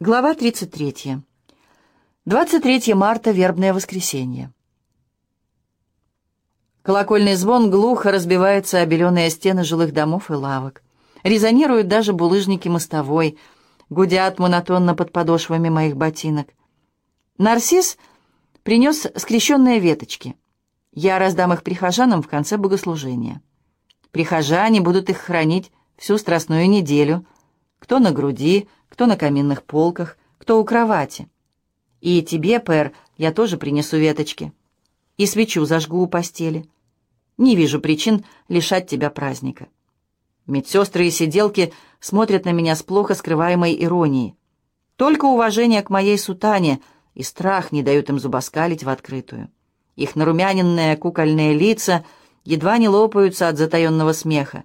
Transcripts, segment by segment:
Глава 33. 23 марта, вербное воскресенье. Колокольный звон глухо разбивается о беленые стены жилых домов и лавок. Резонируют даже булыжники мостовой, гудят монотонно под подошвами моих ботинок. Нарцисс принес скрещенные веточки. Я раздам их прихожанам в конце богослужения. Прихожане будут их хранить всю страстную неделю. Кто на груди, кто на каминных полках, кто у кровати. И тебе, Пэр, я тоже принесу веточки. И свечу зажгу у постели. Не вижу причин лишать тебя праздника. Медсестры и сиделки смотрят на меня с плохо скрываемой иронией. Только уважение к моей сутане и страх не дают им зубоскалить в открытую. Их нарумяненные кукольные лица едва не лопаются от затаенного смеха.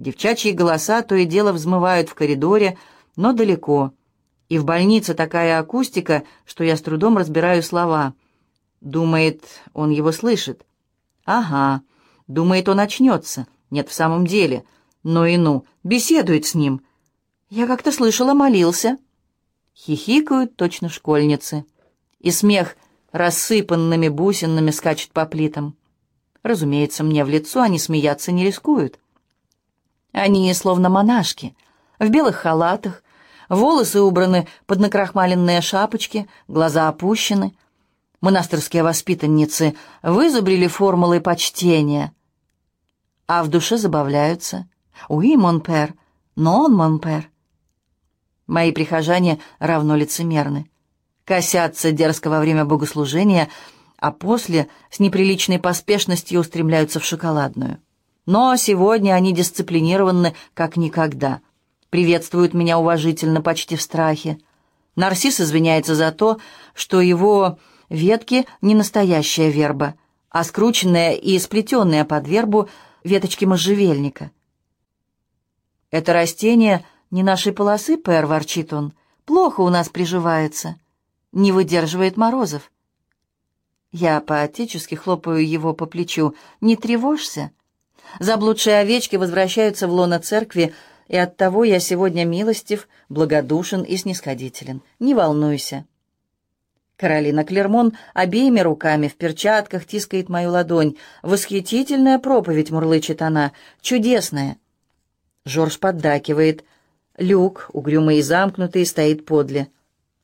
Девчачьи голоса то и дело взмывают в коридоре, но далеко. И в больнице такая акустика, что я с трудом разбираю слова. Думает, он его слышит. Ага, думает, он очнется. Нет, в самом деле. Ну и ну, беседует с ним. Я как-то слышала, молился. Хихикают точно школьницы. И смех рассыпанными бусинами скачет по плитам. Разумеется, мне в лицо они смеяться не рискуют. Они словно монашки — в белых халатах, волосы убраны под накрахмаленные шапочки, глаза опущены. Монастырские воспитанницы вызубрили формулы почтения, а в душе забавляются. «Уи, монпер, нон, монпер». Мои прихожане равно лицемерны. Косятся дерзко во время богослужения, а после с неприличной поспешностью устремляются в шоколадную. Но сегодня они дисциплинированы как никогда — приветствует меня уважительно, почти в страхе. Нарцисс извиняется за то, что его ветки не настоящая верба, а скрученная и сплетенная под вербу веточки можжевельника. «Это растение не нашей полосы, Пэр», — ворчит он. «Плохо у нас приживается. Не выдерживает морозов». Я поотечески хлопаю его по плечу. «Не тревожься». Заблудшие овечки возвращаются в лоно церкви, и оттого я сегодня милостив, благодушен и снисходителен. Не волнуйся». Каролина Клермон обеими руками в перчатках тискает мою ладонь. «Восхитительная проповедь», — мурлычет она, — «чудесная». Жорж поддакивает. Люк, угрюмый и замкнутый, стоит подле.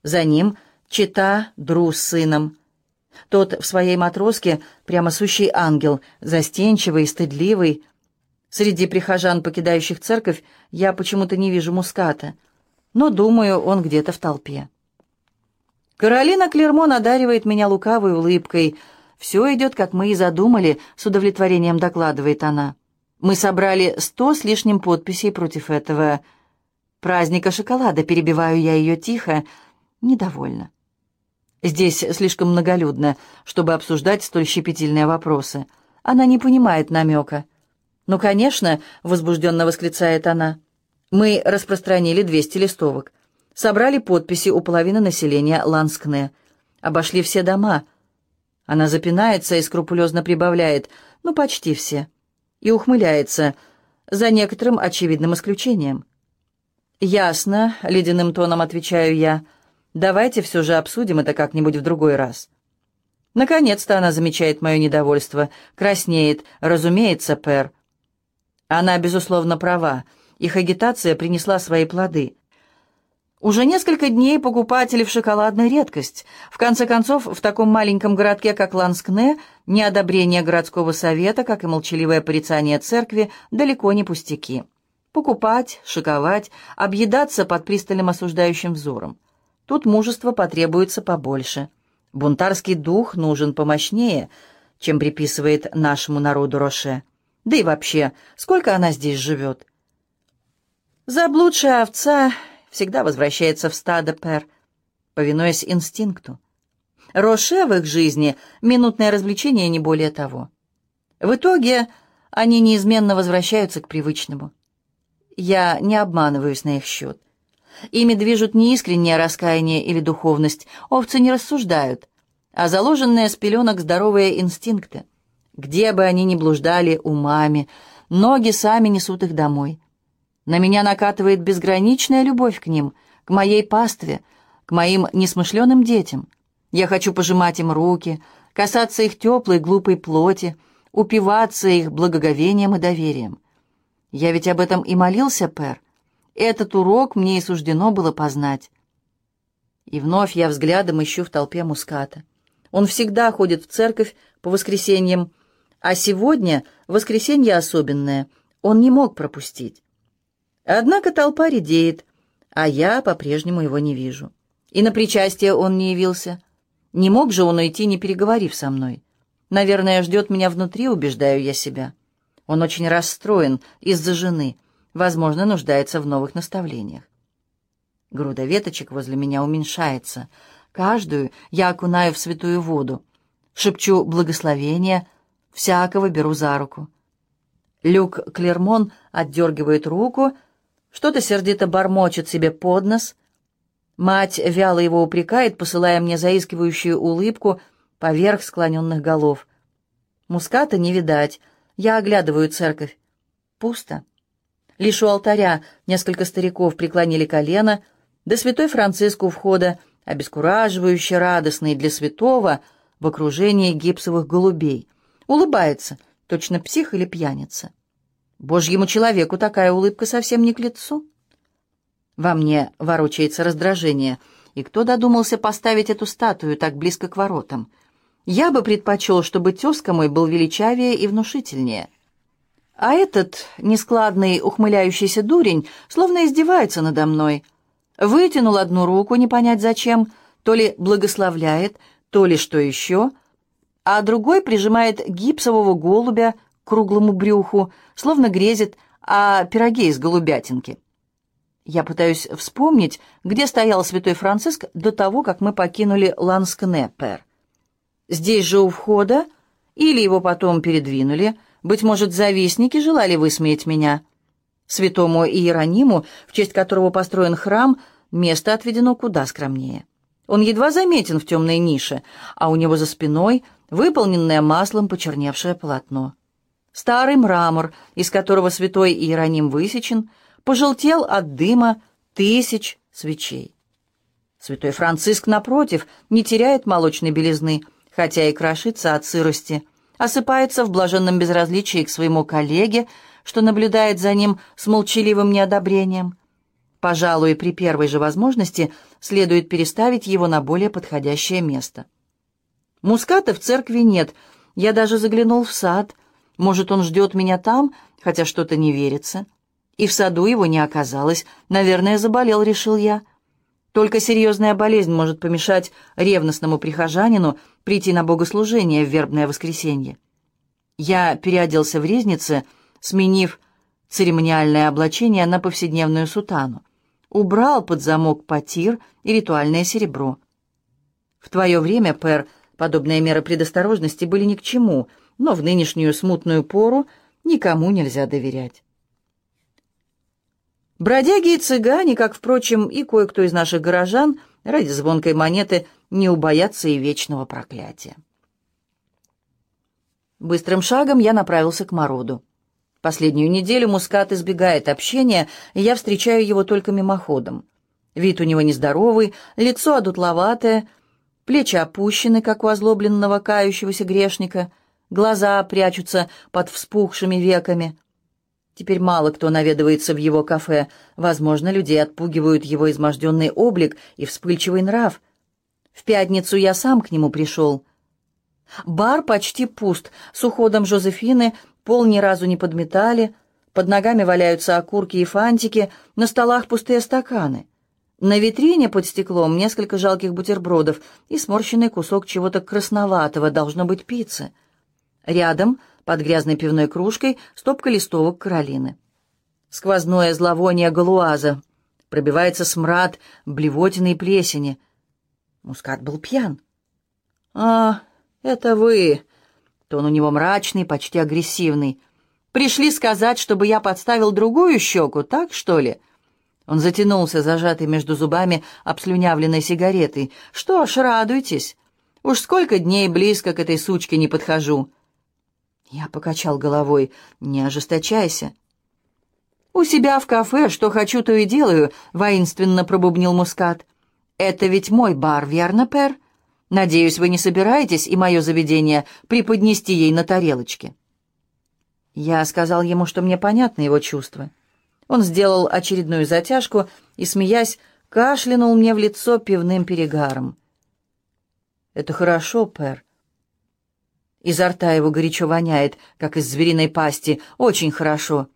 За ним чита Дру с сыном. Тот в своей матроске прямо сущий ангел, застенчивый, стыдливый, Среди прихожан, покидающих церковь, я почему-то не вижу муската, но, думаю, он где-то в толпе. Каролина Клермон одаривает меня лукавой улыбкой. «Все идет, как мы и задумали», — с удовлетворением докладывает она. «Мы собрали сто с лишним подписей против этого праздника шоколада», — перебиваю я ее тихо, недовольна. Здесь слишком многолюдно, чтобы обсуждать столь щепетильные вопросы. Она не понимает намека. «Ну, конечно», — возбужденно восклицает она. «Мы распространили 200 листовок, собрали подписи у половины населения Ланскне, обошли все дома». Она запинается и скрупулезно прибавляет «ну, почти все» и ухмыляется, за некоторым очевидным исключением. «Ясно», — ледяным тоном отвечаю я, — «давайте все же обсудим это как-нибудь в другой раз». Наконец-то она замечает мое недовольство, краснеет, разумеется, Пэр. Она, безусловно, права. Их агитация принесла свои плоды. Уже несколько дней покупатели в шоколадной редкость. В конце концов, в таком маленьком городке, как Ланскне, неодобрение городского совета, как и молчаливое порицание церкви, далеко не пустяки. Покупать, шиковать, объедаться под пристальным осуждающим взором. Тут мужество потребуется побольше. Бунтарский дух нужен помощнее, чем приписывает нашему народу Роше. Да и вообще, сколько она здесь живет? Заблудшая овца всегда возвращается в стадо пер, повинуясь инстинкту. Роше в их жизни — минутное развлечение, не более того. В итоге они неизменно возвращаются к привычному. Я не обманываюсь на их счет. Ими движут не искреннее раскаяние или духовность, овцы не рассуждают, а заложенные с пеленок здоровые инстинкты — где бы они ни блуждали умами, ноги сами несут их домой. На меня накатывает безграничная любовь к ним, к моей пастве, к моим несмышленым детям. Я хочу пожимать им руки, касаться их теплой глупой плоти, упиваться их благоговением и доверием. Я ведь об этом и молился, Пэр. Этот урок мне и суждено было познать. И вновь я взглядом ищу в толпе муската. Он всегда ходит в церковь по воскресеньям, а сегодня воскресенье особенное, он не мог пропустить. Однако толпа редеет, а я по-прежнему его не вижу. И на причастие он не явился. Не мог же он уйти, не переговорив со мной. Наверное, ждет меня внутри, убеждаю я себя. Он очень расстроен из-за жены, возможно, нуждается в новых наставлениях. Груда веточек возле меня уменьшается. Каждую я окунаю в святую воду. Шепчу благословение, всякого беру за руку. Люк Клермон отдергивает руку, что-то сердито бормочет себе под нос. Мать вяло его упрекает, посылая мне заискивающую улыбку поверх склоненных голов. Муската не видать. Я оглядываю церковь. Пусто. Лишь у алтаря несколько стариков преклонили колено — да святой Франциск у входа, обескураживающе радостный для святого, в окружении гипсовых голубей. Улыбается, точно псих или пьяница. Божьему человеку такая улыбка совсем не к лицу. Во мне ворочается раздражение. И кто додумался поставить эту статую так близко к воротам? Я бы предпочел, чтобы тезка мой был величавее и внушительнее. А этот нескладный, ухмыляющийся дурень словно издевается надо мной — Вытянул одну руку, не понять зачем, то ли благословляет, то ли что еще, а другой прижимает гипсового голубя к круглому брюху, словно грезит о пироге из голубятинки. Я пытаюсь вспомнить, где стоял святой Франциск до того, как мы покинули Ланскнеппер. Здесь же у входа, или его потом передвинули, быть может, завистники желали высмеять меня — Святому Иерониму, в честь которого построен храм, место отведено куда скромнее. Он едва заметен в темной нише, а у него за спиной выполненное маслом почерневшее полотно. Старый мрамор, из которого святой Иероним высечен, пожелтел от дыма тысяч свечей. Святой Франциск, напротив, не теряет молочной белизны, хотя и крошится от сырости, осыпается в блаженном безразличии к своему коллеге, что наблюдает за ним с молчаливым неодобрением. Пожалуй, при первой же возможности следует переставить его на более подходящее место. Муската в церкви нет. Я даже заглянул в сад. Может, он ждет меня там, хотя что-то не верится. И в саду его не оказалось. Наверное, заболел, решил я. Только серьезная болезнь может помешать ревностному прихожанину прийти на богослужение в вербное воскресенье. Я переоделся в резнице, сменив церемониальное облачение на повседневную сутану. Убрал под замок потир и ритуальное серебро. В твое время, Пэр, подобные меры предосторожности были ни к чему, но в нынешнюю смутную пору никому нельзя доверять. Бродяги и цыгане, как, впрочем, и кое-кто из наших горожан, ради звонкой монеты не убоятся и вечного проклятия. Быстрым шагом я направился к Мороду. Последнюю неделю Мускат избегает общения, и я встречаю его только мимоходом. Вид у него нездоровый, лицо одутловатое, плечи опущены, как у озлобленного кающегося грешника, глаза прячутся под вспухшими веками. Теперь мало кто наведывается в его кафе. Возможно, людей отпугивают его изможденный облик и вспыльчивый нрав. В пятницу я сам к нему пришел. Бар почти пуст. С уходом Жозефины Пол ни разу не подметали, под ногами валяются окурки и фантики, на столах пустые стаканы. На витрине под стеклом несколько жалких бутербродов и сморщенный кусок чего-то красноватого, должно быть пиццы. Рядом, под грязной пивной кружкой, стопка листовок Каролины. Сквозное зловоние галуаза. Пробивается смрад блевотины плесени. Мускат был пьян. «А, это вы!» Тон у него мрачный, почти агрессивный. «Пришли сказать, чтобы я подставил другую щеку, так, что ли?» Он затянулся, зажатый между зубами обслюнявленной сигаретой. «Что ж, радуйтесь. Уж сколько дней близко к этой сучке не подхожу». Я покачал головой. «Не ожесточайся». «У себя в кафе, что хочу, то и делаю», — воинственно пробубнил Мускат. «Это ведь мой бар, верно, Пер? Надеюсь, вы не собираетесь и мое заведение преподнести ей на тарелочке?» Я сказал ему, что мне понятны его чувства. Он сделал очередную затяжку и, смеясь, кашлянул мне в лицо пивным перегаром. «Это хорошо, Пер». Изо рта его горячо воняет, как из звериной пасти. Очень хорошо.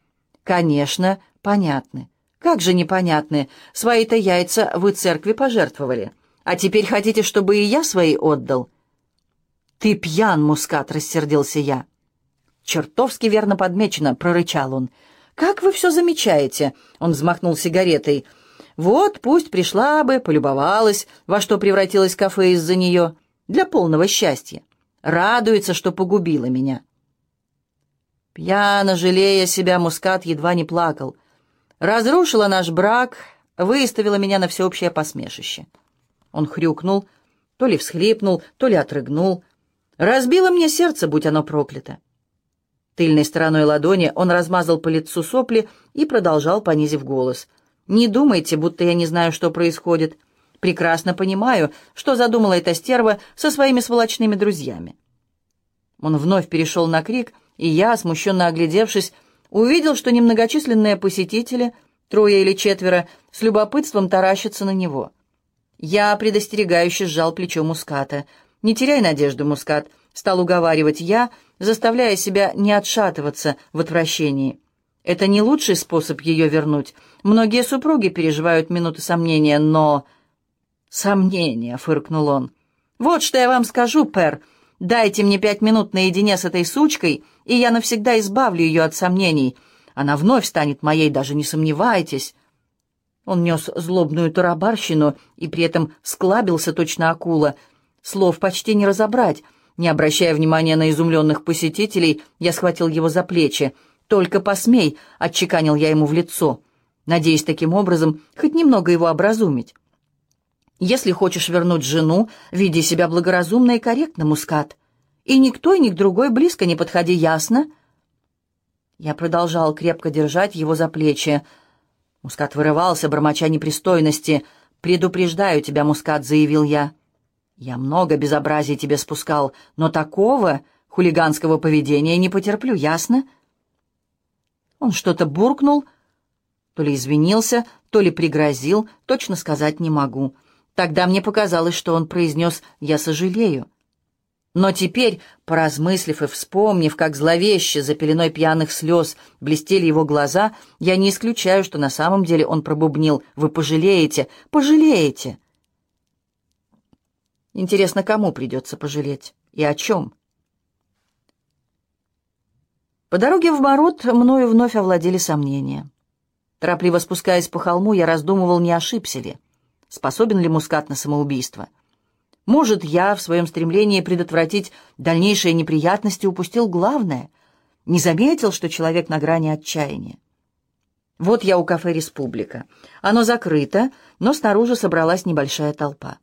«Конечно, понятны. Как же непонятны? Свои-то яйца вы церкви пожертвовали. А теперь хотите, чтобы и я свои отдал?» «Ты пьян, Мускат!» — рассердился я. «Чертовски верно подмечено!» — прорычал он. «Как вы все замечаете?» — он взмахнул сигаретой. «Вот, пусть пришла бы, полюбовалась, во что превратилось кафе из-за нее, для полного счастья. Радуется, что погубила меня». Пьяно жалея себя, Мускат едва не плакал. Разрушила наш брак, выставила меня на всеобщее посмешище. Он хрюкнул, то ли всхлипнул, то ли отрыгнул. Разбило мне сердце, будь оно проклято. Тыльной стороной ладони он размазал по лицу сопли и продолжал, понизив голос. «Не думайте, будто я не знаю, что происходит. Прекрасно понимаю, что задумала эта стерва со своими сволочными друзьями». Он вновь перешел на крик, и я, смущенно оглядевшись, увидел, что немногочисленные посетители, трое или четверо, с любопытством таращатся на него. Я предостерегающе сжал плечо Муската. «Не теряй надежду, Мускат», — стал уговаривать я, заставляя себя не отшатываться в отвращении. «Это не лучший способ ее вернуть. Многие супруги переживают минуты сомнения, но...» «Сомнения», — фыркнул он. «Вот что я вам скажу, Пер. Дайте мне пять минут наедине с этой сучкой, и я навсегда избавлю ее от сомнений. Она вновь станет моей, даже не сомневайтесь». Он нес злобную тарабарщину и при этом склабился точно акула. Слов почти не разобрать. Не обращая внимания на изумленных посетителей, я схватил его за плечи. «Только посмей!» — отчеканил я ему в лицо, надеясь таким образом хоть немного его образумить. Если хочешь вернуть жену, веди себя благоразумно и корректно, Мускат. И никто и ни к другой близко не подходи, ясно?» Я продолжал крепко держать его за плечи. Мускат вырывался, бормоча непристойности. «Предупреждаю тебя, Мускат», — заявил я. «Я много безобразий тебе спускал, но такого хулиганского поведения не потерплю, ясно?» Он что-то буркнул, то ли извинился, то ли пригрозил, точно сказать не могу. Тогда мне показалось, что он произнес «я сожалею». Но теперь, поразмыслив и вспомнив, как зловеще за пеленой пьяных слез блестели его глаза, я не исключаю, что на самом деле он пробубнил «Вы пожалеете, пожалеете!» Интересно, кому придется пожалеть и о чем? По дороге в Мород мною вновь овладели сомнения. Торопливо спускаясь по холму, я раздумывал, не ошибся ли способен ли Мускат на самоубийство. Может, я в своем стремлении предотвратить дальнейшие неприятности упустил главное, не заметил, что человек на грани отчаяния. Вот я у кафе «Республика». Оно закрыто, но снаружи собралась небольшая толпа.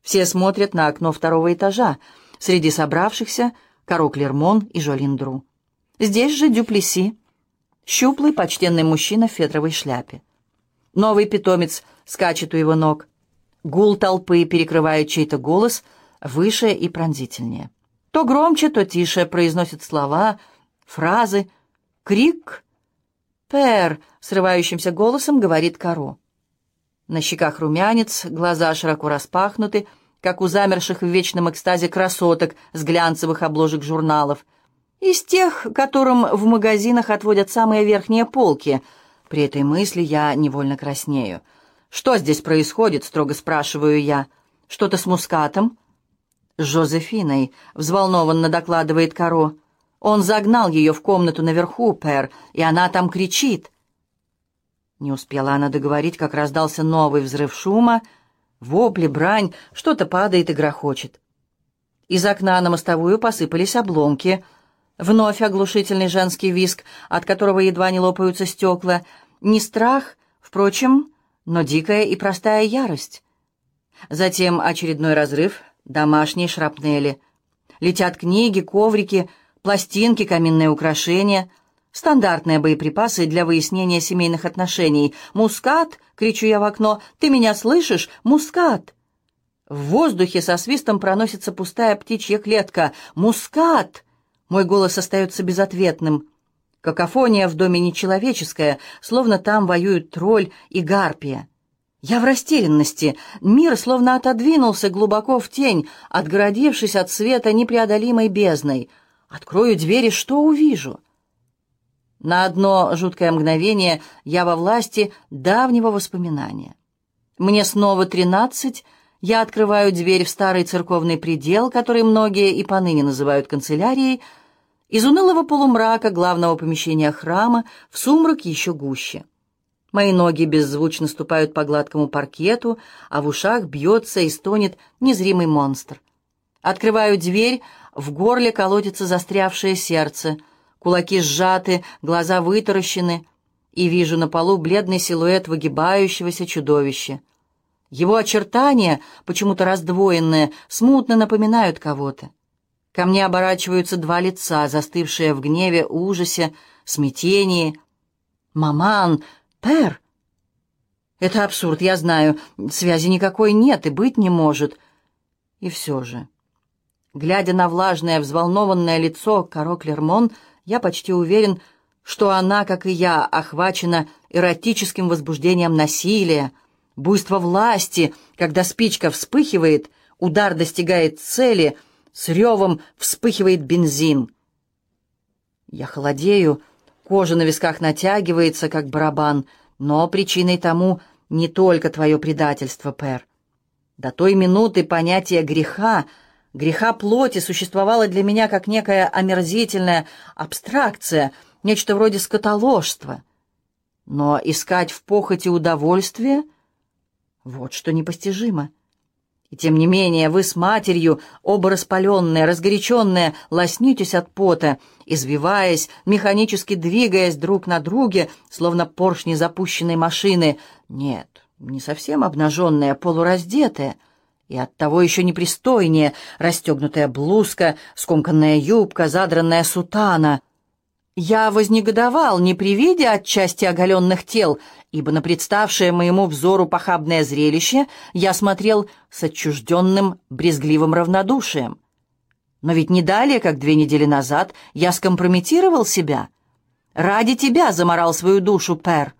Все смотрят на окно второго этажа. Среди собравшихся — Каро Клермон и Жолин Дру. Здесь же Дюплеси, щуплый, почтенный мужчина в фетровой шляпе. Новый питомец скачет у его ног. Гул толпы перекрывает чей-то голос выше и пронзительнее. То громче, то тише произносит слова, фразы. Крик «Пэр!» — срывающимся голосом говорит Каро. На щеках румянец, глаза широко распахнуты, как у замерших в вечном экстазе красоток с глянцевых обложек журналов. Из тех, которым в магазинах отводят самые верхние полки. При этой мысли я невольно краснею — «Что здесь происходит?» — строго спрашиваю я. «Что-то с мускатом?» «С Жозефиной», — взволнованно докладывает Каро. «Он загнал ее в комнату наверху, Пэр, и она там кричит». Не успела она договорить, как раздался новый взрыв шума. Вопли, брань, что-то падает и грохочет. Из окна на мостовую посыпались обломки. Вновь оглушительный женский виск, от которого едва не лопаются стекла. Не страх, впрочем, но дикая и простая ярость. Затем очередной разрыв, домашние шрапнели. Летят книги, коврики, пластинки, каминные украшения. Стандартные боеприпасы для выяснения семейных отношений. «Мускат!» — кричу я в окно. «Ты меня слышишь? Мускат!» В воздухе со свистом проносится пустая птичья клетка. «Мускат!» Мой голос остается безответным. Какофония в доме нечеловеческая, словно там воюют тролль и гарпия. Я в растерянности. Мир словно отодвинулся глубоко в тень, отгородившись от света непреодолимой бездной. Открою дверь и что увижу? На одно жуткое мгновение я во власти давнего воспоминания. Мне снова тринадцать, я открываю дверь в старый церковный предел, который многие и поныне называют канцелярией, из унылого полумрака главного помещения храма в сумрак еще гуще. Мои ноги беззвучно ступают по гладкому паркету, а в ушах бьется и стонет незримый монстр. Открываю дверь, в горле колотится застрявшее сердце — кулаки сжаты, глаза вытаращены, и вижу на полу бледный силуэт выгибающегося чудовища. Его очертания, почему-то раздвоенные, смутно напоминают кого-то. Ко мне оборачиваются два лица, застывшие в гневе, ужасе, смятении. «Маман! Пер!» «Это абсурд, я знаю. Связи никакой нет и быть не может». И все же, глядя на влажное, взволнованное лицо Каро Клермон, — я почти уверен, что она, как и я, охвачена эротическим возбуждением насилия, буйство власти, когда спичка вспыхивает, удар достигает цели, с ревом вспыхивает бензин. Я холодею, кожа на висках натягивается, как барабан, но причиной тому не только твое предательство, Пэр. До той минуты понятие греха — Греха плоти существовало для меня как некая омерзительная абстракция, нечто вроде скотоложства. Но искать в похоти удовольствие — вот что непостижимо. И тем не менее вы с матерью, оба распаленные, разгоряченные, лоснитесь от пота, извиваясь, механически двигаясь друг на друге, словно поршни запущенной машины. Нет, не совсем обнаженные, полураздетые — и оттого еще непристойнее расстегнутая блузка, скомканная юбка, задранная сутана. Я вознегодовал не при виде отчасти оголенных тел, ибо на представшее моему взору похабное зрелище я смотрел с отчужденным, брезгливым равнодушием. Но ведь не далее, как две недели назад, я скомпрометировал себя. Ради тебя заморал свою душу, Пер.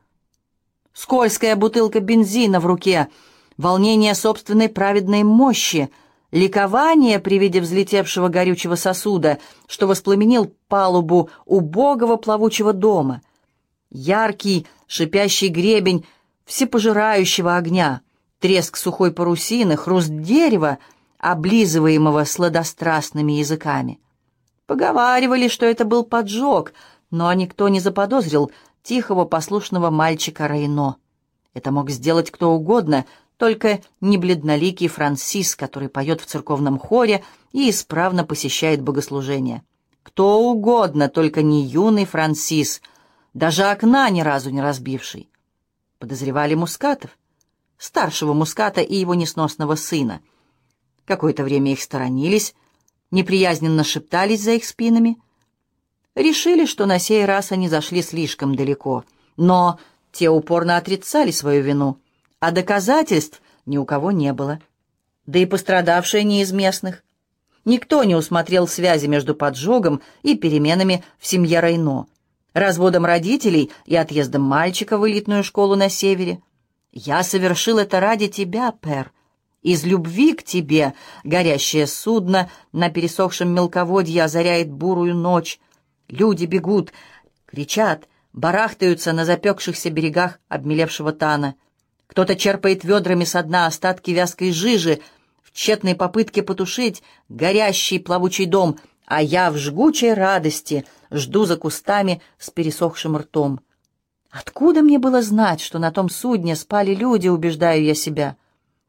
Скользкая бутылка бензина в руке — волнение собственной праведной мощи, ликование при виде взлетевшего горючего сосуда, что воспламенил палубу убогого плавучего дома, яркий шипящий гребень всепожирающего огня, треск сухой парусины, хруст дерева, облизываемого сладострастными языками. Поговаривали, что это был поджог, но никто не заподозрил тихого послушного мальчика Рейно. Это мог сделать кто угодно, только не бледноликий Франсис, который поет в церковном хоре и исправно посещает богослужения. Кто угодно, только не юный Франсис, даже окна ни разу не разбивший. Подозревали мускатов, старшего муската и его несносного сына. Какое-то время их сторонились, неприязненно шептались за их спинами. Решили, что на сей раз они зашли слишком далеко, но те упорно отрицали свою вину — а доказательств ни у кого не было. Да и пострадавшие не из местных. Никто не усмотрел связи между поджогом и переменами в семье Рейно, разводом родителей и отъездом мальчика в элитную школу на севере. Я совершил это ради тебя, Пер. Из любви к тебе горящее судно на пересохшем мелководье озаряет бурую ночь. Люди бегут, кричат, барахтаются на запекшихся берегах обмелевшего тана — кто-то черпает ведрами со дна остатки вязкой жижи в тщетной попытке потушить горящий плавучий дом, а я в жгучей радости жду за кустами с пересохшим ртом. Откуда мне было знать, что на том судне спали люди, убеждаю я себя?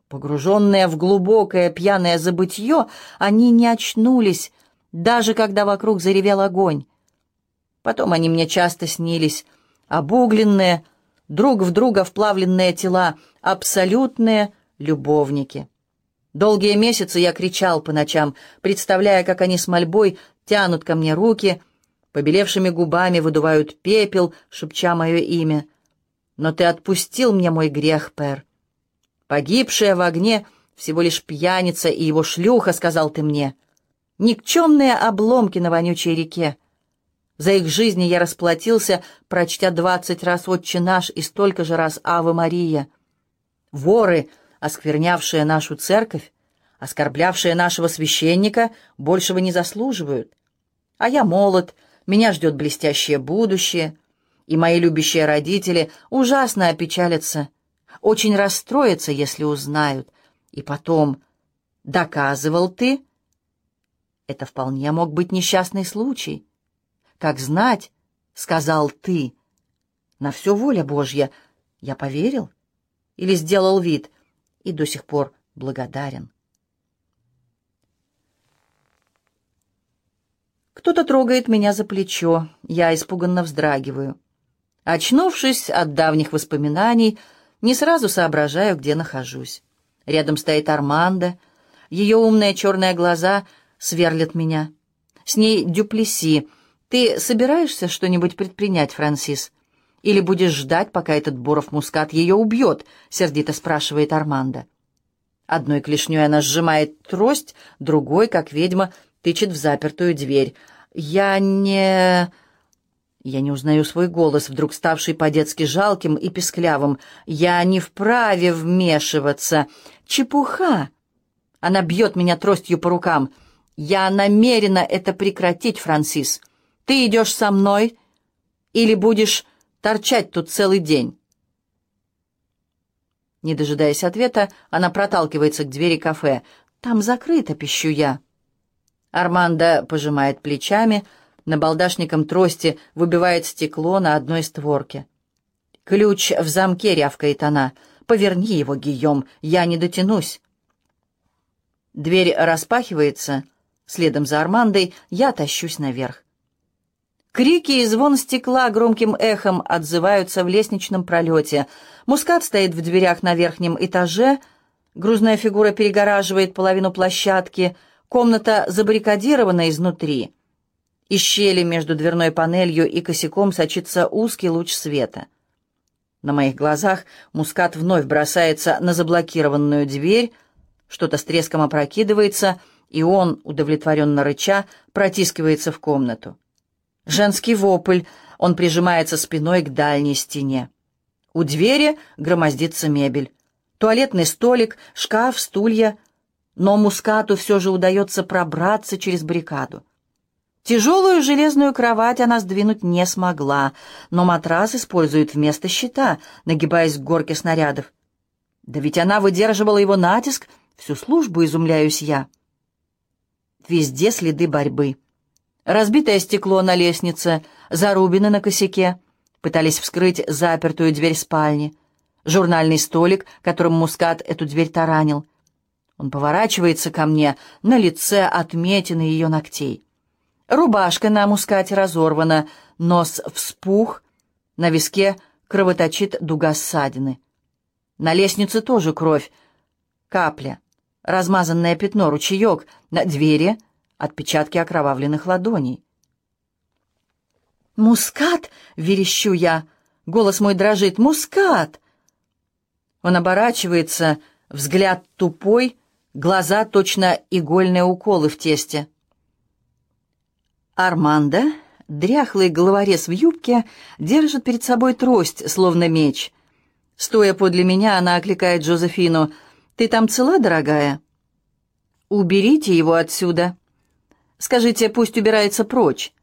Погруженные в глубокое пьяное забытье, они не очнулись, даже когда вокруг заревел огонь. Потом они мне часто снились, обугленные, друг в друга вплавленные тела, абсолютные любовники. Долгие месяцы я кричал по ночам, представляя, как они с мольбой тянут ко мне руки, побелевшими губами выдувают пепел, шепча мое имя. Но ты отпустил мне мой грех, Пер. Погибшая в огне всего лишь пьяница и его шлюха, сказал ты мне. Никчемные обломки на вонючей реке. За их жизни я расплатился, прочтя двадцать раз «Отче наш» и столько же раз «Ава Мария». Воры, осквернявшие нашу церковь, оскорблявшие нашего священника, большего не заслуживают. А я молод, меня ждет блестящее будущее, и мои любящие родители ужасно опечалятся, очень расстроятся, если узнают. И потом, доказывал ты? Это вполне мог быть несчастный случай. Как знать, сказал ты. На все воля Божья. Я поверил или сделал вид и до сих пор благодарен. Кто-то трогает меня за плечо, я испуганно вздрагиваю. Очнувшись от давних воспоминаний, не сразу соображаю, где нахожусь. Рядом стоит Арманда, ее умные черные глаза сверлят меня. С ней Дюплеси — «Ты собираешься что-нибудь предпринять, Франсис? Или будешь ждать, пока этот Боров-Мускат ее убьет?» — сердито спрашивает Армандо. Одной клешней она сжимает трость, другой, как ведьма, тычет в запертую дверь. «Я не...» Я не узнаю свой голос, вдруг ставший по-детски жалким и песклявым. «Я не вправе вмешиваться. Чепуха!» Она бьет меня тростью по рукам. «Я намерена это прекратить, Франсис. Ты идешь со мной или будешь торчать тут целый день?» Не дожидаясь ответа, она проталкивается к двери кафе. «Там закрыто», — пищу я. Армандо пожимает плечами, набалдашником трости выбивает стекло на одной створке. «Ключ в замке», — рявкает она. «Поверни его, Гийом, я не дотянусь». Дверь распахивается. Следом за Армандой я тащусь наверх. Крики и звон стекла громким эхом отзываются в лестничном пролете. Мускат стоит в дверях на верхнем этаже. Грузная фигура перегораживает половину площадки. Комната забаррикадирована изнутри. Из щели между дверной панелью и косяком сочится узкий луч света. На моих глазах Мускат вновь бросается на заблокированную дверь. Что-то с треском опрокидывается, и он, удовлетворенно рыча, протискивается в комнату. Женский вопль. Он прижимается спиной к дальней стене. У двери громоздится мебель. Туалетный столик, шкаф, стулья. Но мускату все же удается пробраться через баррикаду. Тяжелую железную кровать она сдвинуть не смогла, но матрас использует вместо щита, нагибаясь к горке снарядов. Да ведь она выдерживала его натиск, всю службу изумляюсь я. Везде следы борьбы. Разбитое стекло на лестнице, зарубины на косяке. Пытались вскрыть запертую дверь спальни. Журнальный столик, которым Мускат эту дверь таранил. Он поворачивается ко мне, на лице отметины ее ногтей. Рубашка на Мускате разорвана, нос вспух, на виске кровоточит дуга ссадины. На лестнице тоже кровь, капля, размазанное пятно, ручеек, на двери — отпечатки окровавленных ладоней. «Мускат!» — верещу я. Голос мой дрожит. «Мускат!» Он оборачивается, взгляд тупой, глаза точно игольные уколы в тесте. Армандо, дряхлый головорез в юбке, держит перед собой трость, словно меч. Стоя подле меня, она окликает Джозефину. «Ты там цела, дорогая?» «Уберите его отсюда!» Скажите, пусть убирается прочь».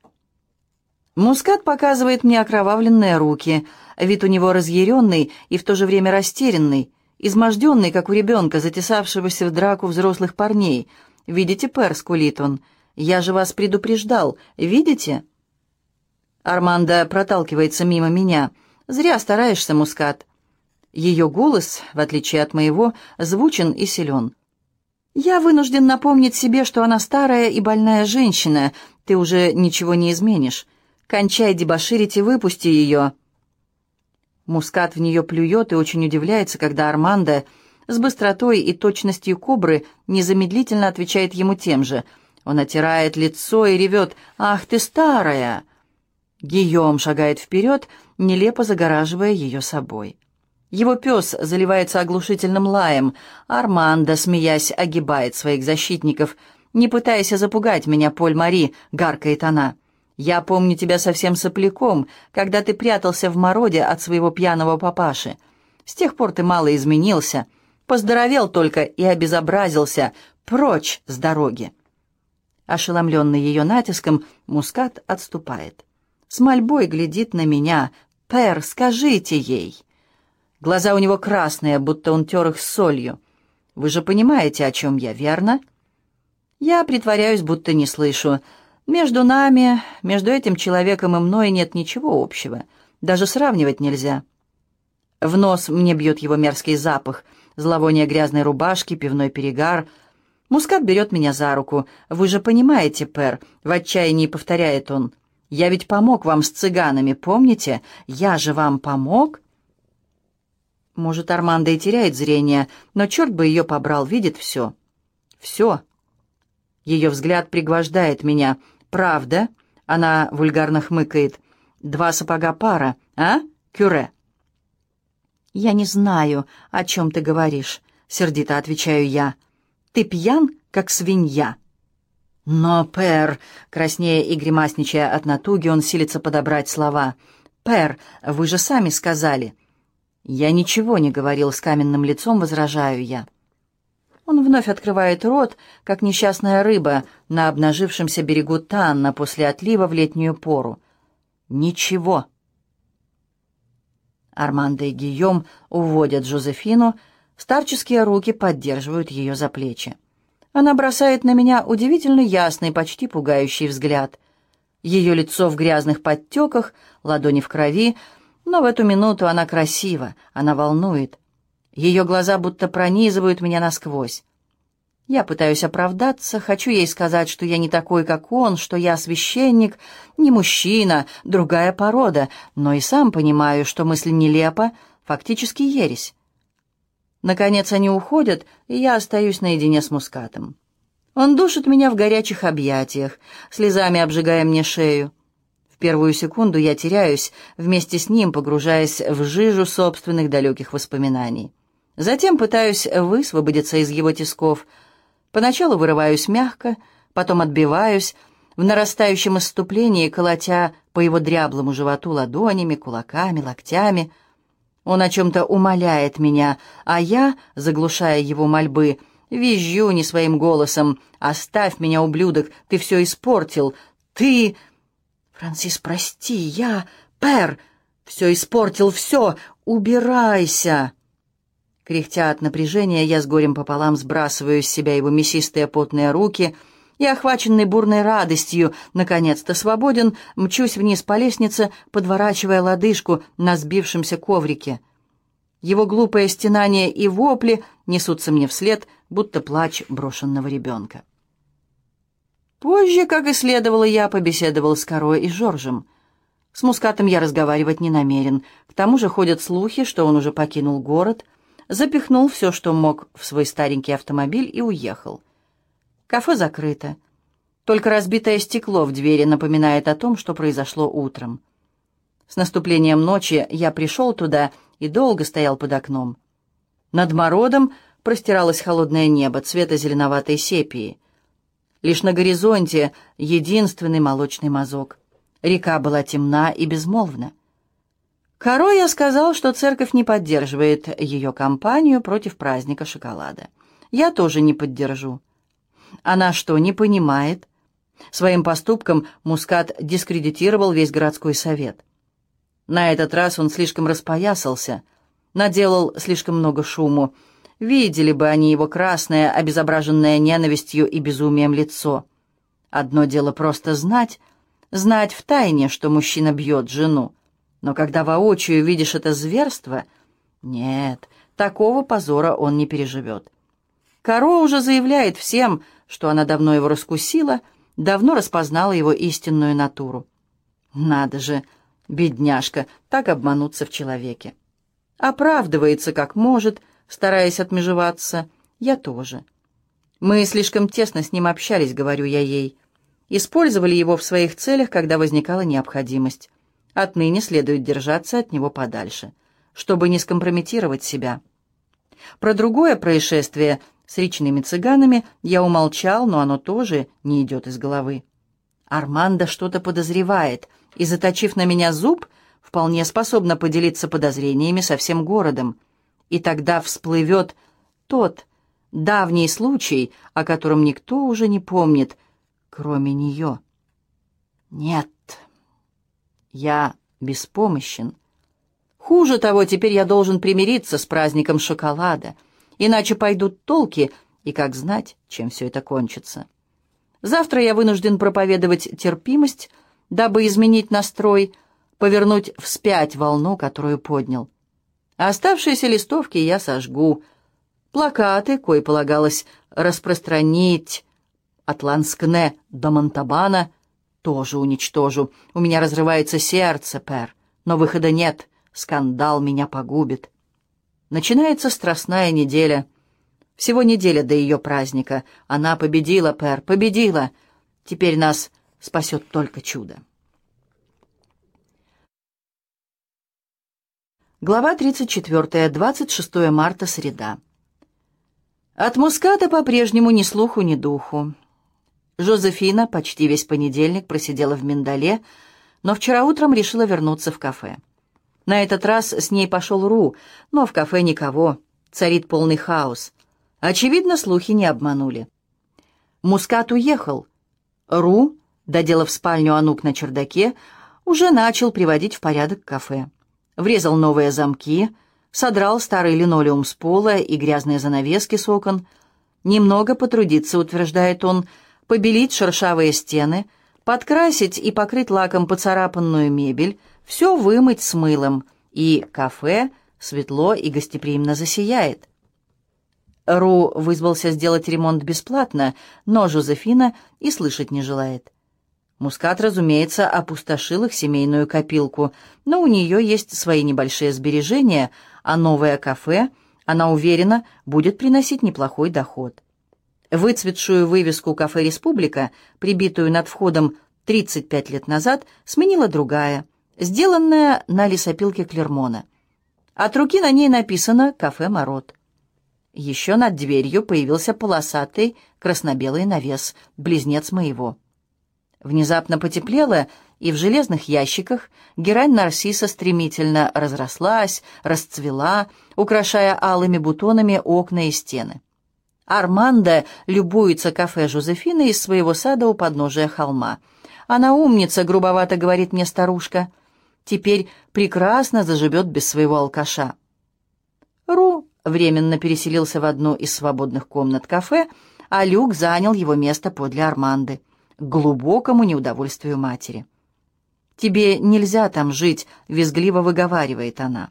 Мускат показывает мне окровавленные руки. Вид у него разъяренный и в то же время растерянный, изможденный, как у ребенка, затесавшегося в драку взрослых парней. «Видите, Пер?» — скулит он. «Я же вас предупреждал. Видите?» Армандо проталкивается мимо меня. «Зря стараешься, Мускат». Ее голос, в отличие от моего, звучен и силен. Я вынужден напомнить себе, что она старая и больная женщина. Ты уже ничего не изменишь. Кончай дебоширить и выпусти ее. Мускат в нее плюет и очень удивляется, когда Армандо с быстротой и точностью кобры незамедлительно отвечает ему тем же. Он отирает лицо и ревет «Ах ты старая!» Гийом шагает вперед, нелепо загораживая ее собой. Его пес заливается оглушительным лаем. Армандо, смеясь, огибает своих защитников. «Не пытайся запугать меня, Поль-Мари», — гаркает она. «Я помню тебя совсем сопляком, когда ты прятался в мороде от своего пьяного папаши. С тех пор ты мало изменился. Поздоровел только и обезобразился. Прочь с дороги!» Ошеломленный ее натиском, Мускат отступает. С мольбой глядит на меня. «Пэр, скажите ей!» Глаза у него красные, будто он тер их солью. Вы же понимаете, о чем я, верно? Я притворяюсь, будто не слышу. Между нами, между этим человеком и мной нет ничего общего. Даже сравнивать нельзя. В нос мне бьет его мерзкий запах, зловоние грязной рубашки, пивной перегар. Мускат берет меня за руку. «Вы же понимаете, Пэр», — в отчаянии повторяет он. «Я ведь помог вам с цыганами, помните? Я же вам помог?» Может, Армандо и теряет зрение, но черт бы ее побрал, видит все. Все. Ее взгляд пригвождает меня. «Правда?» — она вульгарно хмыкает. «Два сапога пара, а, Кюре?» «Я не знаю, о чем ты говоришь», — сердито отвечаю я. «Ты пьян, как свинья». «Но, Пэр...» — краснея и гримасничая от натуги, он силится подобрать слова. «Пэр, вы же сами сказали...» «Я ничего не говорил с каменным лицом, возражаю я». Он вновь открывает рот, как несчастная рыба на обнажившемся берегу Танна после отлива в летнюю пору. «Ничего». Армандо и Гийом уводят Жозефину, старческие руки поддерживают ее за плечи. Она бросает на меня удивительно ясный, почти пугающий взгляд. Ее лицо в грязных подтеках, ладони в крови — но в эту минуту она красива, она волнует. Ее глаза будто пронизывают меня насквозь. Я пытаюсь оправдаться, хочу ей сказать, что я не такой, как он, что я священник, не мужчина, другая порода, но и сам понимаю, что мысль нелепа, фактически ересь. Наконец они уходят, и я остаюсь наедине с мускатом. Он душит меня в горячих объятиях, слезами обжигая мне шею первую секунду я теряюсь, вместе с ним погружаясь в жижу собственных далеких воспоминаний. Затем пытаюсь высвободиться из его тисков. Поначалу вырываюсь мягко, потом отбиваюсь, в нарастающем исступлении, колотя по его дряблому животу ладонями, кулаками, локтями. Он о чем-то умоляет меня, а я, заглушая его мольбы, визжу не своим голосом. «Оставь меня, ублюдок, ты все испортил! Ты...» «Франсис, прости, я... Пэр! Все испортил, все! Убирайся!» Кряхтя от напряжения, я с горем пополам сбрасываю с себя его мясистые потные руки и, охваченный бурной радостью, наконец-то свободен, мчусь вниз по лестнице, подворачивая лодыжку на сбившемся коврике. Его глупое стенание и вопли несутся мне вслед, будто плач брошенного ребенка. Позже, как и следовало, я побеседовал с Корой и Жоржем. С Мускатом я разговаривать не намерен. К тому же ходят слухи, что он уже покинул город, запихнул все, что мог, в свой старенький автомобиль и уехал. Кафе закрыто. Только разбитое стекло в двери напоминает о том, что произошло утром. С наступлением ночи я пришел туда и долго стоял под окном. Над мородом простиралось холодное небо цвета зеленоватой сепии — Лишь на горизонте единственный молочный мазок. Река была темна и безмолвна. Короя сказал, что церковь не поддерживает ее кампанию против праздника шоколада. Я тоже не поддержу. Она что, не понимает? Своим поступком Мускат дискредитировал весь городской совет. На этот раз он слишком распоясался, наделал слишком много шуму, Видели бы они его красное, обезображенное ненавистью и безумием лицо. Одно дело просто знать, знать в тайне, что мужчина бьет жену. Но когда воочию видишь это зверство, нет, такого позора он не переживет. Каро уже заявляет всем, что она давно его раскусила, давно распознала его истинную натуру. Надо же, бедняжка, так обмануться в человеке. Оправдывается как может, стараясь отмежеваться. Я тоже. Мы слишком тесно с ним общались, говорю я ей. использовали его в своих целях, когда возникала необходимость. Отныне следует держаться от него подальше, чтобы не скомпрометировать себя. Про другое происшествие с речными цыганами я умолчал, но оно тоже не идет из головы. Армандо что-то подозревает, и, заточив на меня зуб, вполне способна поделиться подозрениями со всем городом. И тогда всплывет тот давний случай, о котором никто уже не помнит, кроме нее. Нет, я беспомощен. Хуже того, теперь я должен примириться с праздником шоколада, иначе пойдут толки, и как знать, чем все это кончится. Завтра я вынужден проповедовать терпимость, дабы изменить настрой, повернуть вспять волну, которую поднял. А оставшиеся листовки я сожгу. Плакаты, кое полагалось распространить от Ланскне до Монтабана, тоже уничтожу. У меня разрывается сердце, Пер, но выхода нет. Скандал меня погубит. Начинается страстная неделя — всего неделя до ее праздника. Она победила, Пэр, победила. Теперь нас спасет только чудо. Глава 34. 26 марта, среда. От Муската по-прежнему ни слуху, ни духу. Жозефина почти весь понедельник просидела в миндале, но вчера утром решила вернуться в кафе. На этот раз с ней пошел Ру, но в кафе никого. Царит полный хаос. Очевидно, слухи не обманули. Мускат уехал. Ру, доделав спальню Анук на чердаке, уже начал приводить в порядок кафе. Врезал новые замки, содрал старый линолеум с пола и грязные занавески с окон. Немного потрудиться, утверждает он, побелить шершавые стены, подкрасить и покрыть лаком поцарапанную мебель, все вымыть с мылом, и кафе светло и гостеприимно засияет. Ру вызвался сделать ремонт бесплатно, но Жозефина и слышать не желает. Мускат, разумеется, опустошил их семейную копилку, но у нее есть свои небольшие сбережения, а новое кафе, она уверена, будет приносить неплохой доход. Выцветшую вывеску «Кафе Республика», прибитую над входом 35 лет назад, сменила другая, сделанная на лесопилке Клермона. От руки на ней написано «Кафе Мород». Еще над дверью появился полосатый красно-белый навес, близнец моего. Внезапно потеплело, и в железных ящиках герань нарцисса стремительно разрослась, расцвела, украшая алыми бутонами окна и стены. Армандо любуется кафе Жозефины из своего сада у подножия холма. «Она умница», — грубовато говорит мне старушка. «Теперь прекрасно заживет без своего алкаша». Ру временно переселился в одну из свободных комнат кафе, а Люк занял его место подле Арманды, к глубокому неудовольствию матери. «Тебе нельзя там жить», — визгливо выговаривает она.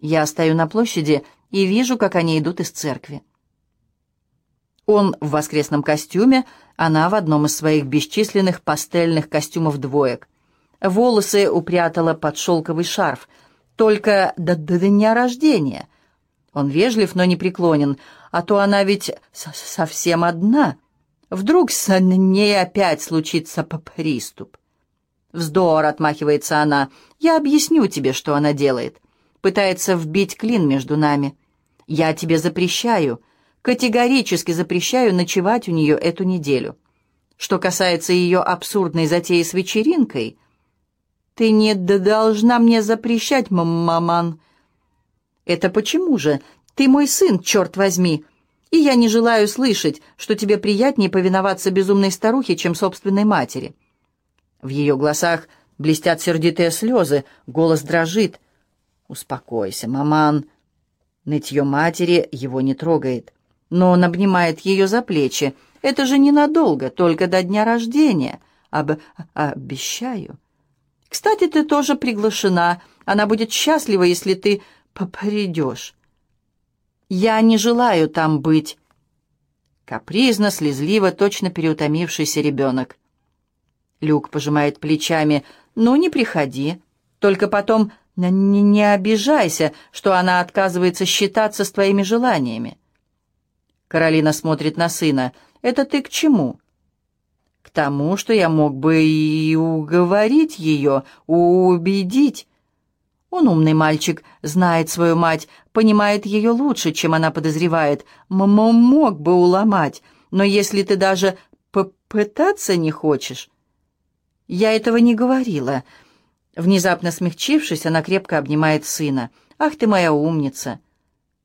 Я стою на площади и вижу, как они идут из церкви. Он в воскресном костюме, она в одном из своих бесчисленных пастельных костюмов двоек. Волосы упрятала под шелковый шарф, только до, до дня рождения — он вежлив, но не преклонен, а то она ведь совсем одна. Вдруг с ней опять случится приступ. «Вздор!» — отмахивается она. «Я объясню тебе, что она делает. Пытается вбить клин между нами. Я тебе запрещаю, категорически запрещаю ночевать у нее эту неделю. Что касается ее абсурдной затеи с вечеринкой, ты не должна мне запрещать, маман. «Это почему же? Ты мой сын, черт возьми!» И я не желаю слышать, что тебе приятнее повиноваться безумной старухе, чем собственной матери. В ее глазах блестят сердитые слезы, голос дрожит. «Успокойся, маман». Нытье матери его не трогает, но он обнимает ее за плечи. «Это же ненадолго, только до дня рождения. Об... обещаю». «Кстати, ты тоже приглашена. Она будет счастлива, если ты попридешь. Я не желаю там быть. Капризно, слезливо, точно переутомившийся ребенок. Люк пожимает плечами. «Ну, не приходи. Только потом не, не обижайся, что она отказывается считаться с твоими желаниями». Каролина смотрит на сына. «Это ты к чему?» К тому, что я мог бы и уговорить ее, убедить. Он умный мальчик, знает свою мать, понимает ее лучше, чем она подозревает. М -м Мог бы уломать, но если ты даже попытаться не хочешь... Я этого не говорила. Внезапно смягчившись, она крепко обнимает сына. «Ах ты моя умница!»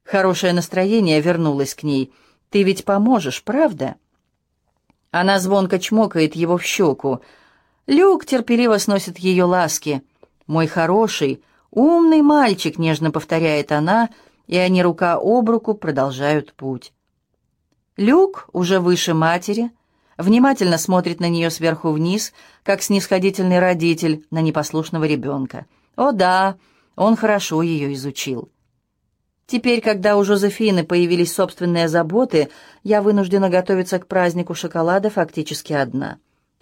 Хорошее настроение вернулось к ней. «Ты ведь поможешь, правда?» Она звонко чмокает его в щеку. Люк терпеливо сносит ее ласки. «Мой хороший, умный мальчик», — нежно повторяет она, и они рука об руку продолжают путь. Люк уже выше матери, внимательно смотрит на нее сверху вниз, как снисходительный родитель на непослушного ребенка. О да, он хорошо ее изучил. Теперь, когда у Жозефины появились собственные заботы, я вынуждена готовиться к празднику шоколада фактически одна.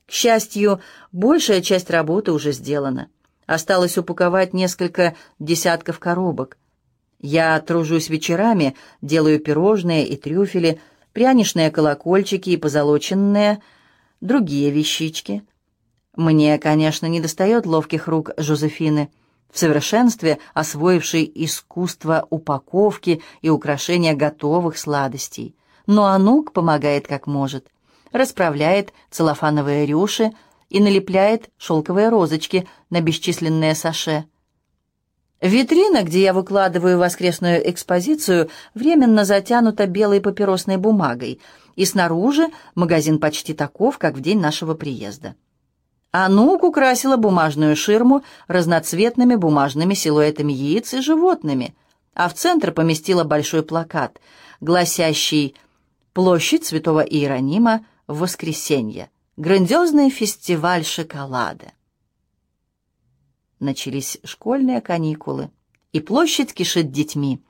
К счастью, большая часть работы уже сделана. Осталось упаковать несколько десятков коробок. Я тружусь вечерами, делаю пирожные и трюфели, пряничные колокольчики и позолоченные, другие вещички. Мне, конечно, не достает ловких рук Жозефины, в совершенстве освоившей искусство упаковки и украшения готовых сладостей. Но Анук помогает как может, расправляет целлофановые рюши и налепляет шелковые розочки на бесчисленные саше – Витрина, где я выкладываю воскресную экспозицию, временно затянута белой папиросной бумагой, и снаружи магазин почти таков, как в день нашего приезда. Анук украсила бумажную ширму разноцветными бумажными силуэтами яиц и животными, а в центр поместила большой плакат, гласящий «Площадь Святого Иеронима в воскресенье. Грандиозный фестиваль шоколада». Начались школьные каникулы, и площадь кишит детьми.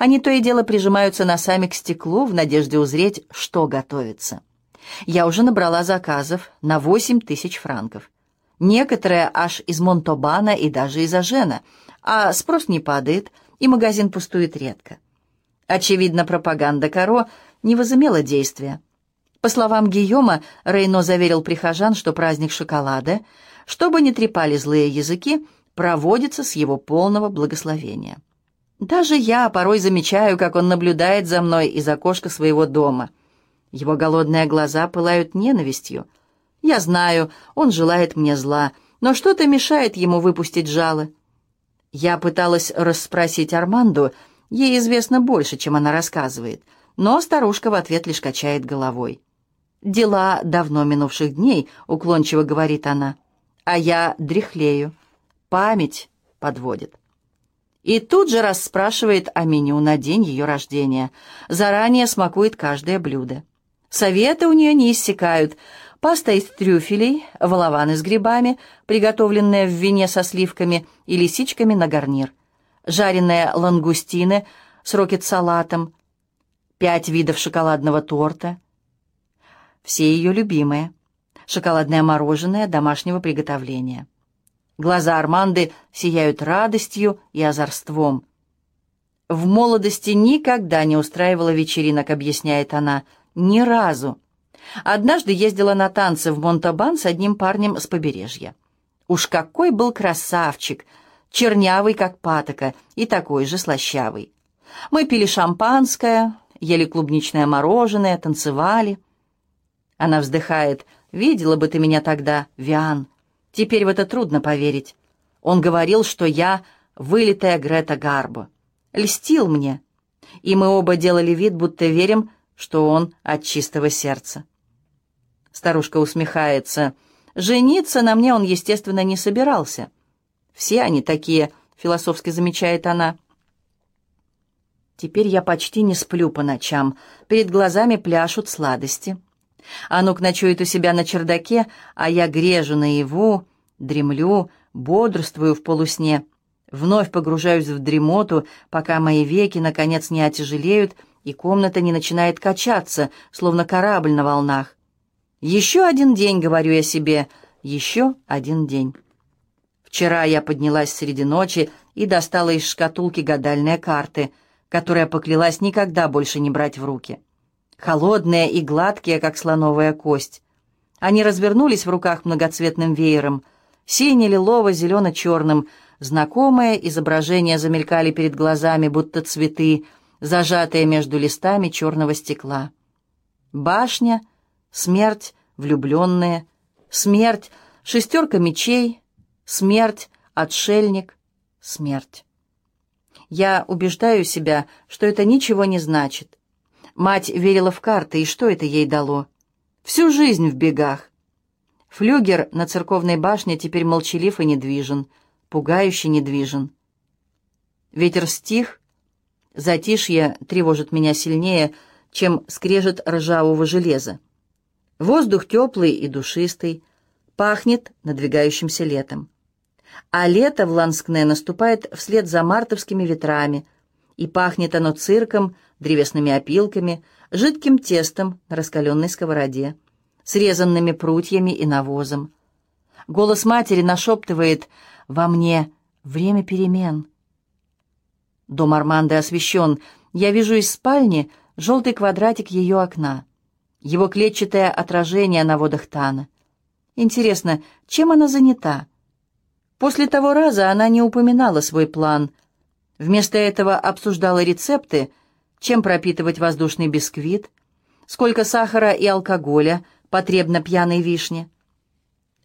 Они то и дело прижимаются носами к стеклу в надежде узреть, что готовится. Я уже набрала заказов на 8 тысяч франков. Некоторые аж из Монтобана и даже из Ажена, а спрос не падает, и магазин пустует редко. Очевидно, пропаганда Каро не возымела действия. По словам Гийома, Рейно заверил прихожан, что праздник шоколада, чтобы не трепали злые языки, проводится с его полного благословения. Даже я порой замечаю, как он наблюдает за мной из окошка своего дома. Его голодные глаза пылают ненавистью. Я знаю, он желает мне зла, но что-то мешает ему выпустить жало. Я пыталась расспросить Арманду, ей известно больше, чем она рассказывает, но старушка в ответ лишь качает головой. «Дела давно минувших дней», — уклончиво говорит она, — «а я дряхлею» память подводит. И тут же расспрашивает о меню на день ее рождения. Заранее смакует каждое блюдо. Советы у нее не иссякают. Паста из трюфелей, волованы с грибами, приготовленные в вине со сливками и лисичками на гарнир. Жареные лангустины с рокет-салатом. Пять видов шоколадного торта. Все ее любимые. Шоколадное мороженое домашнего приготовления. Глаза Арманды сияют радостью и озорством. «В молодости никогда не устраивала вечеринок», — объясняет она. «Ни разу. Однажды ездила на танцы в Монтабан с одним парнем с побережья. Уж какой был красавчик! Чернявый, как патока, и такой же слащавый. Мы пили шампанское, ели клубничное мороженое, танцевали». Она вздыхает. «Видела бы ты меня тогда, Виан. Теперь в это трудно поверить. Он говорил, что я вылитая Грета Гарбо. Льстил мне. И мы оба делали вид, будто верим, что он от чистого сердца. Старушка усмехается. Жениться на мне он, естественно, не собирался. Все они такие, философски замечает она. Теперь я почти не сплю по ночам. Перед глазами пляшут сладости. Анук ночует у себя на чердаке, а я грежу наяву, дремлю, бодрствую в полусне. Вновь погружаюсь в дремоту, пока мои веки, наконец, не отяжелеют, и комната не начинает качаться, словно корабль на волнах. «Еще один день», — говорю я себе, — «еще один день». Вчера я поднялась среди ночи и достала из шкатулки гадальные карты, которые поклялась никогда больше не брать в руки холодные и гладкие, как слоновая кость. Они развернулись в руках многоцветным веером. Сине-лилово-зелено-черным. Знакомые изображения замелькали перед глазами, будто цветы, зажатые между листами черного стекла. Башня, смерть, влюбленные, смерть, шестерка мечей, смерть, отшельник, смерть. Я убеждаю себя, что это ничего не значит. Мать верила в карты, и что это ей дало? Всю жизнь в бегах. Флюгер на церковной башне теперь молчалив и недвижен, пугающе недвижен. Ветер стих, затишье тревожит меня сильнее, чем скрежет ржавого железа. Воздух теплый и душистый, пахнет надвигающимся летом. А лето в Ланскне наступает вслед за мартовскими ветрами, и пахнет оно цирком, древесными опилками, жидким тестом на раскаленной сковороде, срезанными прутьями и навозом. Голос матери нашептывает «Во мне время перемен». Дом Арманды освещен. Я вижу из спальни желтый квадратик ее окна. Его клетчатое отражение на водах Тана. Интересно, чем она занята? После того раза она не упоминала свой план. Вместо этого обсуждала рецепты, чем пропитывать воздушный бисквит, сколько сахара и алкоголя потребно пьяной вишне.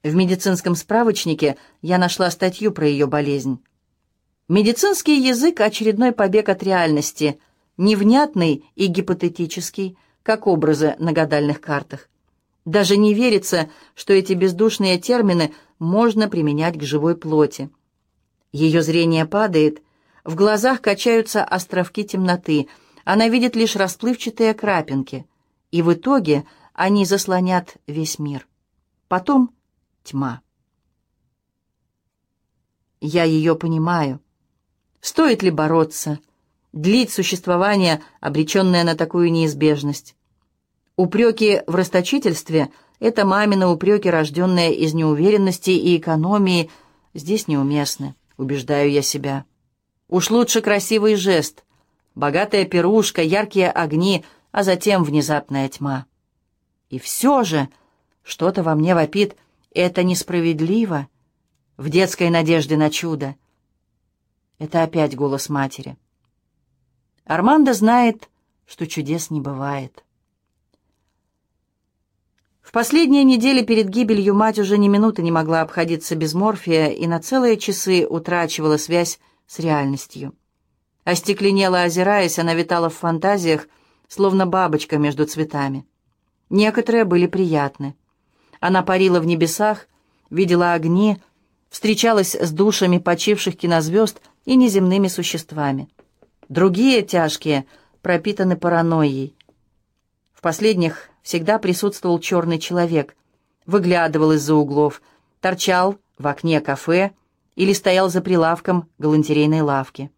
В медицинском справочнике я нашла статью про ее болезнь. Медицинский язык — очередной побег от реальности, невнятный и гипотетический, как образы на гадальных картах. Даже не верится, что эти бездушные термины можно применять к живой плоти. Ее зрение падает, в глазах качаются островки темноты, она видит лишь расплывчатые крапинки, и в итоге они заслонят весь мир. Потом тьма. Я ее понимаю. Стоит ли бороться, длить существование, обреченное на такую неизбежность? Упреки в расточительстве — это мамины упреки, рожденные из неуверенности и экономии, здесь неуместны, убеждаю я себя. Уж лучше красивый жест, богатая пирушка, яркие огни, а затем внезапная тьма. И все же что-то во мне вопит «это несправедливо» в детской надежде на чудо. Это опять голос матери. Армандо знает, что чудес не бывает. В последние недели перед гибелью мать уже ни минуты не могла обходиться без морфия и на целые часы утрачивала связь с реальностью. Остекленела, озираясь, она витала в фантазиях, словно бабочка между цветами. Некоторые были приятны. Она парила в небесах, видела огни, встречалась с душами почивших кинозвезд и неземными существами. Другие, тяжкие, пропитаны паранойей. В последних всегда присутствовал черный человек, выглядывал из-за углов, торчал в окне кафе или стоял за прилавком галантерейной лавки.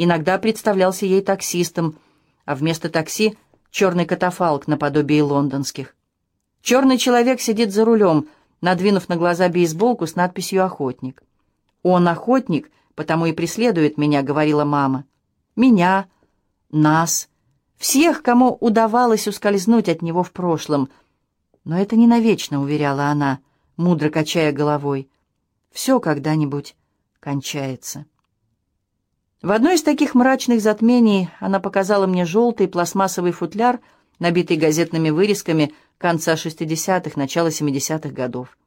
Иногда представлялся ей таксистом, а вместо такси — черный катафалк наподобие лондонских. Черный человек сидит за рулем, надвинув на глаза бейсболку с надписью «Охотник». «Он охотник, потому и преследует меня», — говорила мама. «Меня, нас, всех, кому удавалось ускользнуть от него в прошлом. Но это не навечно», — уверяла она, мудро качая головой. «Все когда-нибудь кончается». В одно из таких мрачных затмений она показала мне желтый пластмассовый футляр, набитый газетными вырезками конца 60-х, начала 70-х годов.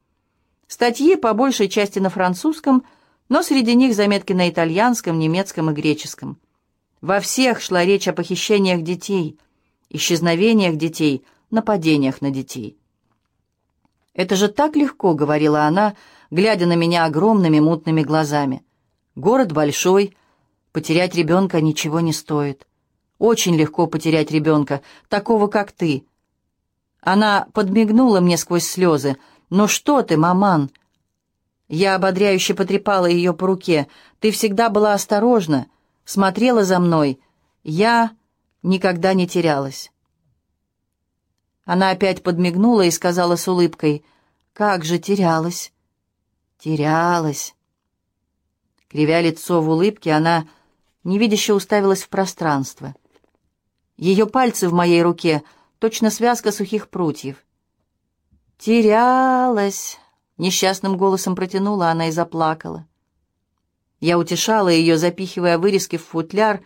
Статьи по большей части на французском, но среди них заметки на итальянском, немецком и греческом. Во всех шла речь о похищениях детей, исчезновениях детей, нападениях на детей. «Это же так легко», — говорила она, глядя на меня огромными мутными глазами. «Город большой, Потерять ребенка ничего не стоит. Очень легко потерять ребенка, такого, как ты. Она подмигнула мне сквозь слезы. «Ну что ты, маман?» Я ободряюще потрепала ее по руке. «Ты всегда была осторожна, смотрела за мной. Я никогда не терялась». Она опять подмигнула и сказала с улыбкой, «Как же терялась?» «Терялась». Кривя лицо в улыбке, она невидяще уставилась в пространство. Ее пальцы в моей руке, точно связка сухих прутьев. «Терялась!» — несчастным голосом протянула она и заплакала. Я утешала ее, запихивая вырезки в футляр.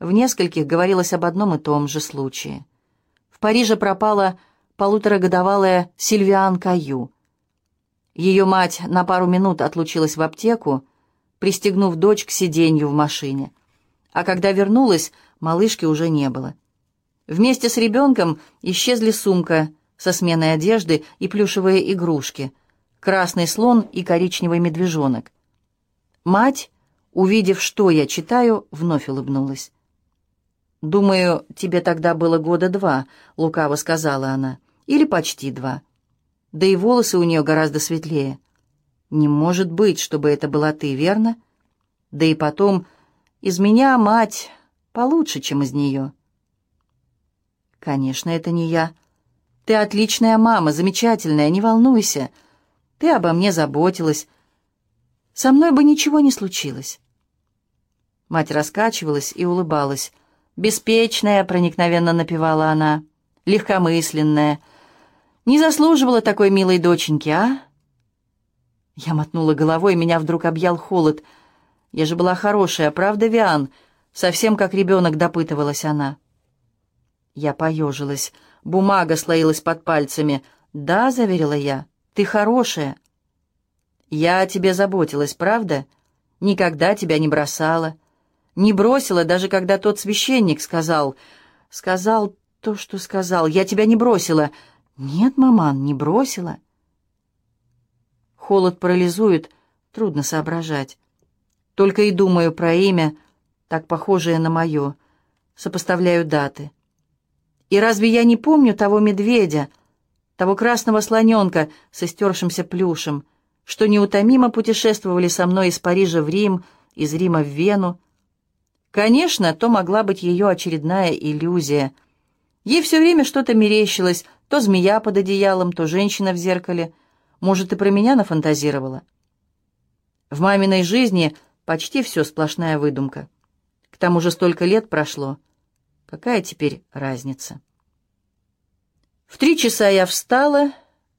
В нескольких говорилось об одном и том же случае. В Париже пропала полуторагодовалая Сильвиан Каю. Ее мать на пару минут отлучилась в аптеку, пристегнув дочь к сиденью в машине. А когда вернулась, малышки уже не было. Вместе с ребенком исчезли сумка со сменой одежды и плюшевые игрушки, красный слон и коричневый медвежонок. Мать, увидев, что я читаю, вновь улыбнулась. «Думаю, тебе тогда было года два», — лукаво сказала она, — «или почти два. Да и волосы у нее гораздо светлее. Не может быть, чтобы это была ты, верно? Да и потом, из меня мать получше, чем из нее». «Конечно, это не я. Ты отличная мама, замечательная, не волнуйся. Ты обо мне заботилась. Со мной бы ничего не случилось». Мать раскачивалась и улыбалась. «Беспечная», — проникновенно напевала она, — «легкомысленная. Не заслуживала такой милой доченьки, а?» Я мотнула головой, меня вдруг объял холод. «Я же была хорошая, правда, Виан?» Совсем как ребенок допытывалась она. Я поежилась. Бумага слоилась под пальцами. «Да», — заверила я, — «ты хорошая». «Я о тебе заботилась, правда? Никогда тебя не бросала. Не бросила, даже когда тот священник сказал... Сказал то, что сказал. Я тебя не бросила». «Нет, маман, не бросила». Холод парализует, трудно соображать. Только и думаю про имя, так похожее на мое. Сопоставляю даты. И разве я не помню того медведя, того красного слоненка с истершимся плюшем, что неутомимо путешествовали со мной из Парижа в Рим, из Рима в Вену? Конечно, то могла быть ее очередная иллюзия. Ей все время что-то мерещилось, то змея под одеялом, то женщина в зеркале. Может, и про меня нафантазировала. В маминой жизни почти все сплошная выдумка. К тому же столько лет прошло. Какая теперь разница? В три часа я встала,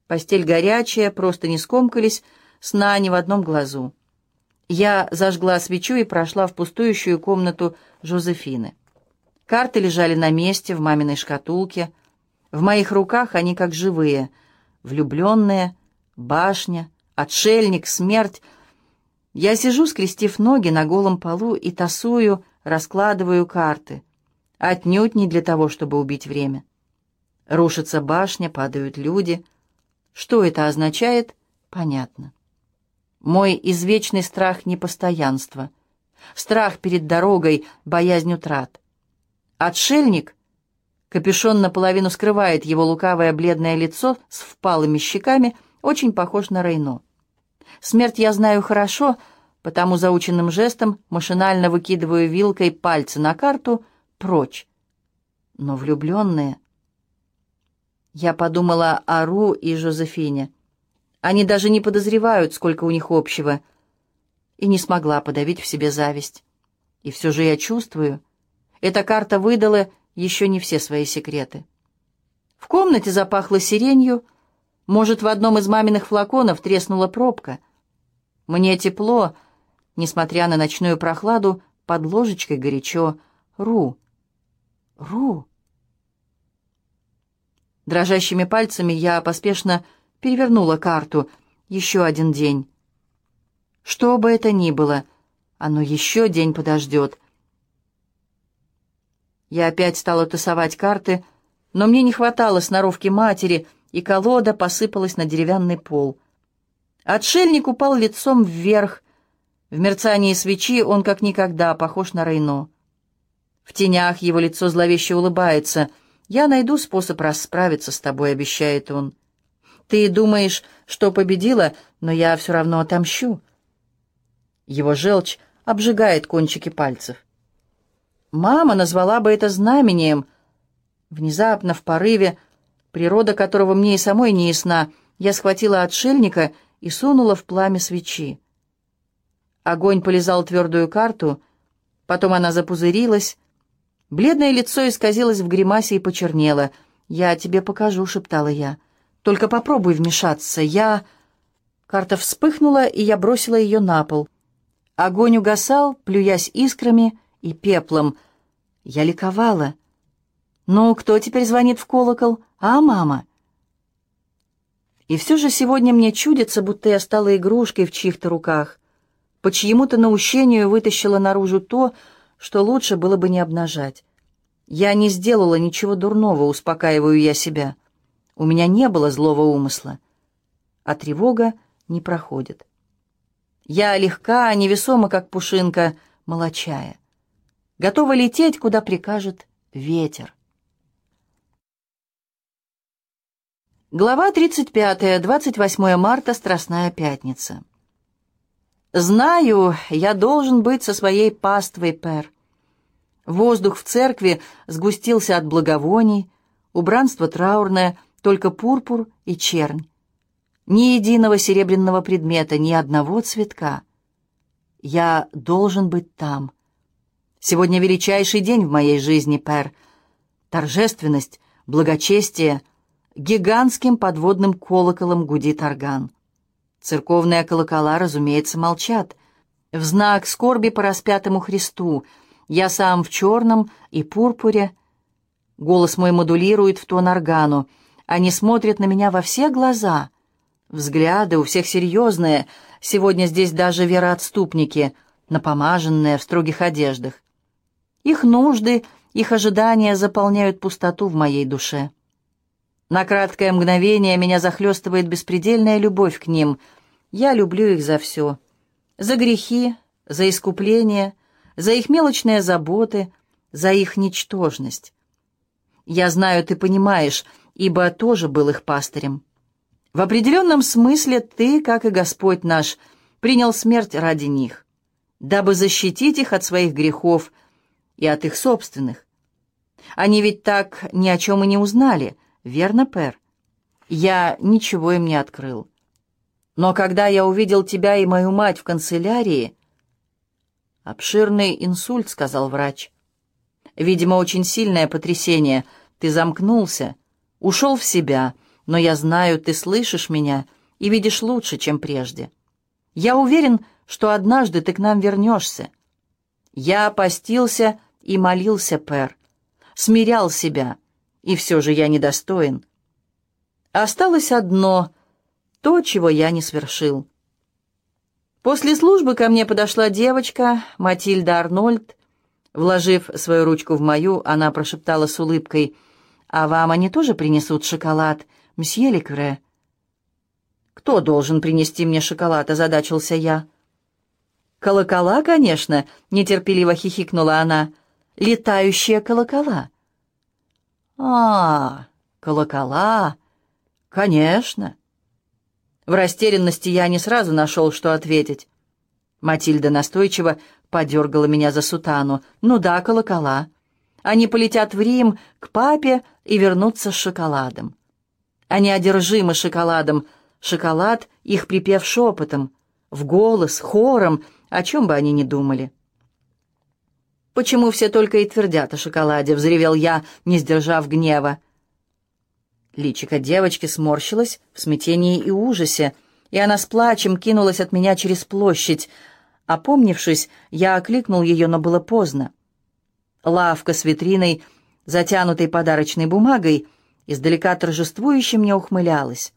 постель горячая, просто не скомкались, сна ни в одном глазу. Я зажгла свечу и прошла в пустующую комнату Жозефины. Карты лежали на месте, в маминой шкатулке. В моих руках они как живые. Влюбленные, башня, отшельник, смерть. Я сижу, скрестив ноги на голом полу и тасую, раскладываю карты. Отнюдь не для того, чтобы убить время. Рушится башня, падают люди. Что это означает, понятно. Мой извечный страх непостоянства. Страх перед дорогой, боязнь утрат. Отшельник, капюшон наполовину скрывает его лукавое бледное лицо с впалыми щеками, очень похож на Рейно. Смерть я знаю хорошо, потому заученным жестом машинально выкидываю вилкой пальцы на карту — прочь. Но влюбленные... Я подумала о Ру и Жозефине. Они даже не подозревают, сколько у них общего. И не смогла подавить в себе зависть. И все же я чувствую, эта карта выдала еще не все свои секреты. В комнате запахло сиренью, может, в одном из маминых флаконов треснула пробка. Мне тепло, несмотря на ночную прохладу, под ложечкой горячо. Ру, Ру. Дрожащими пальцами я поспешно перевернула карту. Еще один день. Что бы это ни было, оно еще день подождет. Я опять стала тасовать карты, но мне не хватало сноровки матери, и колода посыпалась на деревянный пол. Отшельник упал лицом вверх. В мерцании свечи он как никогда похож на Рейно. В тенях его лицо зловеще улыбается. «Я найду способ расправиться с тобой», — обещает он. «Ты думаешь, что победила, но я все равно отомщу». Его желчь обжигает кончики пальцев. Мама назвала бы это знамением. Внезапно, в порыве, природа которого мне и самой не ясна, я схватила отшельника и сунула в пламя свечи. Огонь полизал твердую карту, потом она запузырилась, Бледное лицо исказилось в гримасе и почернело. «Я тебе покажу», — шептала я. Только попробуй вмешаться. Я...» Карта вспыхнула, и я бросила ее на пол. Огонь угасал, плюясь искрами и пеплом. Я ликовала. «Ну, кто теперь звонит в колокол? А, мама?» И все же сегодня мне чудится, будто я стала игрушкой в чьих-то руках. По чьему-то наущению вытащила наружу то, что лучше было бы не обнажать. Я не сделала ничего дурного, успокаиваю я себя. У меня не было злого умысла. А тревога не проходит. Я легка, невесома, как пушинка, молочая. Готова лететь, куда прикажет ветер. Глава 35. 28 марта. Страстная пятница. «Знаю, я должен быть со своей паствой, Пер. Воздух в церкви сгустился от благовоний, убранство траурное, только пурпур и чернь. Ни единого серебряного предмета, ни одного цветка. Я должен быть там. Сегодня величайший день в моей жизни, Пер. Торжественность, благочестие, гигантским подводным колоколом гудит орган. Церковные колокола, разумеется, молчат. В знак скорби по распятому Христу — я сам в черном и пурпуре. Голос мой модулирует в тон органу. Они смотрят на меня во все глаза. Взгляды у всех серьезные. Сегодня здесь даже вероотступники, напомаженные в строгих одеждах. Их нужды, их ожидания заполняют пустоту в моей душе. На краткое мгновение меня захлестывает беспредельная любовь к ним. Я люблю их за все. За грехи, за искупление, за их мелочные заботы, за их ничтожность. Я знаю, ты понимаешь, ибо тоже был их пастырем. В определенном смысле ты, как и Господь наш, принял смерть ради них, дабы защитить их от своих грехов и от их собственных. Они ведь так ни о чем и не узнали, верно, Пер? Я ничего им не открыл. Но когда я увидел тебя и мою мать в канцелярии, «Обширный инсульт», — сказал врач. «Видимо, очень сильное потрясение. Ты замкнулся, ушел в себя, но я знаю, ты слышишь меня и видишь лучше, чем прежде. Я уверен, что однажды ты к нам вернешься. Я постился и молился, Пэр, смирял себя, и все же я недостоин. Осталось одно — то, чего я не свершил». После службы ко мне подошла девочка, Матильда Арнольд. Вложив свою ручку в мою, она прошептала с улыбкой, «А вам они тоже принесут шоколад, мсье Лекре?» «Кто должен принести мне шоколад?» — озадачился я. «Колокола, конечно», — нетерпеливо хихикнула она. «Летающие колокола». «А, колокола, конечно». В растерянности я не сразу нашел, что ответить. Матильда настойчиво подергала меня за сутану. «Ну да, колокола. Они полетят в Рим к папе и вернутся с шоколадом. Они одержимы шоколадом. Шоколад их припев шепотом, в голос, хором, о чем бы они ни думали». «Почему все только и твердят о шоколаде?» — взревел я, не сдержав гнева. Личико девочки сморщилось в смятении и ужасе, и она с плачем кинулась от меня через площадь. Опомнившись, я окликнул ее, но было поздно. Лавка с витриной, затянутой подарочной бумагой, издалека торжествующе мне ухмылялась.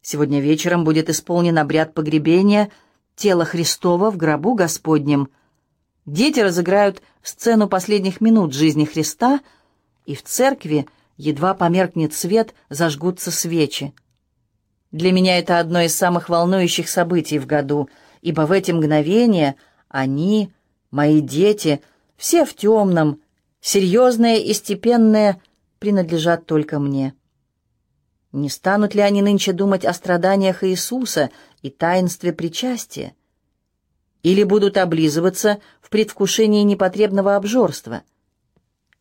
Сегодня вечером будет исполнен обряд погребения тела Христова в гробу Господнем. Дети разыграют сцену последних минут жизни Христа, и в церкви — Едва померкнет свет, зажгутся свечи. Для меня это одно из самых волнующих событий в году, ибо в эти мгновения они, мои дети, все в темном, серьезные и степенные, принадлежат только мне. Не станут ли они нынче думать о страданиях Иисуса и таинстве причастия? Или будут облизываться в предвкушении непотребного обжорства?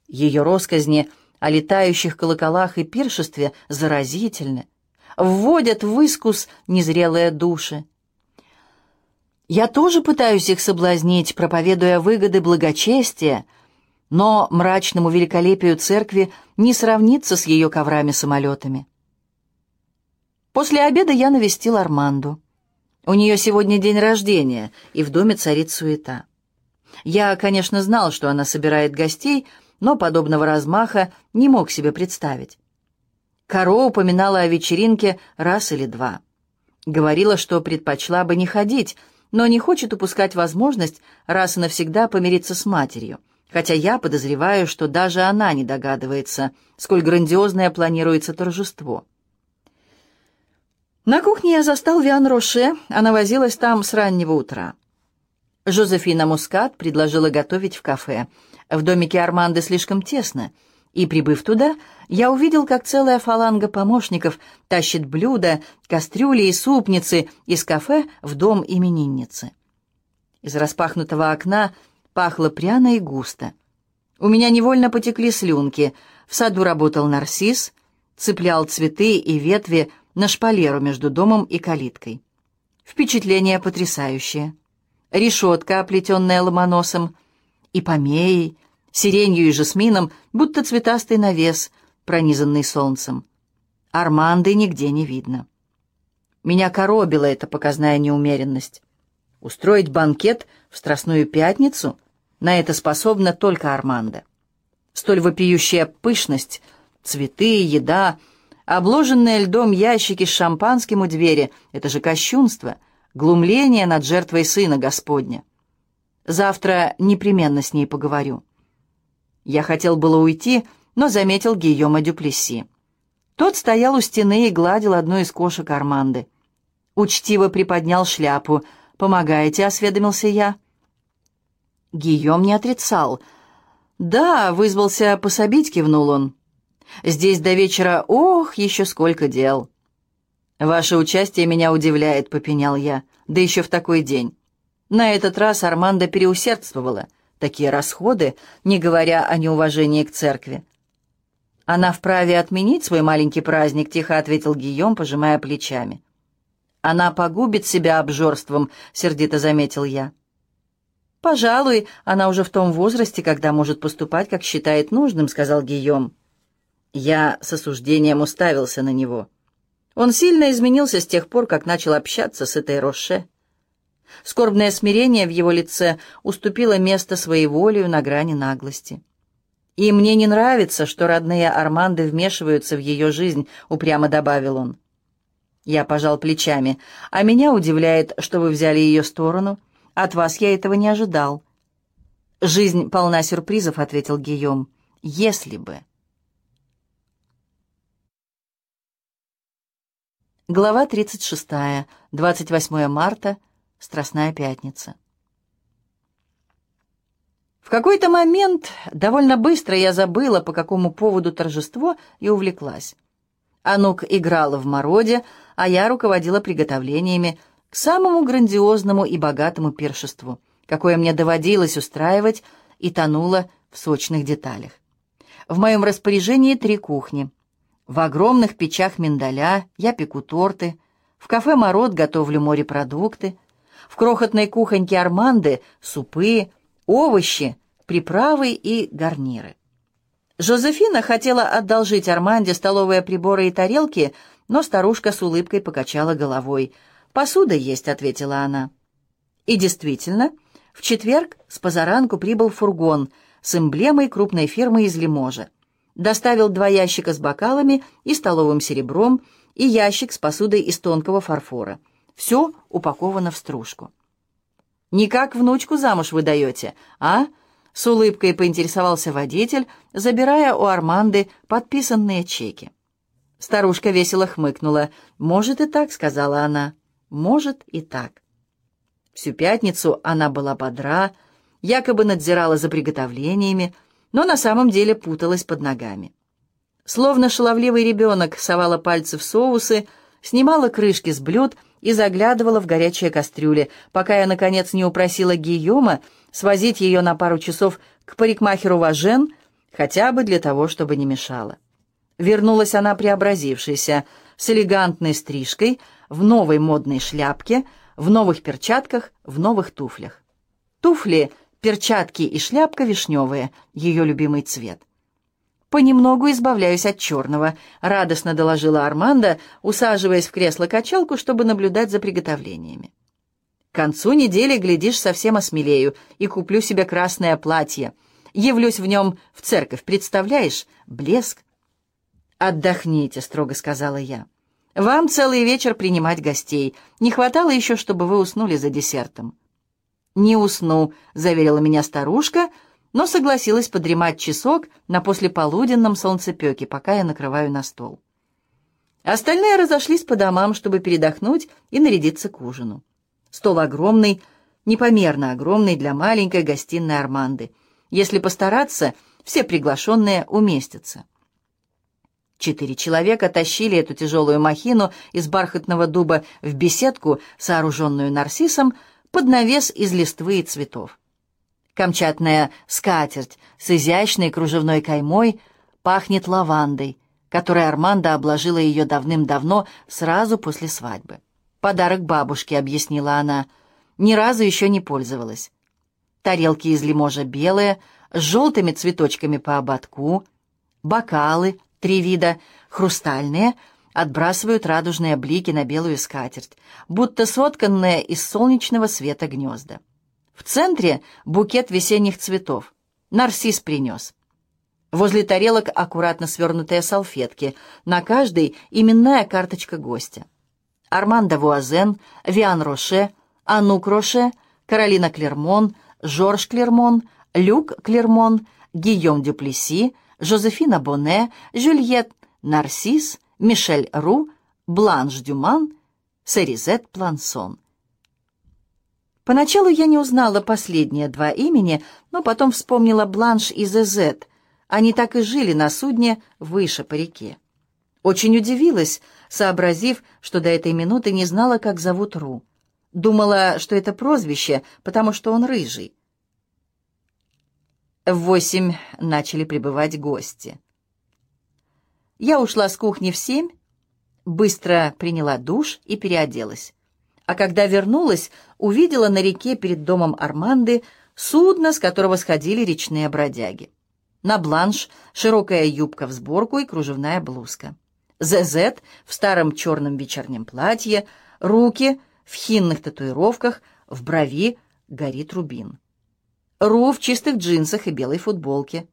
Ее росказни о летающих колоколах и пиршестве заразительны, вводят в искус незрелые души. Я тоже пытаюсь их соблазнить, проповедуя выгоды благочестия, но мрачному великолепию церкви не сравнится с ее коврами-самолетами. После обеда я навестил Арманду. У нее сегодня день рождения, и в доме царит суета. Я, конечно, знал, что она собирает гостей, но подобного размаха не мог себе представить. Каро упоминала о вечеринке раз или два. Говорила, что предпочла бы не ходить, но не хочет упускать возможность раз и навсегда помириться с матерью, хотя я подозреваю, что даже она не догадывается, сколь грандиозное планируется торжество. На кухне я застал Виан Роше, она возилась там с раннего утра. Жозефина Мускат предложила готовить в кафе. В домике Арманды слишком тесно, и, прибыв туда, я увидел, как целая фаланга помощников тащит блюда, кастрюли и супницы из кафе в дом именинницы. Из распахнутого окна пахло пряно и густо. У меня невольно потекли слюнки. В саду работал нарцисс, цеплял цветы и ветви на шпалеру между домом и калиткой. Впечатление потрясающее. Решетка, оплетенная ломоносом, и помеей, сиренью и жасмином, будто цветастый навес, пронизанный солнцем. Арманды нигде не видно. Меня коробила эта показная неумеренность. Устроить банкет в Страстную Пятницу — на это способна только Арманда. Столь вопиющая пышность, цветы, еда, обложенные льдом ящики с шампанским у двери — это же кощунство, глумление над жертвой сына Господня. Завтра непременно с ней поговорю. Я хотел было уйти, но заметил Гийома Дюплесси. Тот стоял у стены и гладил одну из кошек Арманды. Учтиво приподнял шляпу. «Помогаете?» — осведомился я. Гийом не отрицал. «Да», — вызвался пособить, — кивнул он. «Здесь до вечера, ох, еще сколько дел». «Ваше участие меня удивляет», — попенял я, — «да еще в такой день». На этот раз Армандо переусердствовала. Такие расходы, не говоря о неуважении к церкви. «Она вправе отменить свой маленький праздник», — тихо ответил Гийом, пожимая плечами. «Она погубит себя обжорством», — сердито заметил я. «Пожалуй, она уже в том возрасте, когда может поступать, как считает нужным», — сказал Гийом. Я с осуждением уставился на него. Он сильно изменился с тех пор, как начал общаться с этой Роше. Скорбное смирение в его лице уступило место своей волею на грани наглости. «И мне не нравится, что родные Арманды вмешиваются в ее жизнь», — упрямо добавил он. Я пожал плечами. «А меня удивляет, что вы взяли ее сторону. От вас я этого не ожидал». «Жизнь полна сюрпризов», — ответил Гийом. «Если бы...» Глава 36. 28 марта. Страстная пятница. В какой-то момент, довольно быстро я забыла, по какому поводу торжество, и увлеклась. Анук играла в мороде, а я руководила приготовлениями к самому грандиозному и богатому пиршеству, какое мне доводилось устраивать и тонуло в сочных деталях. В моем распоряжении три кухни — в огромных печах миндаля я пеку торты, в кафе «Мород» готовлю морепродукты, в крохотной кухоньке Арманды супы, овощи, приправы и гарниры. Жозефина хотела одолжить Арманде столовые приборы и тарелки, но старушка с улыбкой покачала головой. «Посуда есть», — ответила она. И действительно, в четверг с позаранку прибыл фургон с эмблемой крупной фирмы из Лиможа доставил два ящика с бокалами и столовым серебром и ящик с посудой из тонкого фарфора. Все упаковано в стружку. «Не как внучку замуж вы даете, а?» С улыбкой поинтересовался водитель, забирая у Арманды подписанные чеки. Старушка весело хмыкнула. «Может и так», — сказала она. «Может и так». Всю пятницу она была бодра, якобы надзирала за приготовлениями, но на самом деле путалась под ногами. Словно шаловливый ребенок совала пальцы в соусы, снимала крышки с блюд и заглядывала в горячие кастрюли, пока я, наконец, не упросила Гийома свозить ее на пару часов к парикмахеру Важен, хотя бы для того, чтобы не мешала. Вернулась она преобразившаяся, с элегантной стрижкой, в новой модной шляпке, в новых перчатках, в новых туфлях. Туфли Перчатки и шляпка вишневые, ее любимый цвет. понемногу избавляюсь от черного», — радостно доложила Армандо, усаживаясь в кресло-качалку, чтобы наблюдать за приготовлениями. «К концу недели, глядишь, совсем осмелею и куплю себе красное платье. Явлюсь в нем в церковь, представляешь? Блеск». «Отдохните», — строго сказала я. «Вам целый вечер принимать гостей. Не хватало еще, чтобы вы уснули за десертом». «Не усну», — заверила меня старушка, — но согласилась подремать часок на послеполуденном солнцепеке, пока я накрываю на стол. Остальные разошлись по домам, чтобы передохнуть и нарядиться к ужину. Стол огромный, непомерно огромный для маленькой гостиной Арманды. Если постараться, все приглашенные уместятся. Четыре человека тащили эту тяжелую махину из бархатного дуба в беседку, сооруженную нарциссом, под навес из листвы и цветов. Камчатная скатерть с изящной кружевной каймой пахнет лавандой, которой Армандо обложила ее давным-давно, сразу после свадьбы. «Подарок бабушке», — объяснила она. «Ни разу еще не пользовалась». Тарелки из лиможа белые, с желтыми цветочками по ободку, бокалы, три вида, хрустальные, отбрасывают радужные блики на белую скатерть, будто сотканные из солнечного света гнезда. В центре букет весенних цветов. Нарцисс принес. Возле тарелок аккуратно свернутые салфетки, на каждой именная карточка гостя. Армандо Вуазен, Виан Роше, Анук Роше, Каролина Клермон, Жорж Клермон, Люк Клермон, Гийом Дюплеси, Жозефина Боне, Жюльет Нарсис, Мишель Ру, Бланш Дюман, Серизет Плансон. Поначалу я не узнала последние два имени, но потом вспомнила Бланш и Зезет. Они так и жили на судне выше по реке. Очень удивилась, сообразив, что до этой минуты не знала, как зовут Ру. Думала, что это прозвище, потому что он рыжий. В восемь начали прибывать гости. Я ушла с кухни в семь, быстро приняла душ и переоделась а когда вернулась, увидела на реке перед домом Арманды судно, с которого сходили речные бродяги. На бланш широкая юбка в сборку и кружевная блузка. ЗЗ в старом черном вечернем платье, руки в хинных татуировках, в брови горит рубин. Ру в чистых джинсах и белой футболке.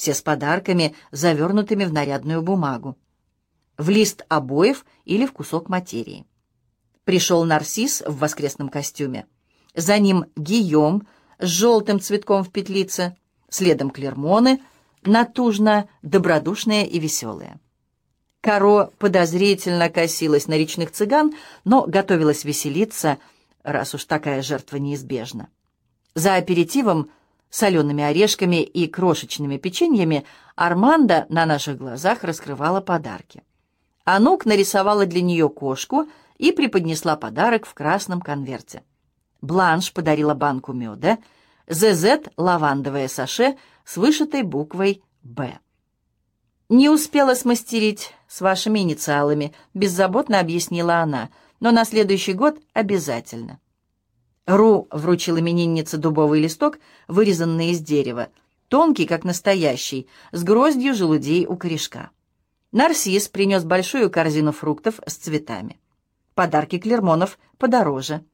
Все с подарками, завернутыми в нарядную бумагу. В лист обоев или в кусок материи. Пришел Нарцисс в воскресном костюме. За ним Гийом с желтым цветком в петлице, следом Клермоны, натужно, добродушные и веселые. Каро подозрительно косилась на речных цыган, но готовилась веселиться, раз уж такая жертва неизбежна. За аперитивом, солеными орешками и крошечными печеньями Армандо на наших глазах раскрывала подарки. Анук нарисовала для нее кошку — и преподнесла подарок в красном конверте. Бланш подарила банку меда, ЗЗ — лавандовое саше с вышитой буквой «Б». «Не успела смастерить с вашими инициалами», — беззаботно объяснила она, «но на следующий год обязательно». Ру вручил имениннице дубовый листок, вырезанный из дерева, тонкий, как настоящий, с гроздью желудей у корешка. Нарцисс принес большую корзину фруктов с цветами. Подарки Клермонов подороже.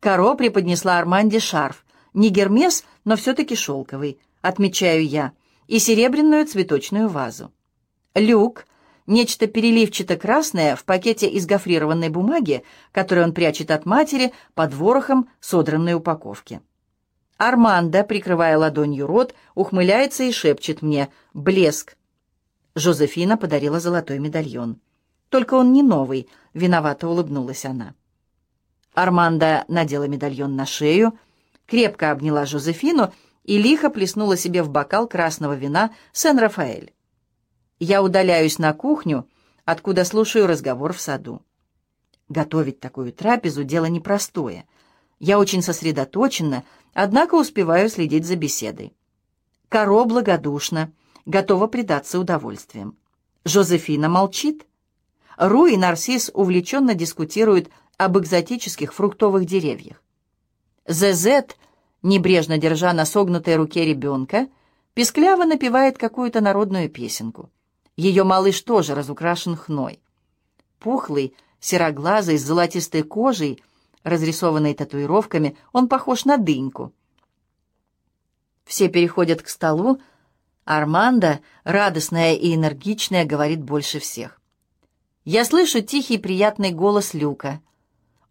Каро преподнесла Арманде шарф. Не гермес, но все-таки шелковый, отмечаю я, и серебряную цветочную вазу. Люк — нечто переливчато-красное в пакете из гофрированной бумаги, который он прячет от матери под ворохом содранной упаковки. Армандо, прикрывая ладонью рот, ухмыляется и шепчет мне «Блеск». Жозефина подарила золотой медальон. Только он не новый, виновато улыбнулась она. Армандо надела медальон на шею, крепко обняла Жозефину и лихо плеснула себе в бокал красного вина Сен-Рафаэль. Я удаляюсь на кухню, откуда слушаю разговор в саду. Готовить такую трапезу — дело непростое. Я очень сосредоточена, однако успеваю следить за беседой. Каро благодушно, готова предаться удовольствием. Жозефина молчит. Ру и Нарсис увлеченно дискутируют об экзотических фруктовых деревьях. ЗЗ, небрежно держа на согнутой руке ребенка, Пескляво напевает какую-то народную песенку. Ее малыш тоже разукрашен хной. Пухлый, сероглазый, с золотистой кожей, разрисованной татуировками, он похож на дыньку. Все переходят к столу. Армандо, радостная и энергичная, говорит больше всех. Я слышу тихий приятный голос Люка.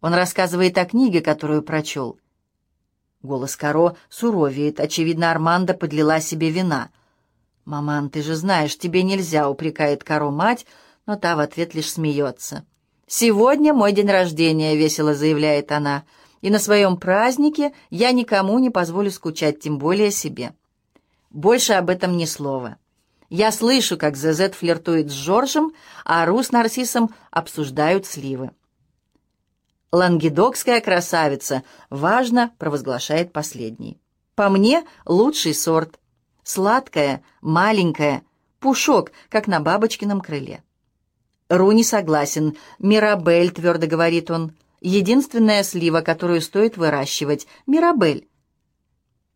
Он рассказывает о книге, которую прочел. Голос Каро суровеет. Очевидно, Армандо подлила себе вина. «Маман, ты же знаешь, тебе нельзя», — упрекает Каро мать, но та в ответ лишь смеется. «Сегодня мой день рождения», — весело заявляет она, «и на своем празднике я никому не позволю скучать, тем более себе». Больше об этом ни слова. Я слышу, как Зезет флиртует с Жоржем, а Ру с Нарциссом обсуждают сливы. «Лангедокская красавица», — важно провозглашает последний. «По мне, лучший сорт. Сладкая, маленькая, пушок, как на бабочкином крыле». Ру не согласен. «Мирабель», — твердо говорит он, — «единственная слива, которую стоит выращивать. Мирабель».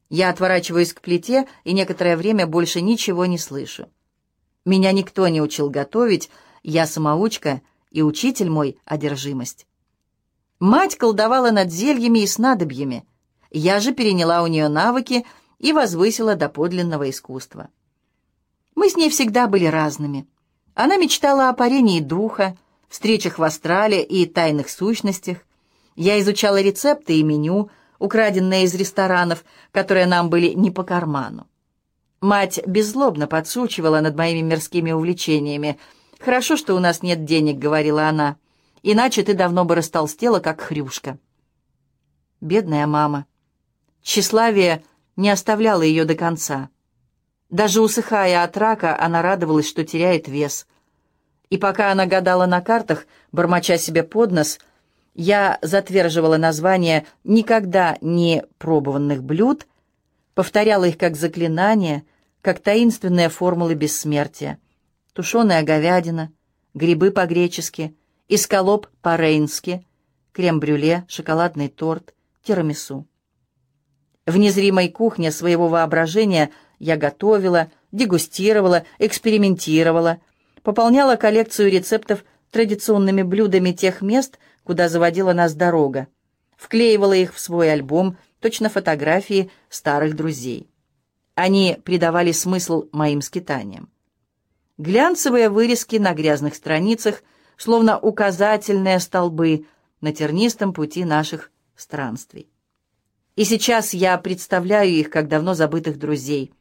Я отворачиваюсь к плите и некоторое время больше ничего не слышу. Меня никто не учил готовить, я самоучка, и учитель мой — одержимость. Мать колдовала над зельями и снадобьями. Я же переняла у нее навыки и возвысила до подлинного искусства. Мы с ней всегда были разными. Она мечтала о парении духа, встречах в астрале и тайных сущностях. Я изучала рецепты и меню, украденные из ресторанов, которые нам были не по карману. Мать беззлобно подсучивала над моими мирскими увлечениями. «Хорошо, что у нас нет денег», — говорила она, — «иначе ты давно бы растолстела, как хрюшка». Бедная мама. Тщеславие не оставляло ее до конца. Даже усыхая от рака, она радовалась, что теряет вес. И пока она гадала на картах, бормоча себе под нос, я затверживала названия никогда не пробованных блюд, повторяла их как заклинания, как таинственные формулы бессмертия. Тушеная говядина, грибы по-гречески, исколоп по-рейнски, крем-брюле, шоколадный торт, тирамису. В незримой кухне своего воображения – я готовила, дегустировала, экспериментировала, пополняла коллекцию рецептов традиционными блюдами тех мест, куда заводила нас дорога, вклеивала их в свой альбом, точно фотографии старых друзей. Они придавали смысл моим скитаниям. Глянцевые вырезки на грязных страницах, словно указательные столбы на тернистом пути наших странствий. И сейчас я представляю их как давно забытых друзей,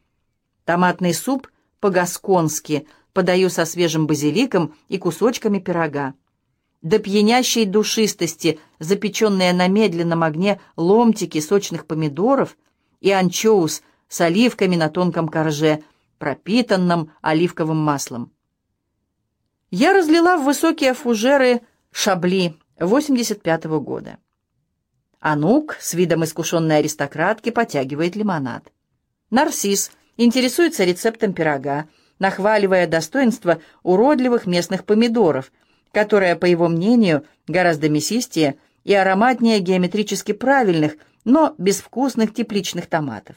Томатный суп по-гасконски подаю со свежим базиликом и кусочками пирога. До пьянящей душистости запеченные на медленном огне ломтики сочных помидоров и анчоус с оливками на тонком корже, пропитанном оливковым маслом. Я разлила в высокие фужеры шабли 85-го года. Анук с видом искушенной аристократки потягивает лимонад. Нарцисс интересуется рецептом пирога, нахваливая достоинства уродливых местных помидоров, которые, по его мнению, гораздо мясистее и ароматнее геометрически правильных, но безвкусных тепличных томатов.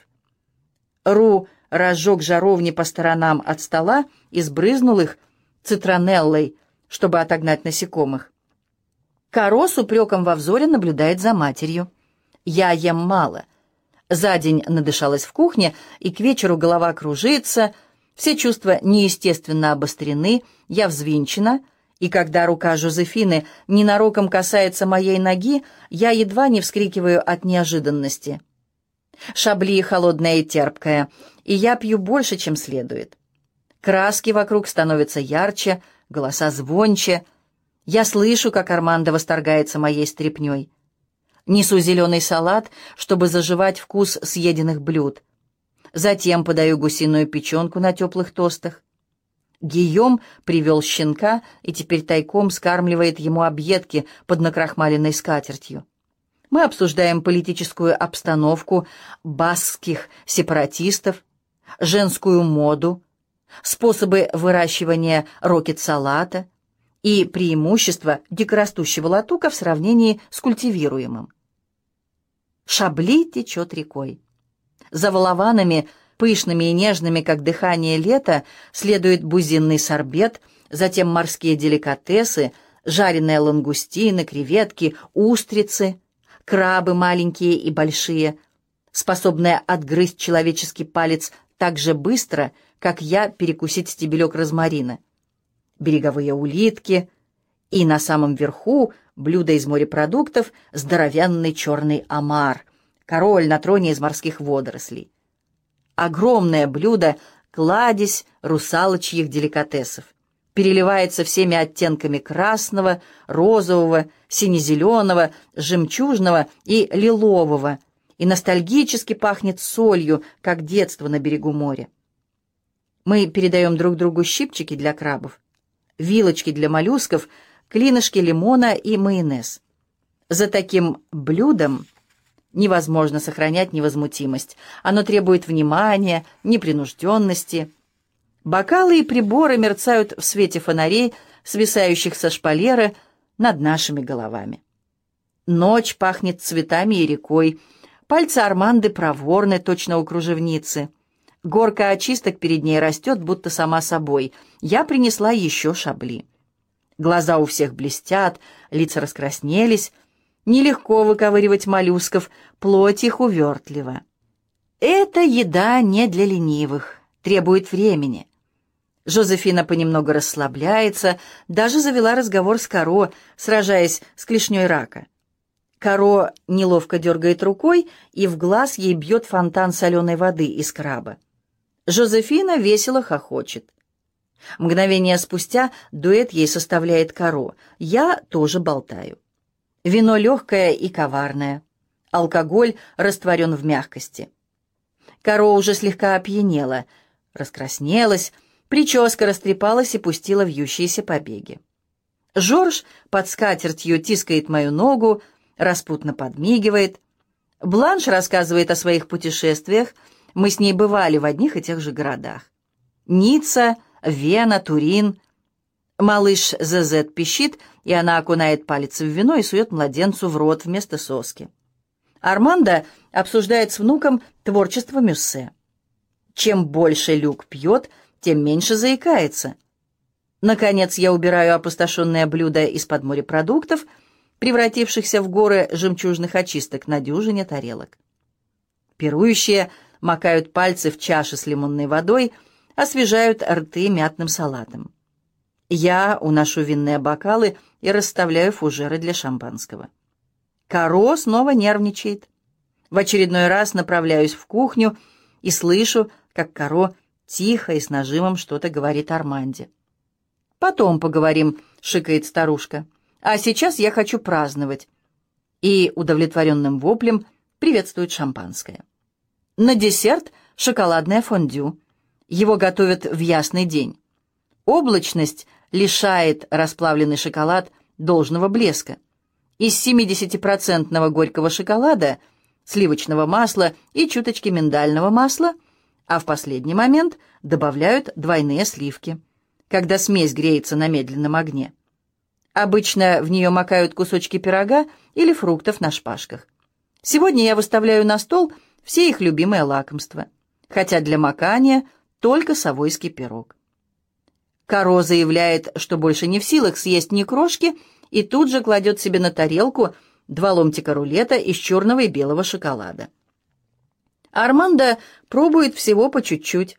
Ру разжег жаровни по сторонам от стола и сбрызнул их цитронеллой, чтобы отогнать насекомых. Каро с упреком во взоре наблюдает за матерью. «Я ем мало», за день надышалась в кухне, и к вечеру голова кружится, все чувства неестественно обострены, я взвинчена, и когда рука Жозефины ненароком касается моей ноги, я едва не вскрикиваю от неожиданности. Шабли холодная и терпкая, и я пью больше, чем следует. Краски вокруг становятся ярче, голоса звонче. Я слышу, как Армандо восторгается моей стряпнёй. Несу зеленый салат, чтобы заживать вкус съеденных блюд. Затем подаю гусиную печенку на теплых тостах. Гийом привел щенка и теперь тайком скармливает ему объедки под накрахмаленной скатертью. Мы обсуждаем политическую обстановку баскских сепаратистов, женскую моду, способы выращивания рокет-салата, и преимущество дикорастущего латука в сравнении с культивируемым. Шабли течет рекой. За волованами Пышными и нежными, как дыхание лета, следует бузинный сорбет, затем морские деликатесы, жареные лангустины, креветки, устрицы, крабы маленькие и большие, способные отгрызть человеческий палец так же быстро, как я перекусить стебелек розмарина, береговые улитки и на самом верху блюдо из морепродуктов здоровенный черный омар, король на троне из морских водорослей. Огромное блюдо — кладезь русалочьих деликатесов переливается всеми оттенками красного, розового, сине-зеленого, жемчужного и лилового, и ностальгически пахнет солью, как детство на берегу моря. Мы передаем друг другу щипчики для крабов, вилочки для моллюсков, клинышки лимона и майонез. За таким блюдом невозможно сохранять невозмутимость. Оно требует внимания, непринужденности, Бокалы и приборы мерцают в свете фонарей, свисающих со шпалеры над нашими головами. Ночь пахнет цветами и рекой. Пальцы Арманды проворны, точно у кружевницы. Горка очисток перед ней растет, будто сама собой. Я принесла еще шабли. Глаза у всех блестят, лица раскраснелись. Нелегко выковыривать моллюсков, плоть их увертлива. Это еда не для ленивых, требует времени. Жозефина понемногу расслабляется, даже завела разговор с Каро, сражаясь с клешней рака. Каро неловко дергает рукой, и в глаз ей бьет фонтан соленой воды из краба. Жозефина весело хохочет. Мгновение спустя дуэт ей составляет Каро. Я тоже болтаю. Вино легкое и коварное. Алкоголь растворен в мягкости. Каро уже слегка опьянела, раскраснелась, Прическа растрепалась и пустила вьющиеся побеги. Жорж под скатертью тискает мою ногу, распутно подмигивает. Бланш рассказывает о своих путешествиях. Мы с ней бывали в одних и тех же городах. Ницца, Вена, Турин. Малыш ЗЗ пищит, и она окунает палец в вино и сует младенцу в рот вместо соски. Армандо обсуждает с внуком творчество Мюссе. Чем больше Люк пьет, тем меньше заикается. Наконец я убираю опустошенное блюдо из-под морепродуктов, превратившихся в горы жемчужных очисток на дюжине тарелок. Пирующие макают пальцы в чаши с лимонной водой, освежают рты мятным салатом. Я уношу винные бокалы и расставляю фужеры для шампанского. Каро снова нервничает. В очередной раз направляюсь в кухню и слышу, как Каро Тихо и с нажимом что-то говорит Арманде. «Потом поговорим», — шикает старушка. «А сейчас я хочу праздновать». И удовлетворенным воплем приветствует шампанское. На десерт шоколадное фондю. Его готовят в ясный день. Облачность лишает расплавленный шоколад должного блеска. Из 70% горького шоколада, сливочного масла и чуточки миндального масла а в последний момент добавляют двойные сливки, когда смесь греется на медленном огне. Обычно в нее макают кусочки пирога или фруктов на шпажках. Сегодня я выставляю на стол все их любимые лакомства, хотя для макания только совойский пирог. Каро заявляет, что больше не в силах съесть ни крошки, и тут же кладет себе на тарелку два ломтика рулета из черного и белого шоколада. Армандо пробует всего по чуть-чуть.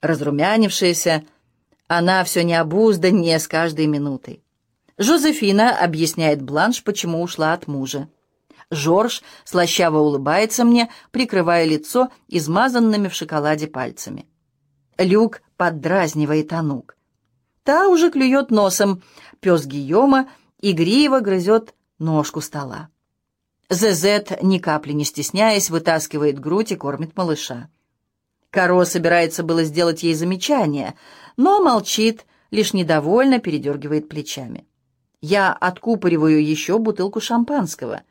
Разрумянившаяся, она все необузданнее с каждой минутой. Жозефина объясняет Бланш, почему ушла от мужа. Жорж слащаво улыбается мне, прикрывая лицо измазанными в шоколаде пальцами. Люк поддразнивает Анук. Та уже клюет носом. Пес Гийома игриво грызет ножку стола. ЗЗ, ни капли не стесняясь, вытаскивает грудь и кормит малыша. Каро собирается было сделать ей замечание, но молчит, лишь недовольно передергивает плечами. Я откупориваю еще бутылку шампанского.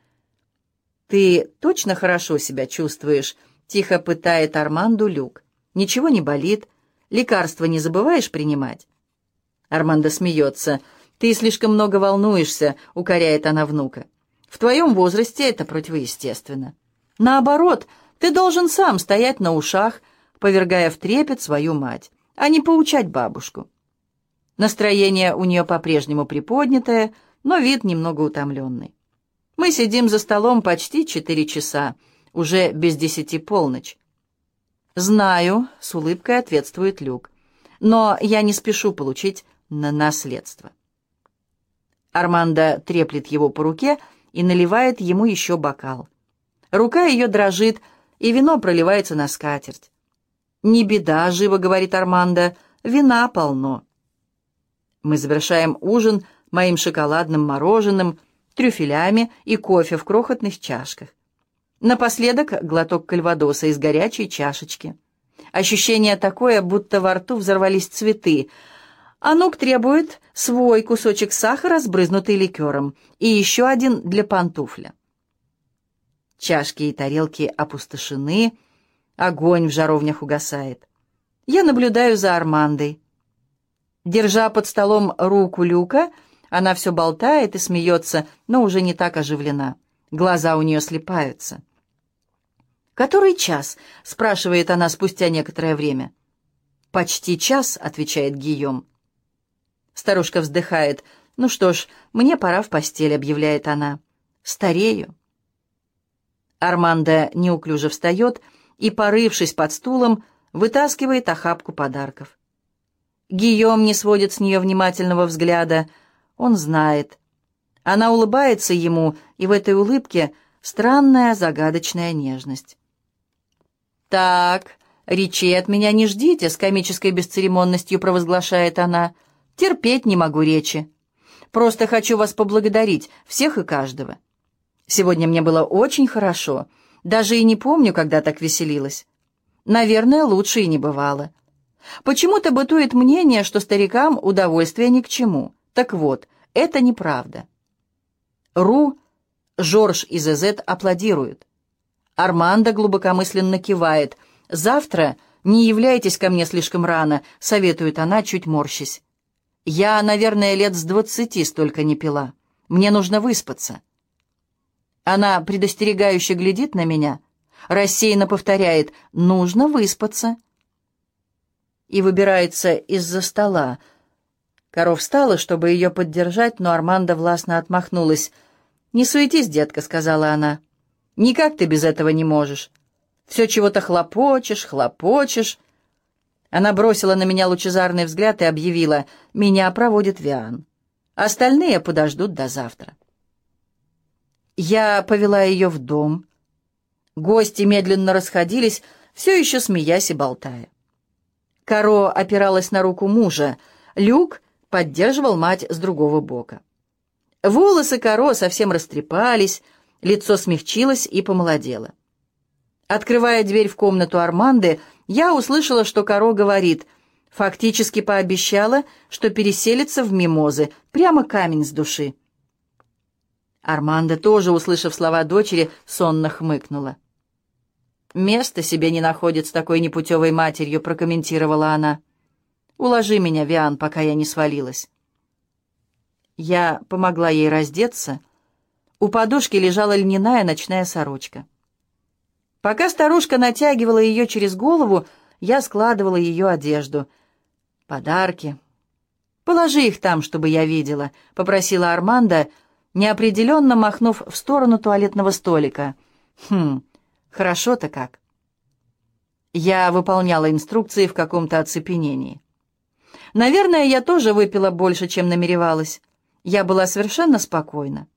«Ты точно хорошо себя чувствуешь?» — тихо пытает Арманду Люк. «Ничего не болит? Лекарства не забываешь принимать?» Армандо смеется. «Ты слишком много волнуешься», — укоряет она внука. В твоем возрасте это противоестественно. Наоборот, ты должен сам стоять на ушах, повергая в трепет свою мать, а не поучать бабушку. Настроение у нее по-прежнему приподнятое, но вид немного утомленный. Мы сидим за столом почти четыре часа, уже без десяти полночь. «Знаю», — с улыбкой ответствует Люк, «но я не спешу получить на наследство». Армандо треплет его по руке и наливает ему еще бокал. Рука ее дрожит, и вино проливается на скатерть. «Не беда», — живо говорит Армандо, — «вина полно». Мы завершаем ужин моим шоколадным мороженым, трюфелями и кофе в крохотных чашках. Напоследок глоток кальвадоса из горячей чашечки. Ощущение такое, будто во рту взорвались цветы. Анук требует свой кусочек сахара, сбрызнутый ликером, и еще один для пантуфля. Чашки и тарелки опустошены, огонь в жаровнях угасает. Я наблюдаю за Армандой. Держа под столом руку Люка, она все болтает и смеется, но уже не так оживлена. Глаза у нее слепаются. «Который час?» — спрашивает она спустя некоторое время. «Почти час», — отвечает Гийом. Старушка вздыхает. «Ну что ж, мне пора в постель», — объявляет она. «Старею». Армандо неуклюже встает и, порывшись под стулом, вытаскивает охапку подарков. Гийом не сводит с нее внимательного взгляда. Он знает. Она улыбается ему, и в этой улыбке странная загадочная нежность. «Так, речей от меня не ждите», — с комической бесцеремонностью провозглашает она. «Терпеть не могу речи. Просто хочу вас поблагодарить, всех и каждого. Сегодня мне было очень хорошо, даже и не помню, когда так веселилась. Наверное, лучше и не бывало. Почему-то бытует мнение, что старикам удовольствие ни к чему. Так вот, это неправда. Ру, Жорж и Зезет аплодируют. Армандо глубокомысленно кивает. «Завтра не являйтесь ко мне слишком рано», — советует она, чуть морщись. «Я, наверное, лет с двадцати столько не пила. Мне нужно выспаться». Она предостерегающе глядит на меня, рассеянно повторяет «нужно выспаться» и выбирается из-за стола. Коров встала, чтобы ее поддержать, но Армандо властно отмахнулась. «Не суетись, детка», — сказала она. «Никак ты без этого не можешь. Все чего-то хлопочешь, хлопочешь». Она бросила на меня лучезарный взгляд и объявила, «Меня проводит Виан. Остальные подождут до завтра». Я повела ее в дом. Гости медленно расходились, все еще смеясь и болтая. Каро опиралась на руку мужа. Люк поддерживал мать с другого бока. Волосы Каро совсем растрепались, лицо смягчилось и помолодело. Открывая дверь в комнату Арманды, я услышала, что Каро говорит, фактически пообещала, что переселится в мимозы, прямо камень с души. Арманда тоже, услышав слова дочери, сонно хмыкнула. «Место себе не находит с такой непутевой матерью», — прокомментировала она. «Уложи меня, Виан, пока я не свалилась». Я помогла ей раздеться. У подушки лежала льняная ночная сорочка. Пока старушка натягивала ее через голову, я складывала ее одежду. «Подарки». «Положи их там, чтобы я видела», — попросила Арманда, неопределенно махнув в сторону туалетного столика. «Хм, Хорошо-то как. Я выполняла инструкции в каком-то оцепенении. Наверное, я тоже выпила больше, чем намеревалась. Я была совершенно спокойна.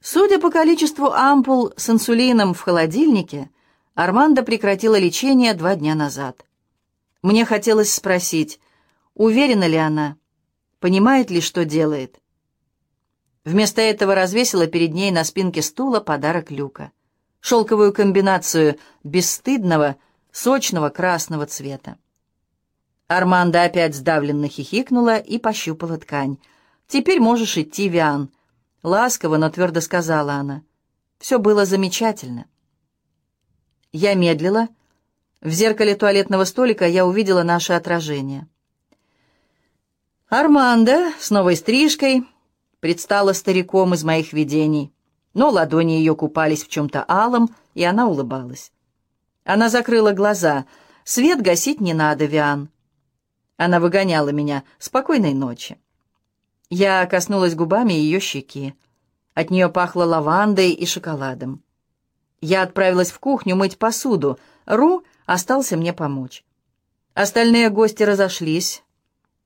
Судя по количеству ампул с инсулином в холодильнике, Армандо прекратила лечение два дня назад. Мне хотелось спросить, уверена ли она, понимает ли, что делает. Вместо этого развесила перед ней на спинке стула подарок Люка — шелковую комбинацию бесстыдного, сочного красного цвета. Армандо опять сдавленно хихикнула и пощупала ткань. «Теперь можешь идти, Виан», — ласково, но твердо сказала она. «Все было замечательно». Я медлила. В зеркале туалетного столика я увидела наше отражение. Армандо с новой стрижкой предстала стариком из моих видений но ладони ее купались в чем-то алом, и она улыбалась. Она закрыла глаза. «Свет гасить не надо, Виан». Она выгоняла меня. «Спокойной ночи». Я коснулась губами ее щеки. От нее пахло лавандой и шоколадом. Я отправилась в кухню мыть посуду. Ру остался мне помочь. Остальные гости разошлись.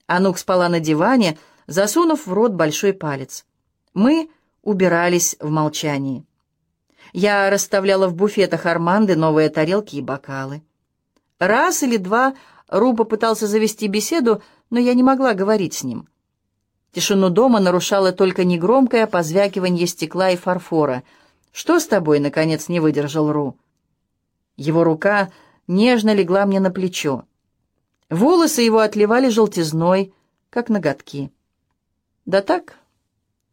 Анук спала на диване, засунув в рот большой палец. Мы убирались в молчании. Я расставляла в буфетах Арманды новые тарелки и бокалы. Раз или два Ру попытался завести беседу, но я не могла говорить с ним. Тишину дома нарушало только негромкое позвякивание стекла и фарфора. «Что с тобой?» — наконец не выдержал Ру. Его рука нежно легла мне на плечо. Волосы его отливали желтизной, как ноготки. «Да так?»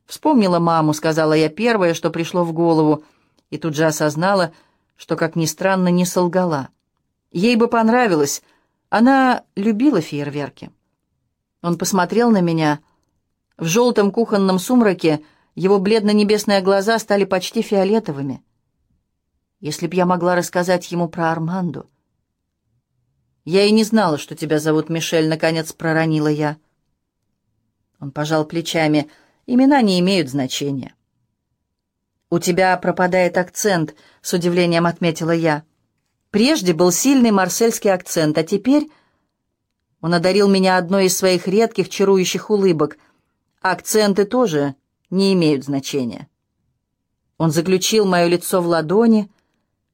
«Вспомнила маму», — сказала я первое, что пришло в голову, и тут же осознала, что, как ни странно, не солгала. Ей бы понравилось, она любила фейерверки. Он посмотрел на меня. В желтом кухонном сумраке его бледно-небесные глаза стали почти фиолетовыми. Если б я могла рассказать ему про Арманду. «Я и не знала, что тебя зовут Мишель», — наконец проронила я. Он пожал плечами. «Имена не имеют значения». «У тебя пропадает акцент», — с удивлением отметила я. «Прежде был сильный марсельский акцент, а теперь...» Он одарил меня одной из своих редких чарующих улыбок. «Акценты тоже не имеют значения». Он заключил мое лицо в ладони,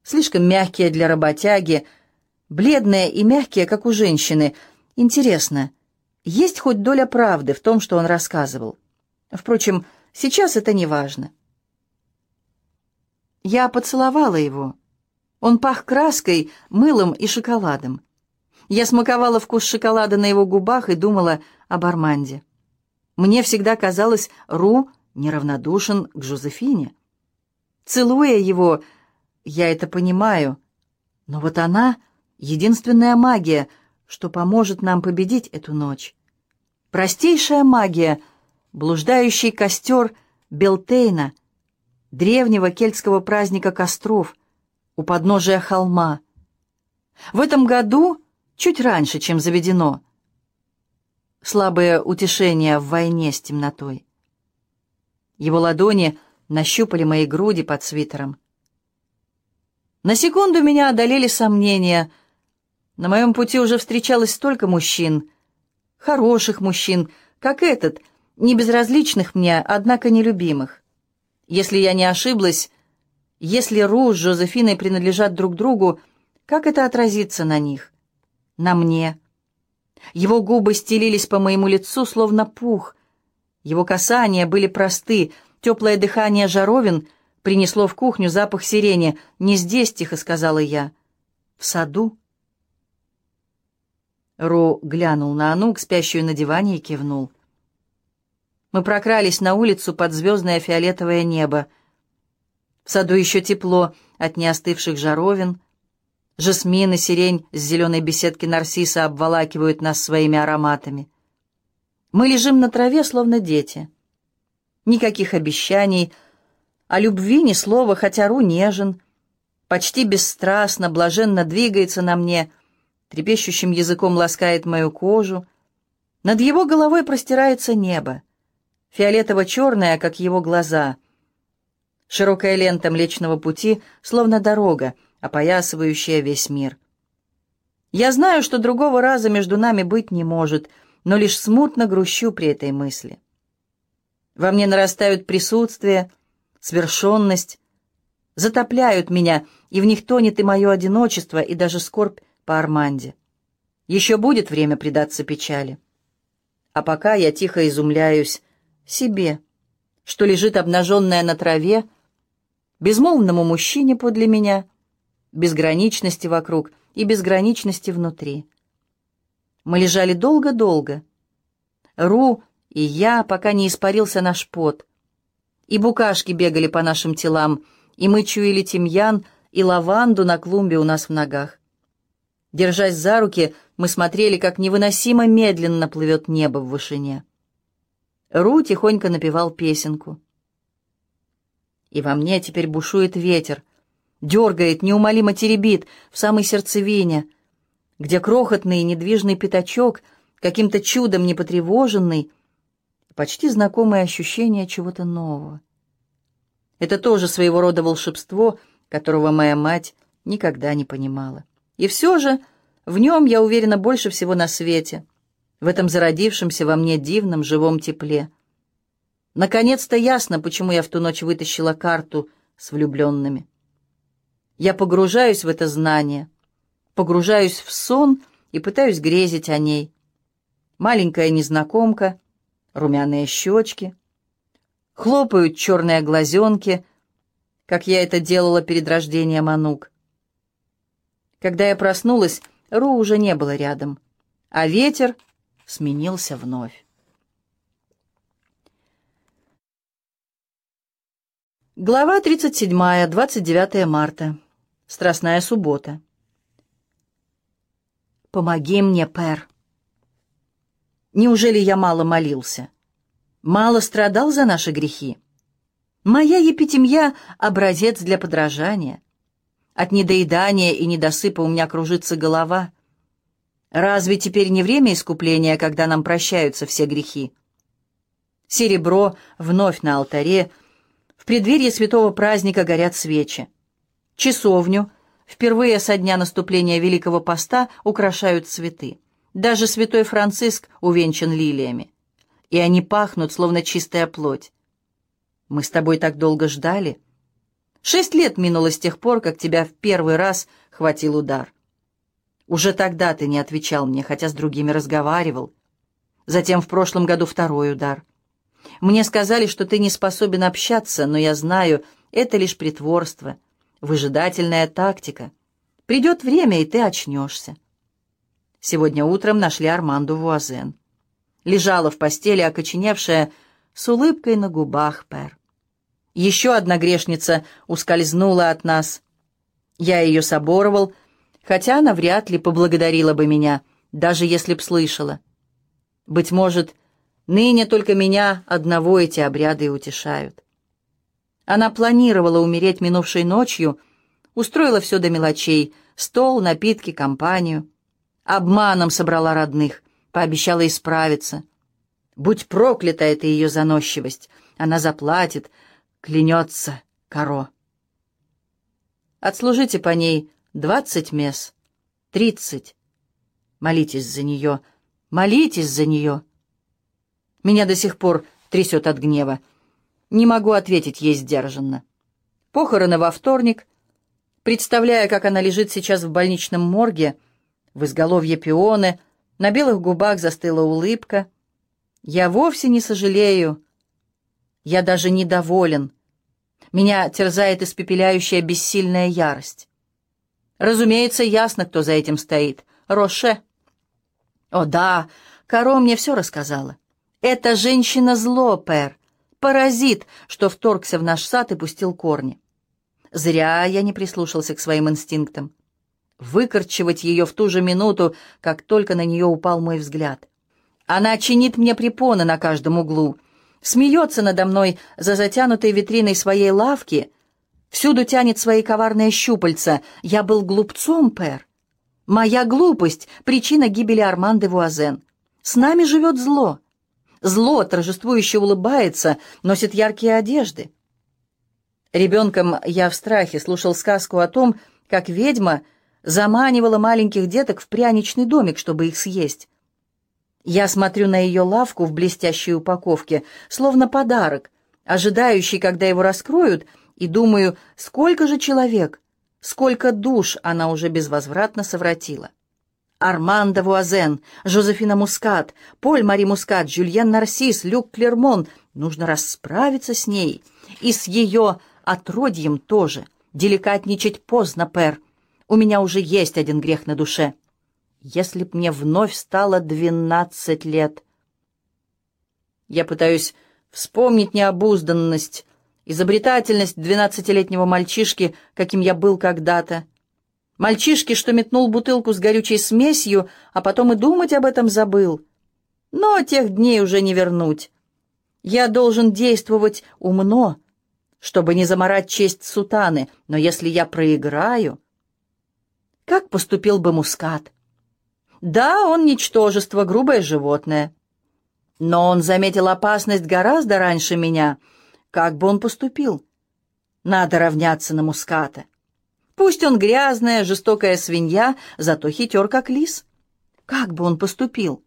слишком мягкие для работяги, — бледные и мягкие, как у женщины. Интересно, есть хоть доля правды в том, что он рассказывал? Впрочем, сейчас это не важно. Я поцеловала его. Он пах краской, мылом и шоколадом. Я смаковала вкус шоколада на его губах и думала об Арманде. Мне всегда казалось, Ру неравнодушен к Жозефине. Целуя его, я это понимаю. Но вот она Единственная магия, что поможет нам победить эту ночь. Простейшая магия, блуждающий костер Белтейна, древнего кельтского праздника костров, у подножия холма. В этом году, чуть раньше, чем заведено, слабое утешение в войне с темнотой. Его ладони нащупали мои груди под свитером. На секунду меня одолели сомнения — на моем пути уже встречалось столько мужчин, хороших мужчин, как этот, не безразличных мне, однако нелюбимых. Если я не ошиблась, если Ру с Жозефиной принадлежат друг другу, как это отразится на них? На мне. Его губы стелились по моему лицу, словно пух. Его касания были просты, теплое дыхание жаровин принесло в кухню запах сирени. «Не здесь», — тихо сказала я. «В саду». Ро глянул на Анук, спящую на диване, и кивнул. Мы прокрались на улицу под звездное фиолетовое небо. Саду еще тепло от неостывших жаровин. Жасмин и сирень с зеленой беседки нарцисса обволакивают нас своими ароматами. Мы лежим на траве, словно дети. Никаких обещаний, о любви ни слова, хотя Ру нежен, почти бесстрастно, блаженно двигается на мне — трепещущим языком ласкает мою кожу. Над его головой простирается небо, фиолетово-черное, как его глаза. Широкая лента Млечного Пути, словно дорога, опоясывающая весь мир. Я знаю, что другого раза между нами быть не может, но лишь смутно грущу при этой мысли. Во мне нарастают присутствие, свершенность, затопляют меня, и в них тонет и мое одиночество, и даже скорбь по Арманде. Еще будет время предаться печали. А пока я тихо изумляюсь себе, что лежит обнаженная на траве, безмолвному мужчине подле меня, безграничности вокруг и безграничности внутри. Мы лежали долго-долго. Ру и я, пока не испарился наш пот. И букашки бегали по нашим телам, и мы чуяли тимьян и лаванду на клумбе у нас в ногах. Держась за руки, мы смотрели, как невыносимо медленно плывет небо в вышине. Ру тихонько напевал песенку. И во мне теперь бушует ветер, дергает, неумолимо теребит в самой сердцевине. где крохотный и недвижный пятачок, каким-то чудом не потревоженный, почти знакомое ощущение чего-то нового. Это тоже своего рода волшебство, которого моя мать никогда не понимала. И все же в нем я уверена больше всего на свете, в этом зародившемся во мне дивном живом тепле. Наконец-то ясно, почему я в ту ночь вытащила карту с влюбленными. Я погружаюсь в это знание, погружаюсь в сон и пытаюсь грезить о ней. Маленькая незнакомка, румяные щечки, хлопают черные глазенки, как я это делала перед рождением Анук. Когда я проснулась, Ру уже не было рядом, а ветер сменился вновь. Глава 37, 29 марта. Страстная суббота. «Помоги мне, Пэр!» Неужели я мало молился? Мало страдал за наши грехи? Моя епитемья — образец для подражания. От недоедания и недосыпа у меня кружится голова. Разве теперь не время искупления, когда нам прощаются все грехи? Серебро вновь на алтаре — в преддверии святого праздника горят свечи. Часовню впервые со дня наступления Великого Поста украшают цветы. Даже святой Франциск увенчан лилиями. И они пахнут, словно чистая плоть. Мы с тобой так долго ждали. Шесть лет минуло с тех пор, как тебя в первый раз хватил удар. Уже тогда ты не отвечал мне, хотя с другими разговаривал. Затем в прошлом году второй удар. Мне сказали, что ты не способен общаться, но я знаю, это лишь притворство, выжидательная тактика. Придет время, и ты очнешься. Сегодня утром нашли Арманду Вуазен. Лежала в постели, окоченевшая, с улыбкой на губах Пер. Еще одна грешница ускользнула от нас. Я ее соборовал, хотя она вряд ли поблагодарила бы меня, даже если б слышала. Быть может, Ныне только меня одного эти обряды утешают. Она планировала умереть минувшей ночью, устроила все до мелочей — стол, напитки, компанию. Обманом собрала родных, пообещала исправиться. Будь проклята эта ее заносчивость, она заплатит, клянется коро. Отслужите по ней двадцать мес, тридцать. Молитесь за нее, молитесь за нее. Меня до сих пор трясет от гнева. Не могу ответить ей сдержанно. Похороны во вторник. Представляя, как она лежит сейчас в больничном морге, в изголовье пионы, на белых губах застыла улыбка. Я вовсе не сожалею. Я даже недоволен. Меня терзает испепеляющая бессильная ярость. Разумеется, ясно, кто за этим стоит. Роше. О да, Каро мне все рассказала. «Эта женщина зло, Пэр, паразит, что вторгся в наш сад и пустил корни». Зря я не прислушался к своим инстинктам. Выкорчевать ее в ту же минуту, как только на нее упал мой взгляд. Она чинит мне препоны на каждом углу, смеется надо мной за затянутой витриной своей лавки, всюду тянет свои коварные щупальца. Я был глупцом, Пэр. Моя глупость — причина гибели Арманды Вуазен. С нами живет зло. Зло торжествующе улыбается, носит яркие одежды. Ребенком я в страхе слушал сказку о том, как ведьма заманивала маленьких деток в пряничный домик, чтобы их съесть. Я смотрю на ее лавку в блестящей упаковке, словно подарок, ожидающий, когда его раскроют, и думаю, сколько же человек, сколько душ она уже безвозвратно совратила. Армандо Вуазен, Жозефина Мускат, Поль Мари Мускат, Жюльен Нарсис, Люк Клермон. Нужно расправиться с ней. И с ее отродьем тоже. Деликатничать поздно, Пэр. У меня уже есть один грех на душе. Если б мне вновь стало двенадцать лет. Я пытаюсь вспомнить необузданность, изобретательность двенадцатилетнего мальчишки, каким я был когда-то, Мальчишки, что метнул бутылку с горючей смесью, а потом и думать об этом забыл. Но тех дней уже не вернуть. Я должен действовать умно, чтобы не заморать честь сутаны, но если я проиграю... Как поступил бы Мускат? Да, он ничтожество, грубое животное. Но он заметил опасность гораздо раньше меня. Как бы он поступил? Надо равняться на муската. Пусть он грязная, жестокая свинья, зато хитер, как лис. Как бы он поступил?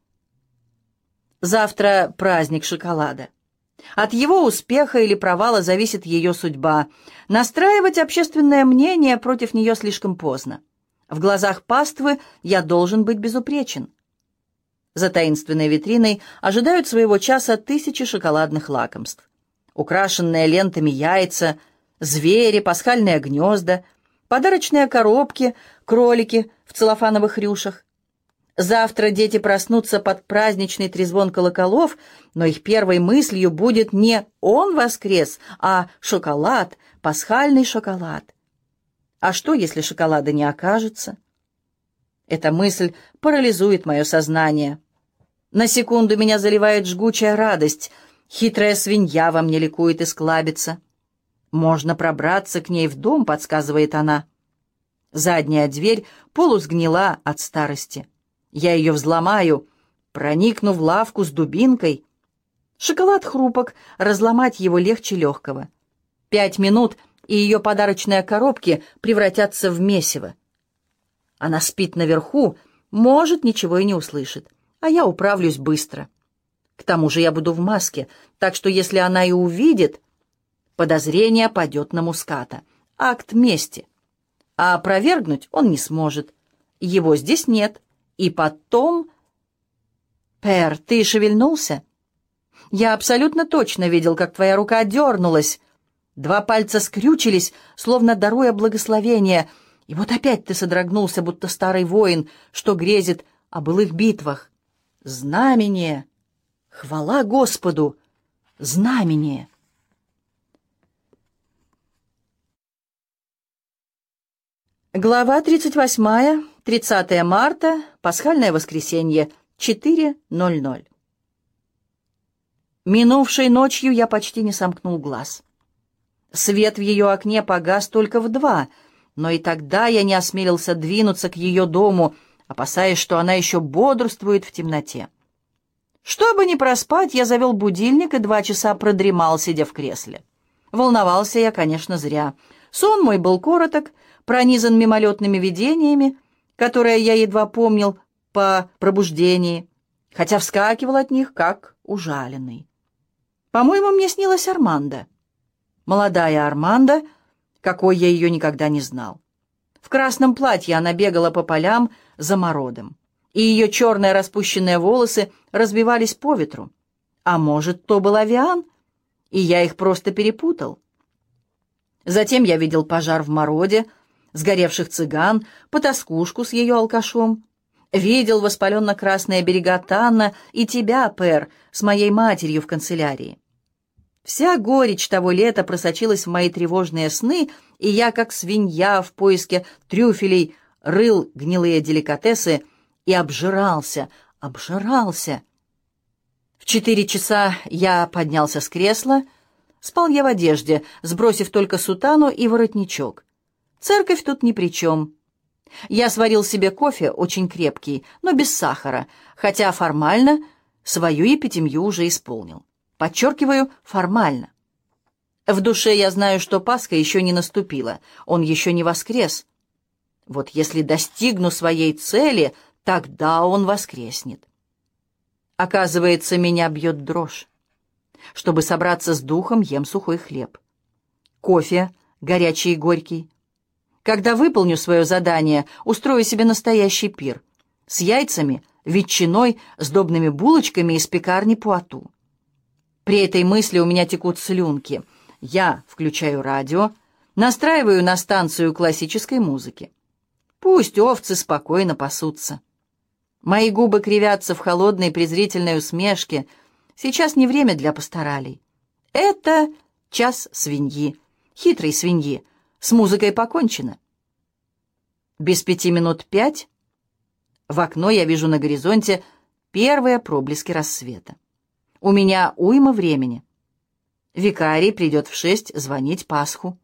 Завтра праздник шоколада. От его успеха или провала зависит ее судьба. Настраивать общественное мнение против нее слишком поздно. В глазах паствы я должен быть безупречен. За таинственной витриной ожидают своего часа тысячи шоколадных лакомств. Украшенные лентами яйца, звери, пасхальные гнезда, подарочные коробки, кролики в целлофановых рюшах. Завтра дети проснутся под праздничный трезвон колоколов, но их первой мыслью будет не «он воскрес», а «шоколад», пасхальный шоколад. А что, если шоколада не окажется? Эта мысль парализует мое сознание. На секунду меня заливает жгучая радость. Хитрая свинья во мне ликует и склабится. «Можно пробраться к ней в дом», — подсказывает она. Задняя дверь полусгнила от старости. Я ее взломаю, проникну в лавку с дубинкой. Шоколад хрупок, разломать его легче легкого. Пять минут, и ее подарочные коробки превратятся в месиво. Она спит наверху, может, ничего и не услышит, а я управлюсь быстро. К тому же я буду в маске, так что если она и увидит, подозрение падет на муската. Акт мести. А опровергнуть он не сможет. Его здесь нет. И потом... «Пэр, ты шевельнулся?» «Я абсолютно точно видел, как твоя рука дернулась. Два пальца скрючились, словно даруя благословение, и вот опять ты содрогнулся, будто старый воин, что грезит о былых битвах. Знамение! Хвала Господу! Знамение!» Глава тридцать восьмая. 30 марта, пасхальное воскресенье, 4.00. Минувшей ночью я почти не сомкнул глаз. Свет в ее окне погас только в два, но и тогда я не осмелился двинуться к ее дому, опасаясь, что она еще бодрствует в темноте. Чтобы не проспать, я завел будильник и два часа продремал, сидя в кресле. Волновался я, конечно, зря. Сон мой был короток, пронизан мимолетными видениями, которое я едва помнил по пробуждении, хотя вскакивал от них, как ужаленный. По-моему, мне снилась Арманда. Молодая Арманда, какой я ее никогда не знал. В красном платье она бегала по полям за мородом, и ее черные распущенные волосы разбивались по ветру. А может, то был авиан, и я их просто перепутал. Затем я видел пожар в мороде, сгоревших цыган, потаскушку с ее алкашом. Видел воспаленно-красные берега Танна и тебя, Пэр, с моей матерью в канцелярии. Вся горечь того лета просочилась в мои тревожные сны, и я, как свинья в поиске трюфелей, рыл гнилые деликатесы и обжирался, обжирался. В четыре часа я поднялся с кресла, спал я в одежде, сбросив только сутану и воротничок. Церковь тут ни при чем. Я сварил себе кофе, очень крепкий, но без сахара, хотя формально свою епитемью уже исполнил. Подчеркиваю, формально. В душе я знаю, что Пасха еще не наступила, он еще не воскрес. Вот если достигну своей цели, тогда он воскреснет. Оказывается, меня бьет дрожь. Чтобы собраться с духом, ем сухой хлеб. Кофе, горячий и горький, когда выполню свое задание, устрою себе настоящий пир. С яйцами, ветчиной, сдобными булочками из пекарни Пуату. При этой мысли у меня текут слюнки. Я включаю радио, настраиваю на станцию классической музыки. Пусть овцы спокойно пасутся. Мои губы кривятся в холодной презрительной усмешке. Сейчас не время для пасторалей. Это час свиньи, хитрой свиньи, с музыкой покончено. Без пяти минут пять в окно я вижу на горизонте первые проблески рассвета. У меня уйма времени. Викарий придет в шесть звонить Пасху.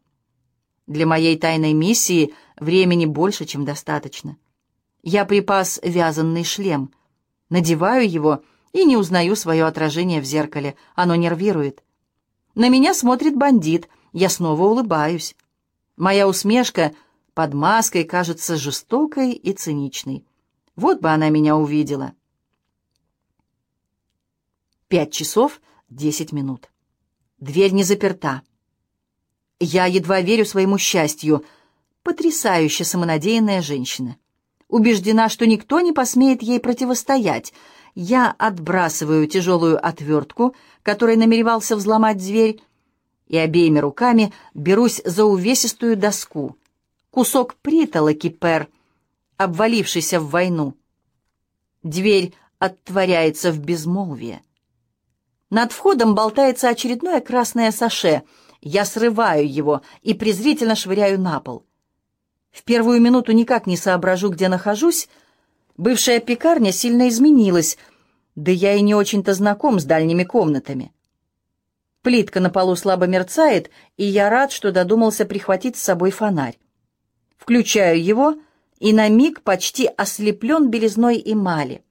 Для моей тайной миссии времени больше, чем достаточно. Я припас вязанный шлем. Надеваю его и не узнаю свое отражение в зеркале. Оно нервирует. На меня смотрит бандит. Я снова улыбаюсь. Моя усмешка под маской кажется жестокой и циничной. Вот бы она меня увидела. Пять часов десять минут. Дверь не заперта. Я едва верю своему счастью. Потрясающе самонадеянная женщина. Убеждена, что никто не посмеет ей противостоять. Я отбрасываю тяжелую отвертку, которой намеревался взломать дверь, и обеими руками берусь за увесистую доску. Кусок притолоки пер, обвалившийся в войну. Дверь оттворяется в безмолвие. Над входом болтается очередное красное саше. Я срываю его и презрительно швыряю на пол. В первую минуту никак не соображу, где нахожусь. Бывшая пекарня сильно изменилась, да я и не очень-то знаком с дальними комнатами. Плитка на полу слабо мерцает, и я рад, что додумался прихватить с собой фонарь. Включаю его и на миг почти ослеплен белизной эмали.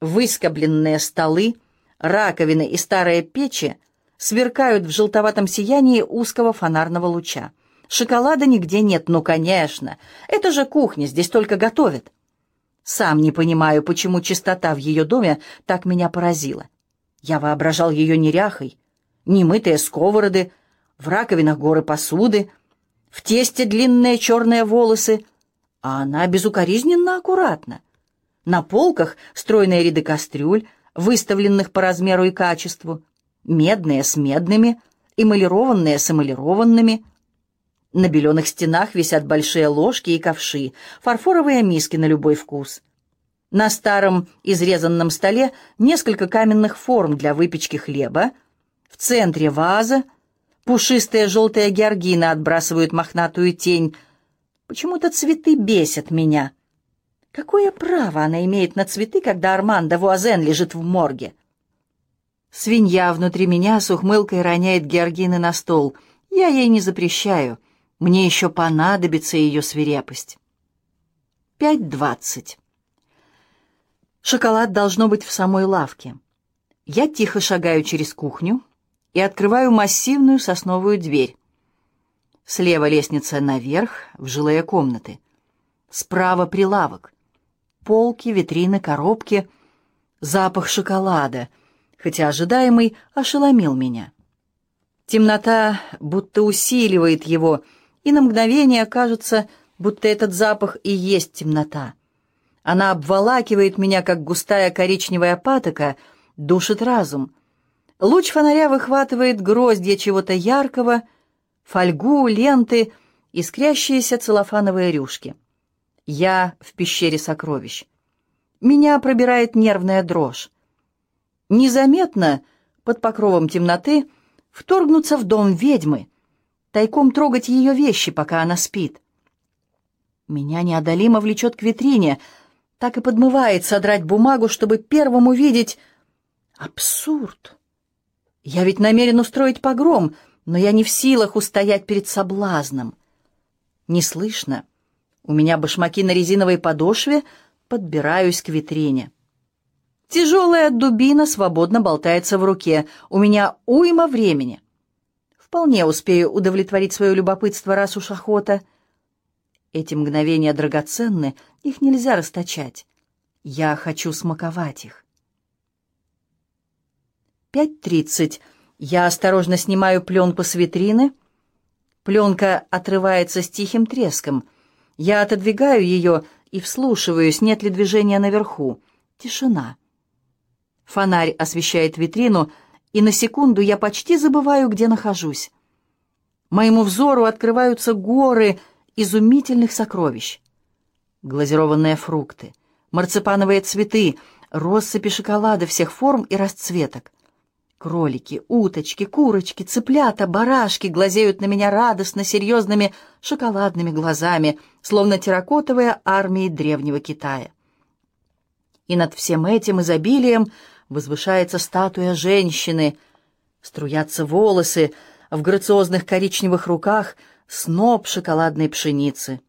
Выскобленные столы — раковины и старые печи сверкают в желтоватом сиянии узкого фонарного луча. Шоколада нигде нет, ну, конечно. Это же кухня, здесь только готовят. Сам не понимаю, почему чистота в ее доме так меня поразила. Я воображал ее неряхой, немытые сковороды, в раковинах горы посуды, в тесте длинные черные волосы, а она безукоризненно аккуратна. На полках стройные ряды кастрюль, выставленных по размеру и качеству, медные с медными, эмалированные с эмалированными. На беленых стенах висят большие ложки и ковши, фарфоровые миски на любой вкус. На старом изрезанном столе несколько каменных форм для выпечки хлеба, центре ваза, пушистые желтые георгины отбрасывают мохнатую тень. Почему-то цветы бесят меня — Какое право она имеет на цветы, когда Армандо Вуазен лежит в морге? Свинья внутри меня с ухмылкой роняет Георгины на стол. Я ей не запрещаю. Мне еще понадобится ее свирепость. Пять двадцать. Шоколад должно быть в самой лавке. Я тихо шагаю через кухню и открываю массивную сосновую дверь. Слева лестница наверх, в жилые комнаты. Справа прилавок полки, витрины, коробки, запах шоколада, хотя ожидаемый ошеломил меня. Темнота будто усиливает его, и на мгновение кажется, будто этот запах и есть темнота. Она обволакивает меня, как густая коричневая патока, душит разум. Луч фонаря выхватывает гроздья чего-то яркого, фольгу, ленты, искрящиеся целлофановые рюшки. Я в пещере сокровищ. Меня пробирает нервная дрожь. Незаметно, под покровом темноты, вторгнуться в дом ведьмы, тайком трогать ее вещи, пока она спит. Меня неодолимо влечет к витрине, так и подмывает содрать бумагу, чтобы первым увидеть... Абсурд! Я ведь намерен устроить погром, но я не в силах устоять перед соблазном. Не слышно. У меня башмаки на резиновой подошве, подбираюсь к витрине. Тяжелая дубина свободно болтается в руке. У меня уйма времени. Вполне успею удовлетворить свое любопытство, раз уж охота. Эти мгновения драгоценны, их нельзя расточать. Я хочу смаковать их. Пять тридцать. Я осторожно снимаю пленку с витрины. Пленка отрывается с тихим треском — я отодвигаю ее и вслушиваюсь, нет ли движения наверху. Тишина. Фонарь освещает витрину, и на секунду я почти забываю, где нахожусь. Моему взору открываются горы изумительных сокровищ. Глазированные фрукты, марципановые цветы, россыпи шоколада всех форм и расцветок. Кролики, уточки, курочки, цыплята, барашки глазеют на меня радостно серьезными шоколадными глазами, словно терракотовые армии древнего Китая. И над всем этим изобилием возвышается статуя женщины, струятся волосы, в грациозных коричневых руках сноп шоколадной пшеницы.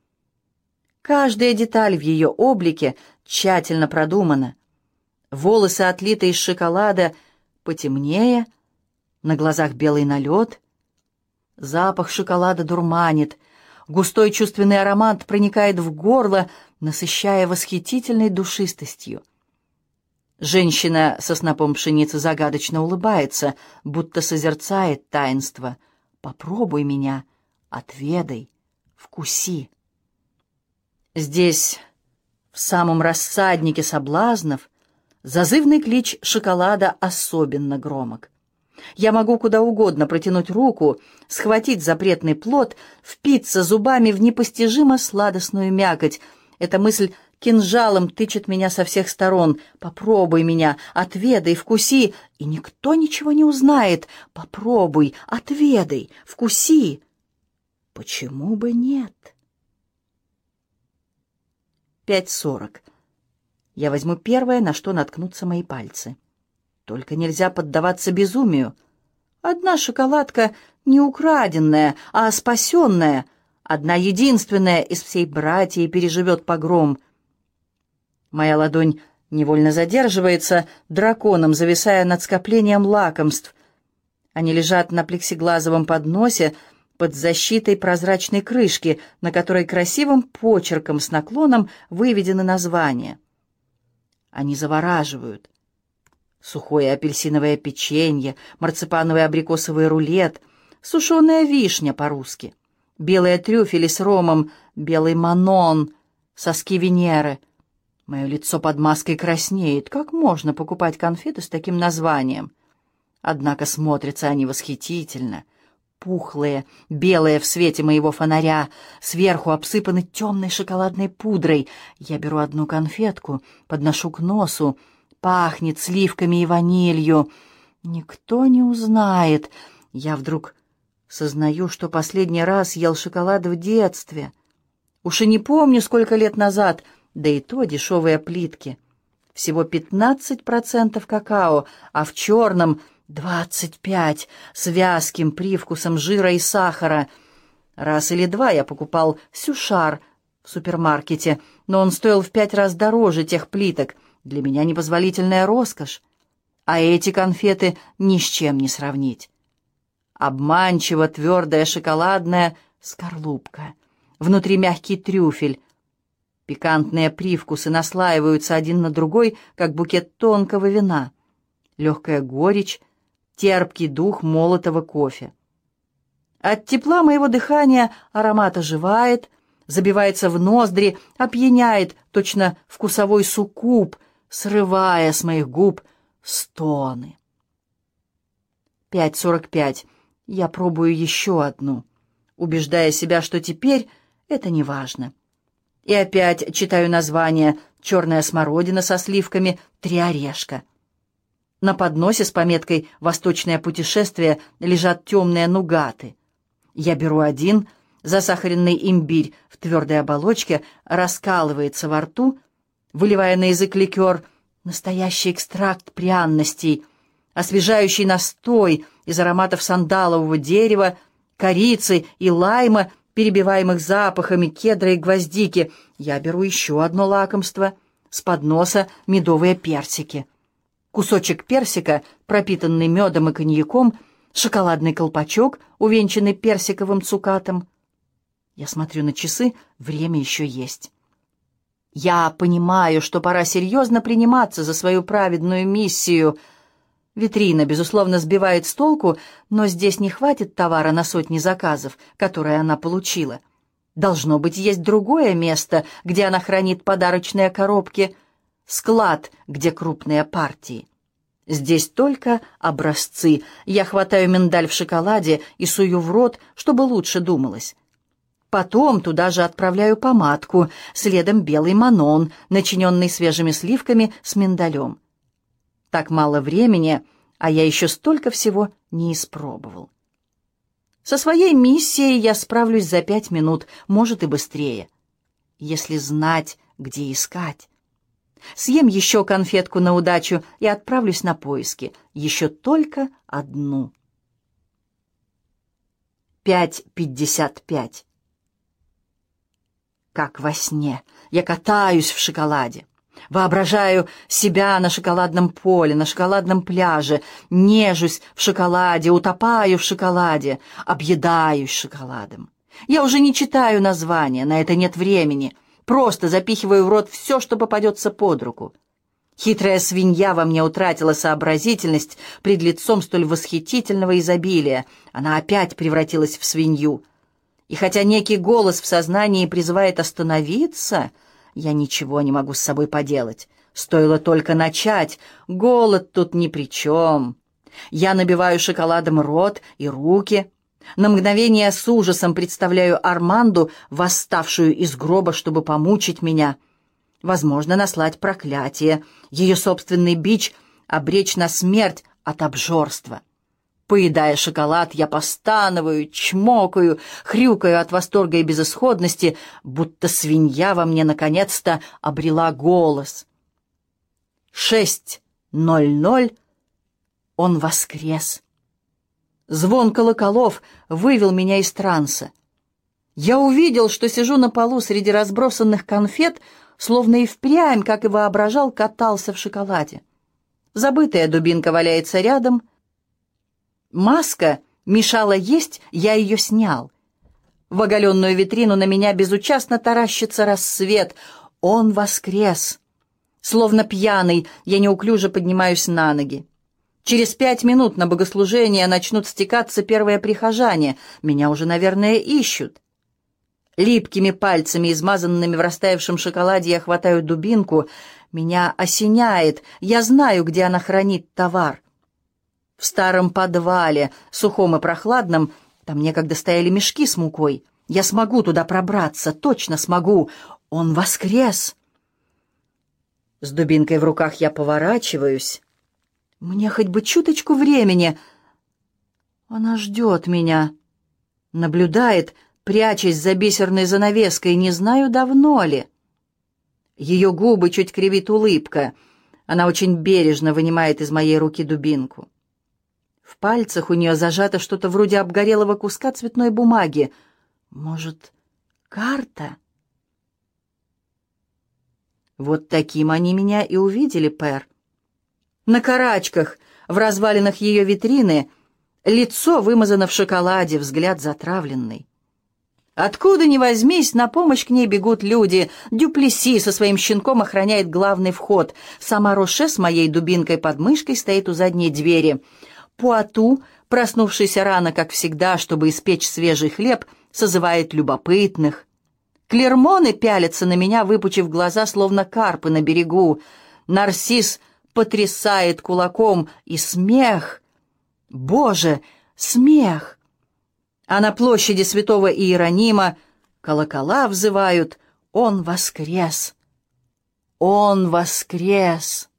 Каждая деталь в ее облике тщательно продумана. Волосы, отлиты из шоколада, потемнее, на глазах белый налет. Запах шоколада дурманит, густой чувственный аромат проникает в горло, насыщая восхитительной душистостью. Женщина со снопом пшеницы загадочно улыбается, будто созерцает таинство. «Попробуй меня, отведай, вкуси». Здесь, в самом рассаднике соблазнов, зазывный клич шоколада особенно громок. Я могу куда угодно протянуть руку, схватить запретный плод, впиться зубами в непостижимо сладостную мякоть. Эта мысль кинжалом тычет меня со всех сторон. Попробуй меня, отведай, вкуси, и никто ничего не узнает. Попробуй, отведай, вкуси. Почему бы нет? Пять сорок. Я возьму первое, на что наткнутся мои пальцы. Только нельзя поддаваться безумию. Одна шоколадка не украденная, а спасенная. Одна единственная из всей братьи переживет погром. Моя ладонь невольно задерживается, драконом зависая над скоплением лакомств. Они лежат на плексиглазовом подносе, под защитой прозрачной крышки, на которой красивым почерком с наклоном выведены названия. Они завораживают. Сухое апельсиновое печенье, марципановый абрикосовый рулет, сушеная вишня по-русски, белые трюфели с ромом, белый манон, соски Венеры. Мое лицо под маской краснеет. Как можно покупать конфеты с таким названием? Однако смотрятся они восхитительно — пухлые, белые в свете моего фонаря, сверху обсыпаны темной шоколадной пудрой. Я беру одну конфетку, подношу к носу, пахнет сливками и ванилью. Никто не узнает. Я вдруг сознаю, что последний раз ел шоколад в детстве. Уж и не помню, сколько лет назад, да и то дешевые плитки. Всего пятнадцать процентов какао, а в черном — Двадцать пять с вязким привкусом жира и сахара. Раз или два я покупал сюшар в супермаркете, но он стоил в пять раз дороже тех плиток. Для меня непозволительная роскошь. А эти конфеты ни с чем не сравнить. Обманчиво твердая шоколадная скорлупка. Внутри мягкий трюфель. Пикантные привкусы наслаиваются один на другой, как букет тонкого вина. Легкая горечь — терпкий дух молотого кофе. От тепла моего дыхания аромат оживает, забивается в ноздри, опьяняет точно вкусовой суккуб, срывая с моих губ стоны. Пять сорок пять. Я пробую еще одну, убеждая себя, что теперь это не важно. И опять читаю название «Черная смородина со сливками», «Три орешка». На подносе с пометкой «Восточное путешествие» лежат темные нугаты. Я беру один, засахаренный имбирь в твердой оболочке раскалывается во рту, выливая на язык ликер, настоящий экстракт пряностей, освежающий настой из ароматов сандалового дерева, корицы и лайма, перебиваемых запахами кедра и гвоздики. Я беру еще одно лакомство — с подноса медовые персики — кусочек персика, пропитанный медом и коньяком, шоколадный колпачок, увенчанный персиковым цукатом. Я смотрю на часы, время еще есть. Я понимаю, что пора серьезно приниматься за свою праведную миссию. Витрина, безусловно, сбивает с толку, но здесь не хватит товара на сотни заказов, которые она получила. Должно быть, есть другое место, где она хранит подарочные коробки — Склад, где крупные партии. Здесь только образцы. Я хватаю миндаль в шоколаде и сую в рот, чтобы лучше думалось. Потом туда же отправляю помадку, следом белый манон, начиненный свежими сливками с миндалем. Так мало времени, а я еще столько всего не испробовал. Со своей миссией я справлюсь за пять минут, может и быстрее, если знать, где искать. Съем еще конфетку на удачу и отправлюсь на поиски. Еще только одну. Пять пятьдесят пять. как во сне. Я катаюсь в шоколаде. Воображаю себя на шоколадном поле, на шоколадном пляже, нежусь в шоколаде, утопаю в шоколаде, объедаюсь шоколадом. Я уже не читаю названия, на это нет времени. Просто запихиваю в рот все, что попадется под руку. Хитрая свинья во мне утратила сообразительность пред лицом столь восхитительного изобилия. Она опять превратилась в свинью. И хотя некий голос в сознании призывает остановиться, я ничего не могу с собой поделать. Стоило только начать, голод тут ни при чем. Я набиваю шоколадом рот и руки. На мгновение с ужасом представляю Арманду, восставшую из гроба, чтобы помучить меня. Возможно, наслать проклятие, ее собственный бич обречь на смерть от обжорства. Поедая шоколад, я постановаю, чмокаю, хрюкаю от восторга и безысходности, будто свинья во мне наконец-то обрела голос. Шесть ноль ноль. Он воскрес. Звон колоколов вывел меня из транса. Я увидел, что сижу на полу среди разбросанных конфет, словно и впрямь, как и воображал, катался в шоколаде. Забытая дубинка валяется рядом — Маска мешала есть, я ее снял. В оголенную витрину на меня безучастно таращится рассвет. Он воскрес. Словно пьяный, я неуклюже поднимаюсь на ноги. Через пять минут на богослужение начнут стекаться первые прихожане. Меня уже, наверное, ищут. Липкими пальцами, измазанными в растаявшем шоколаде, я хватаю дубинку. Меня осеняет. Я знаю, где она хранит товар в старом подвале, сухом и прохладном. Там некогда стояли мешки с мукой. Я смогу туда пробраться, точно смогу. Он воскрес. С дубинкой в руках я поворачиваюсь. Мне хоть бы чуточку времени. Она ждет меня. Наблюдает, прячась за бисерной занавеской, не знаю, давно ли. Ее губы чуть кривит улыбка. Она очень бережно вынимает из моей руки дубинку. В пальцах у нее зажато что-то вроде обгорелого куска цветной бумаги. Может, карта? Вот таким они меня и увидели, Пэр. На карачках, в развалинах ее витрины, лицо вымазано в шоколаде, взгляд затравленный. Откуда ни возьмись, на помощь к ней бегут люди. Дюплеси со своим щенком охраняет главный вход. Сама Роше с моей дубинкой под мышкой стоит у задней двери. Пуату, проснувшийся рано, как всегда, чтобы испечь свежий хлеб, созывает любопытных. Клермоны пялятся на меня, выпучив глаза, словно карпы на берегу. Нарцисс потрясает кулаком, и смех. Боже, смех! А на площади святого Иеронима колокола взывают «Он воскрес! Он воскрес!»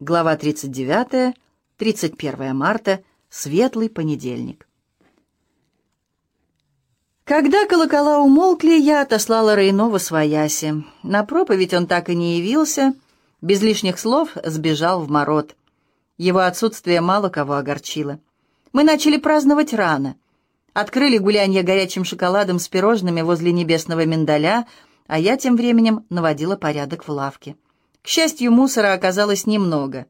Глава 39, 31 марта, светлый понедельник. Когда колокола умолкли, я отослала Рейно во свояси. На проповедь он так и не явился, без лишних слов сбежал в мород. Его отсутствие мало кого огорчило. Мы начали праздновать рано. Открыли гулянье горячим шоколадом с пирожными возле небесного миндаля, а я тем временем наводила порядок в лавке. К счастью, мусора оказалось немного.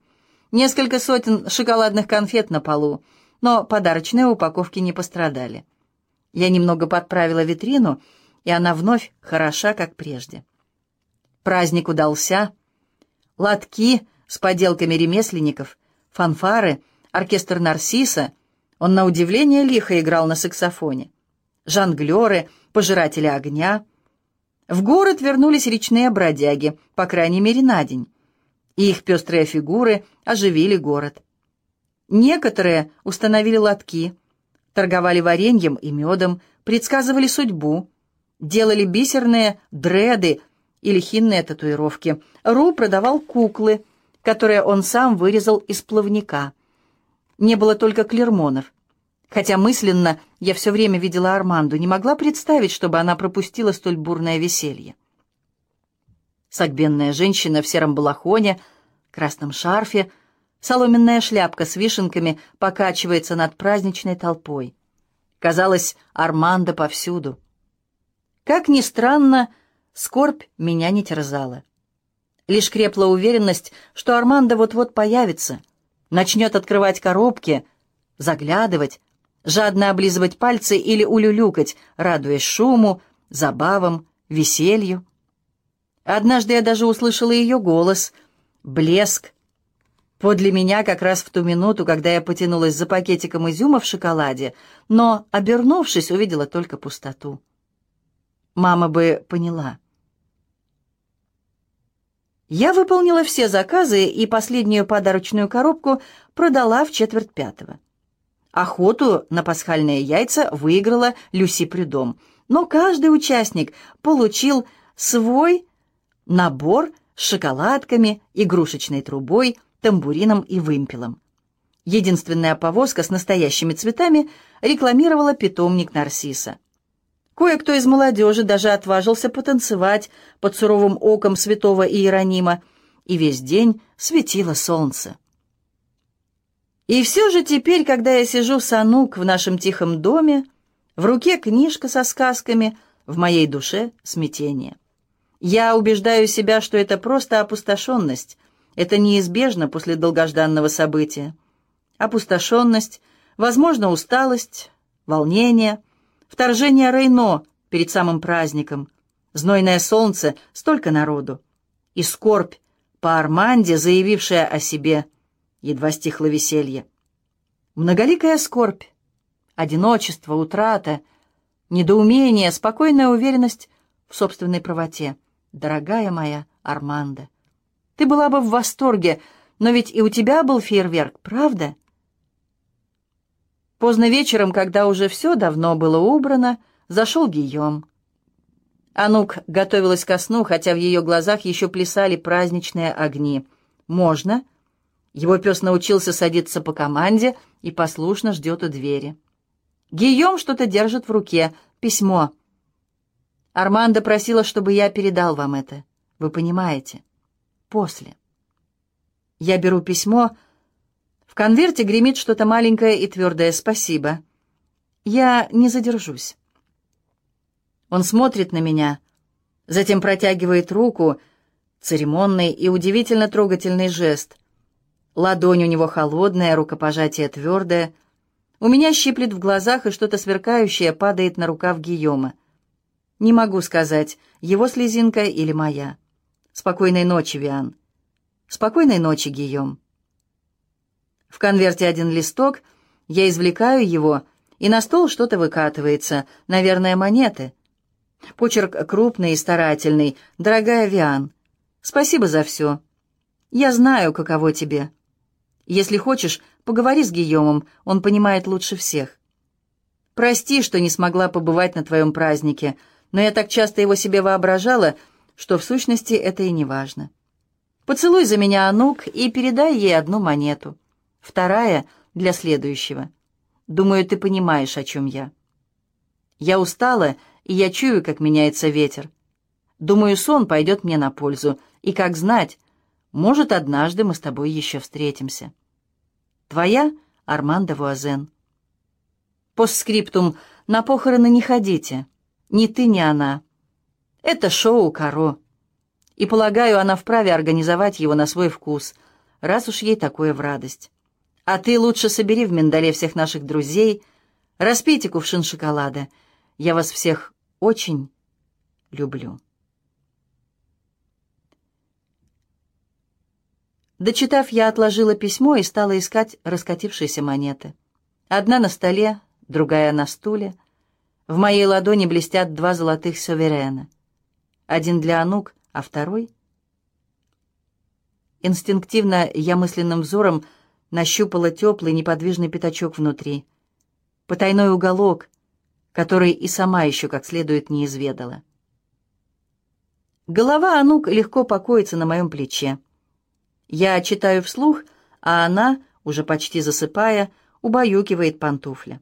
Несколько сотен шоколадных конфет на полу, но подарочные упаковки не пострадали. Я немного подправила витрину, и она вновь хороша, как прежде. Праздник удался. Лотки с поделками ремесленников, фанфары, оркестр Нарсиса. Он на удивление лихо играл на саксофоне. Жонглеры, пожиратели огня — в город вернулись речные бродяги, по крайней мере, на день. И их пестрые фигуры оживили город. Некоторые установили лотки, торговали вареньем и медом, предсказывали судьбу, делали бисерные дреды или хинные татуировки. Ру продавал куклы, которые он сам вырезал из плавника. Не было только клермонов. Хотя мысленно я все время видела Арманду, не могла представить, чтобы она пропустила столь бурное веселье. Согбенная женщина в сером балахоне, красном шарфе, соломенная шляпка с вишенками покачивается над праздничной толпой. Казалось, Армандо повсюду. Как ни странно, скорбь меня не терзала. Лишь крепла уверенность, что Армандо вот-вот появится, начнет открывать коробки, заглядывать, жадно облизывать пальцы или улюлюкать, радуясь шуму, забавам, веселью. Однажды я даже услышала ее голос, блеск. Подле меня как раз в ту минуту, когда я потянулась за пакетиком изюма в шоколаде, но, обернувшись, увидела только пустоту. Мама бы поняла. Я выполнила все заказы и последнюю подарочную коробку продала в четверть пятого. Охоту на пасхальные яйца выиграла Люси Придом, но каждый участник получил свой набор с шоколадками, игрушечной трубой, тамбурином и вымпелом. Единственная повозка с настоящими цветами рекламировала питомник Нарцисса. Кое-кто из молодежи даже отважился потанцевать под суровым оком святого Иеронима, и весь день светило солнце. И все же теперь, когда я сижу с Анук в нашем тихом доме, в руке книжка со сказками, в моей душе смятение. Я убеждаю себя, что это просто опустошенность, это неизбежно после долгожданного события. Опустошенность, возможно, усталость, волнение, вторжение Рейно перед самым праздником, знойное солнце, столько народу, и скорбь по Арманде, заявившая о себе – едва стихло веселье. Многоликая скорбь, одиночество, утрата, недоумение, спокойная уверенность в собственной правоте. Дорогая моя Арманда, ты была бы в восторге, но ведь и у тебя был фейерверк, правда? Поздно вечером, когда уже все давно было убрано, зашел Гийом. Анук готовилась ко сну, хотя в ее глазах еще плясали праздничные огни. «Можно?» Его пес научился садиться по команде и послушно ждет у двери. Гийом что-то держит в руке. Письмо. Армандо просила, чтобы я передал вам это. Вы понимаете? После. Я беру письмо. В конверте гремит что-то маленькое и твердое «Спасибо». Я не задержусь. Он смотрит на меня, затем протягивает руку, церемонный и удивительно трогательный жест — Ладонь у него холодная, рукопожатие твердое. У меня щиплет в глазах, и что-то сверкающее падает на рукав Гийома. Не могу сказать, его слезинка или моя. Спокойной ночи, Виан. Спокойной ночи, Гийом. В конверте один листок, я извлекаю его, и на стол что-то выкатывается, наверное, монеты. Почерк крупный и старательный. Дорогая Виан, спасибо за все. Я знаю, каково тебе. Если хочешь, поговори с Гийомом, он понимает лучше всех. Прости, что не смогла побывать на твоем празднике, но я так часто его себе воображала, что в сущности это и не важно. Поцелуй за меня Анук и передай ей одну монету. Вторая для следующего. Думаю, ты понимаешь, о чем я. Я устала, и я чую, как меняется ветер. Думаю, сон пойдет мне на пользу, и, как знать, может, однажды мы с тобой еще встретимся. Твоя Армандо Вуазен. Постскриптум. На похороны не ходите. Ни ты, ни она. Это шоу Каро. И, полагаю, она вправе организовать его на свой вкус, раз уж ей такое в радость. А ты лучше собери в миндале всех наших друзей, распейте кувшин шоколада. Я вас всех очень люблю. Дочитав, я отложила письмо и стала искать раскатившиеся монеты. Одна на столе, другая на стуле. В моей ладони блестят два золотых суверена. Один для Анук, а второй... Инстинктивно я мысленным взором нащупала теплый неподвижный пятачок внутри. Потайной уголок, который и сама еще как следует не изведала. Голова Анук легко покоится на моем плече. Я читаю вслух, а она, уже почти засыпая, убаюкивает пантуфля.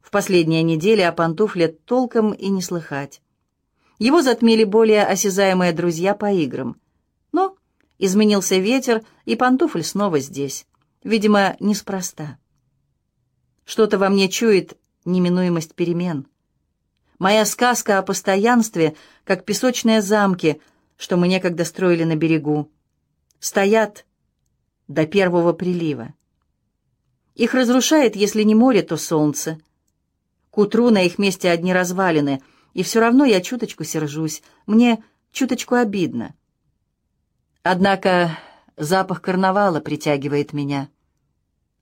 В последние недели о пантуфле толком и не слыхать. Его затмили более осязаемые друзья по играм. Но изменился ветер, и пантуфль снова здесь. Видимо, неспроста. Что-то во мне чует, неминуемость перемен. Моя сказка о постоянстве, как песочные замки, что мы некогда строили на берегу, стоят до первого прилива. Их разрушает, если не море, то солнце. К утру на их месте одни развалины, и все равно я чуточку сержусь, мне чуточку обидно. Однако запах карнавала притягивает меня.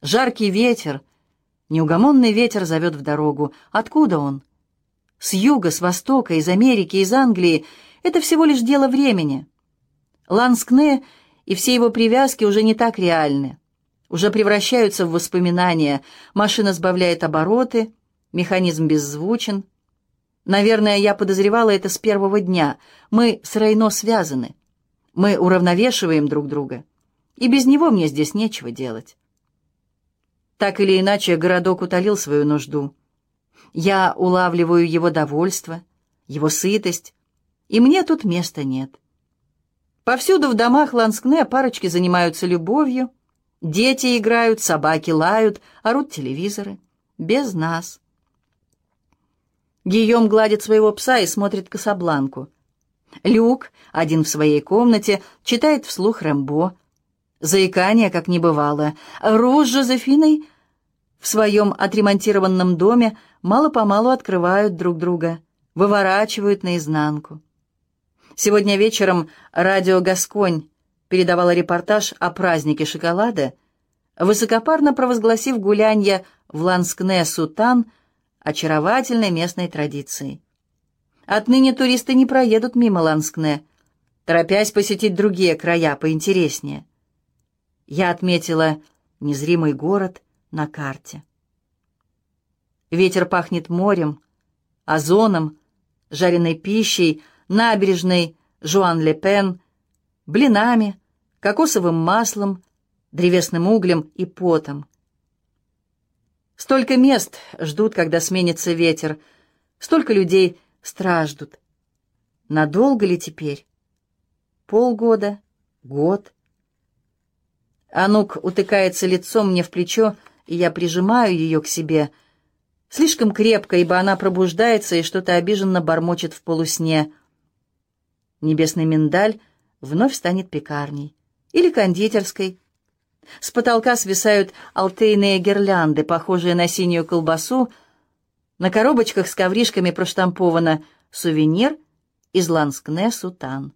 Жаркий ветер, неугомонный ветер зовет в дорогу. Откуда он? С юга, с востока, из Америки, из Англии. Это всего лишь дело времени. Ланскне и все его привязки уже не так реальны. Уже превращаются в воспоминания. Машина сбавляет обороты, механизм беззвучен. Наверное, я подозревала это с первого дня. Мы с Рейно связаны. Мы уравновешиваем друг друга. И без него мне здесь нечего делать. Так или иначе, городок утолил свою нужду. Я улавливаю его довольство, его сытость, и мне тут места нет. Повсюду в домах Ланскне парочки занимаются любовью, дети играют, собаки лают, орут телевизоры. Без нас. Гийом гладит своего пса и смотрит Касабланку. Люк, один в своей комнате, читает вслух Рэмбо, Заикание, как не бывало. Руж с Жозефиной в своем отремонтированном доме мало-помалу открывают друг друга, выворачивают наизнанку. Сегодня вечером радио «Гасконь» передавало репортаж о празднике шоколада, высокопарно провозгласив гулянье в Ланскне-Сутан очаровательной местной традицией. Отныне туристы не проедут мимо Ланскне, торопясь посетить другие края поинтереснее. Я отметила незримый город на карте. Ветер пахнет морем, озоном, жареной пищей, набережной Жуан-Ле-Пен, блинами, кокосовым маслом, древесным углем и потом. Столько мест ждут, когда сменится ветер, столько людей страждут. Надолго ли теперь? Полгода? Год? Анук утыкается лицом мне в плечо, и я прижимаю ее к себе. Слишком крепко, ибо она пробуждается и что-то обиженно бормочет в полусне. Небесный миндаль вновь станет пекарней или кондитерской. С потолка свисают алтейные гирлянды, похожие на синюю колбасу. На коробочках с ковришками проштамповано «Сувенир из Ланскне Сутан».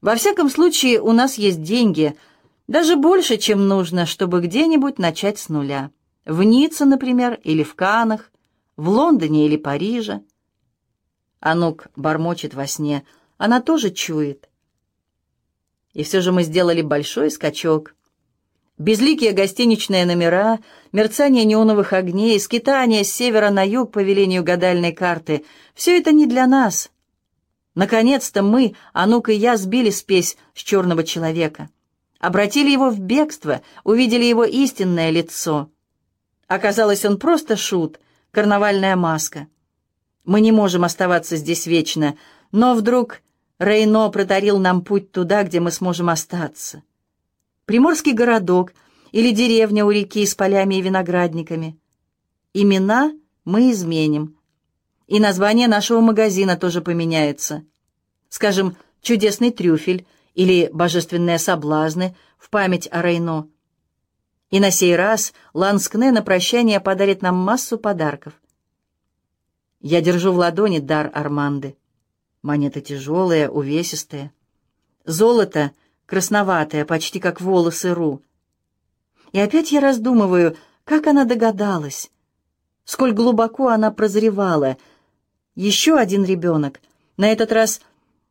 Во всяком случае, у нас есть деньги — даже больше, чем нужно, чтобы где-нибудь начать с нуля. В Ницце, например, или в Канах, в Лондоне или Париже. Анук бормочет во сне. Она тоже чует. И все же мы сделали большой скачок. Безликие гостиничные номера, мерцание неоновых огней, скитание с севера на юг по велению гадальной карты — все это не для нас. Наконец-то мы, Анук и я, сбили спесь с черного человека — обратили его в бегство, увидели его истинное лицо. Оказалось, он просто шут, карнавальная маска. Мы не можем оставаться здесь вечно, но вдруг Рейно протарил нам путь туда, где мы сможем остаться. Приморский городок или деревня у реки с полями и виноградниками. Имена мы изменим. И название нашего магазина тоже поменяется. Скажем, «Чудесный трюфель» или «Божественные соблазны» в память о Рейно. И на сей раз Ланскне на прощание подарит нам массу подарков. Я держу в ладони дар Арманды. Монеты тяжелые, увесистые. Золото красноватое, почти как волосы Ру. И опять я раздумываю, как она догадалась, сколь глубоко она прозревала. Еще один ребенок, на этот раз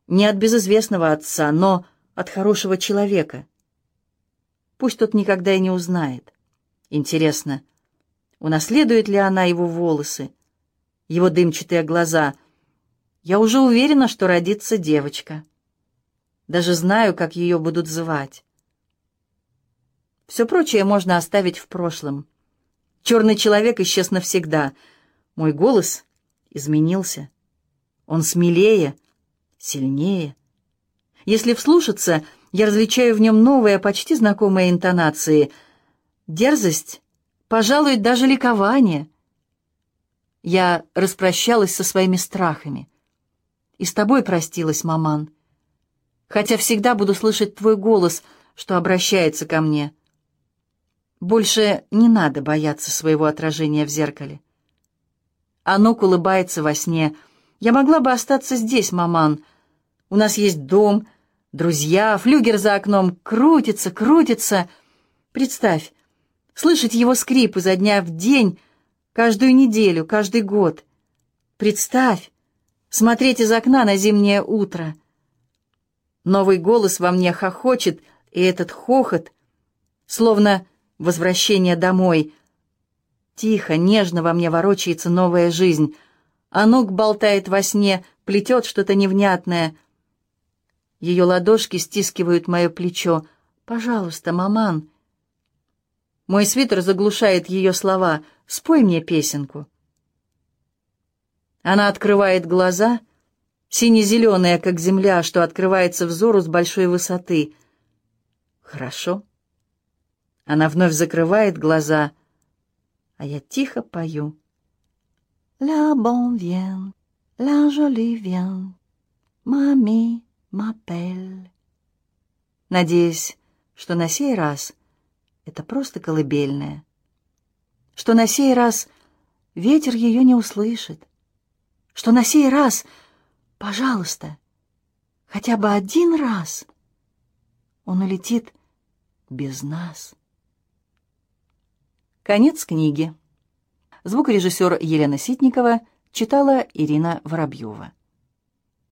не от безызвестного отца, но от хорошего человека. Пусть тот никогда и не узнает. Интересно, унаследует ли она его волосы, его дымчатые глаза? Я уже уверена, что родится девочка. Даже знаю, как ее будут звать. Все прочее можно оставить в прошлом. Черный человек исчез навсегда. Мой голос изменился. Он смелее, сильнее. Если вслушаться, я различаю в нем новые, почти знакомые интонации. Дерзость, пожалуй, даже ликование. Я распрощалась со своими страхами. И с тобой простилась, маман. Хотя всегда буду слышать твой голос, что обращается ко мне. Больше не надо бояться своего отражения в зеркале. Анок улыбается во сне. «Я могла бы остаться здесь, маман. У нас есть дом, друзья, флюгер за окном. Крутится, крутится. Представь, слышать его скрип изо дня в день, каждую неделю, каждый год. Представь, смотреть из окна на зимнее утро. Новый голос во мне хохочет, и этот хохот, словно возвращение домой — Тихо, нежно во мне ворочается новая жизнь. Анук болтает во сне, плетет что-то невнятное. Ее ладошки стискивают мое плечо. «Пожалуйста, маман». Мой свитер заглушает ее слова. «Спой мне песенку». Она открывает глаза, сине-зеленая, как земля, что открывается взору с большой высоты. «Хорошо». Она вновь закрывает глаза — а я тихо пою. La bonne vient, la jolie vient, мами m'appelle. Надеюсь, что на сей раз это просто колыбельная, что на сей раз ветер ее не услышит, что на сей раз, пожалуйста, хотя бы один раз он улетит без нас. Конец книги. Звукорежиссер Елена Ситникова читала Ирина Воробьева.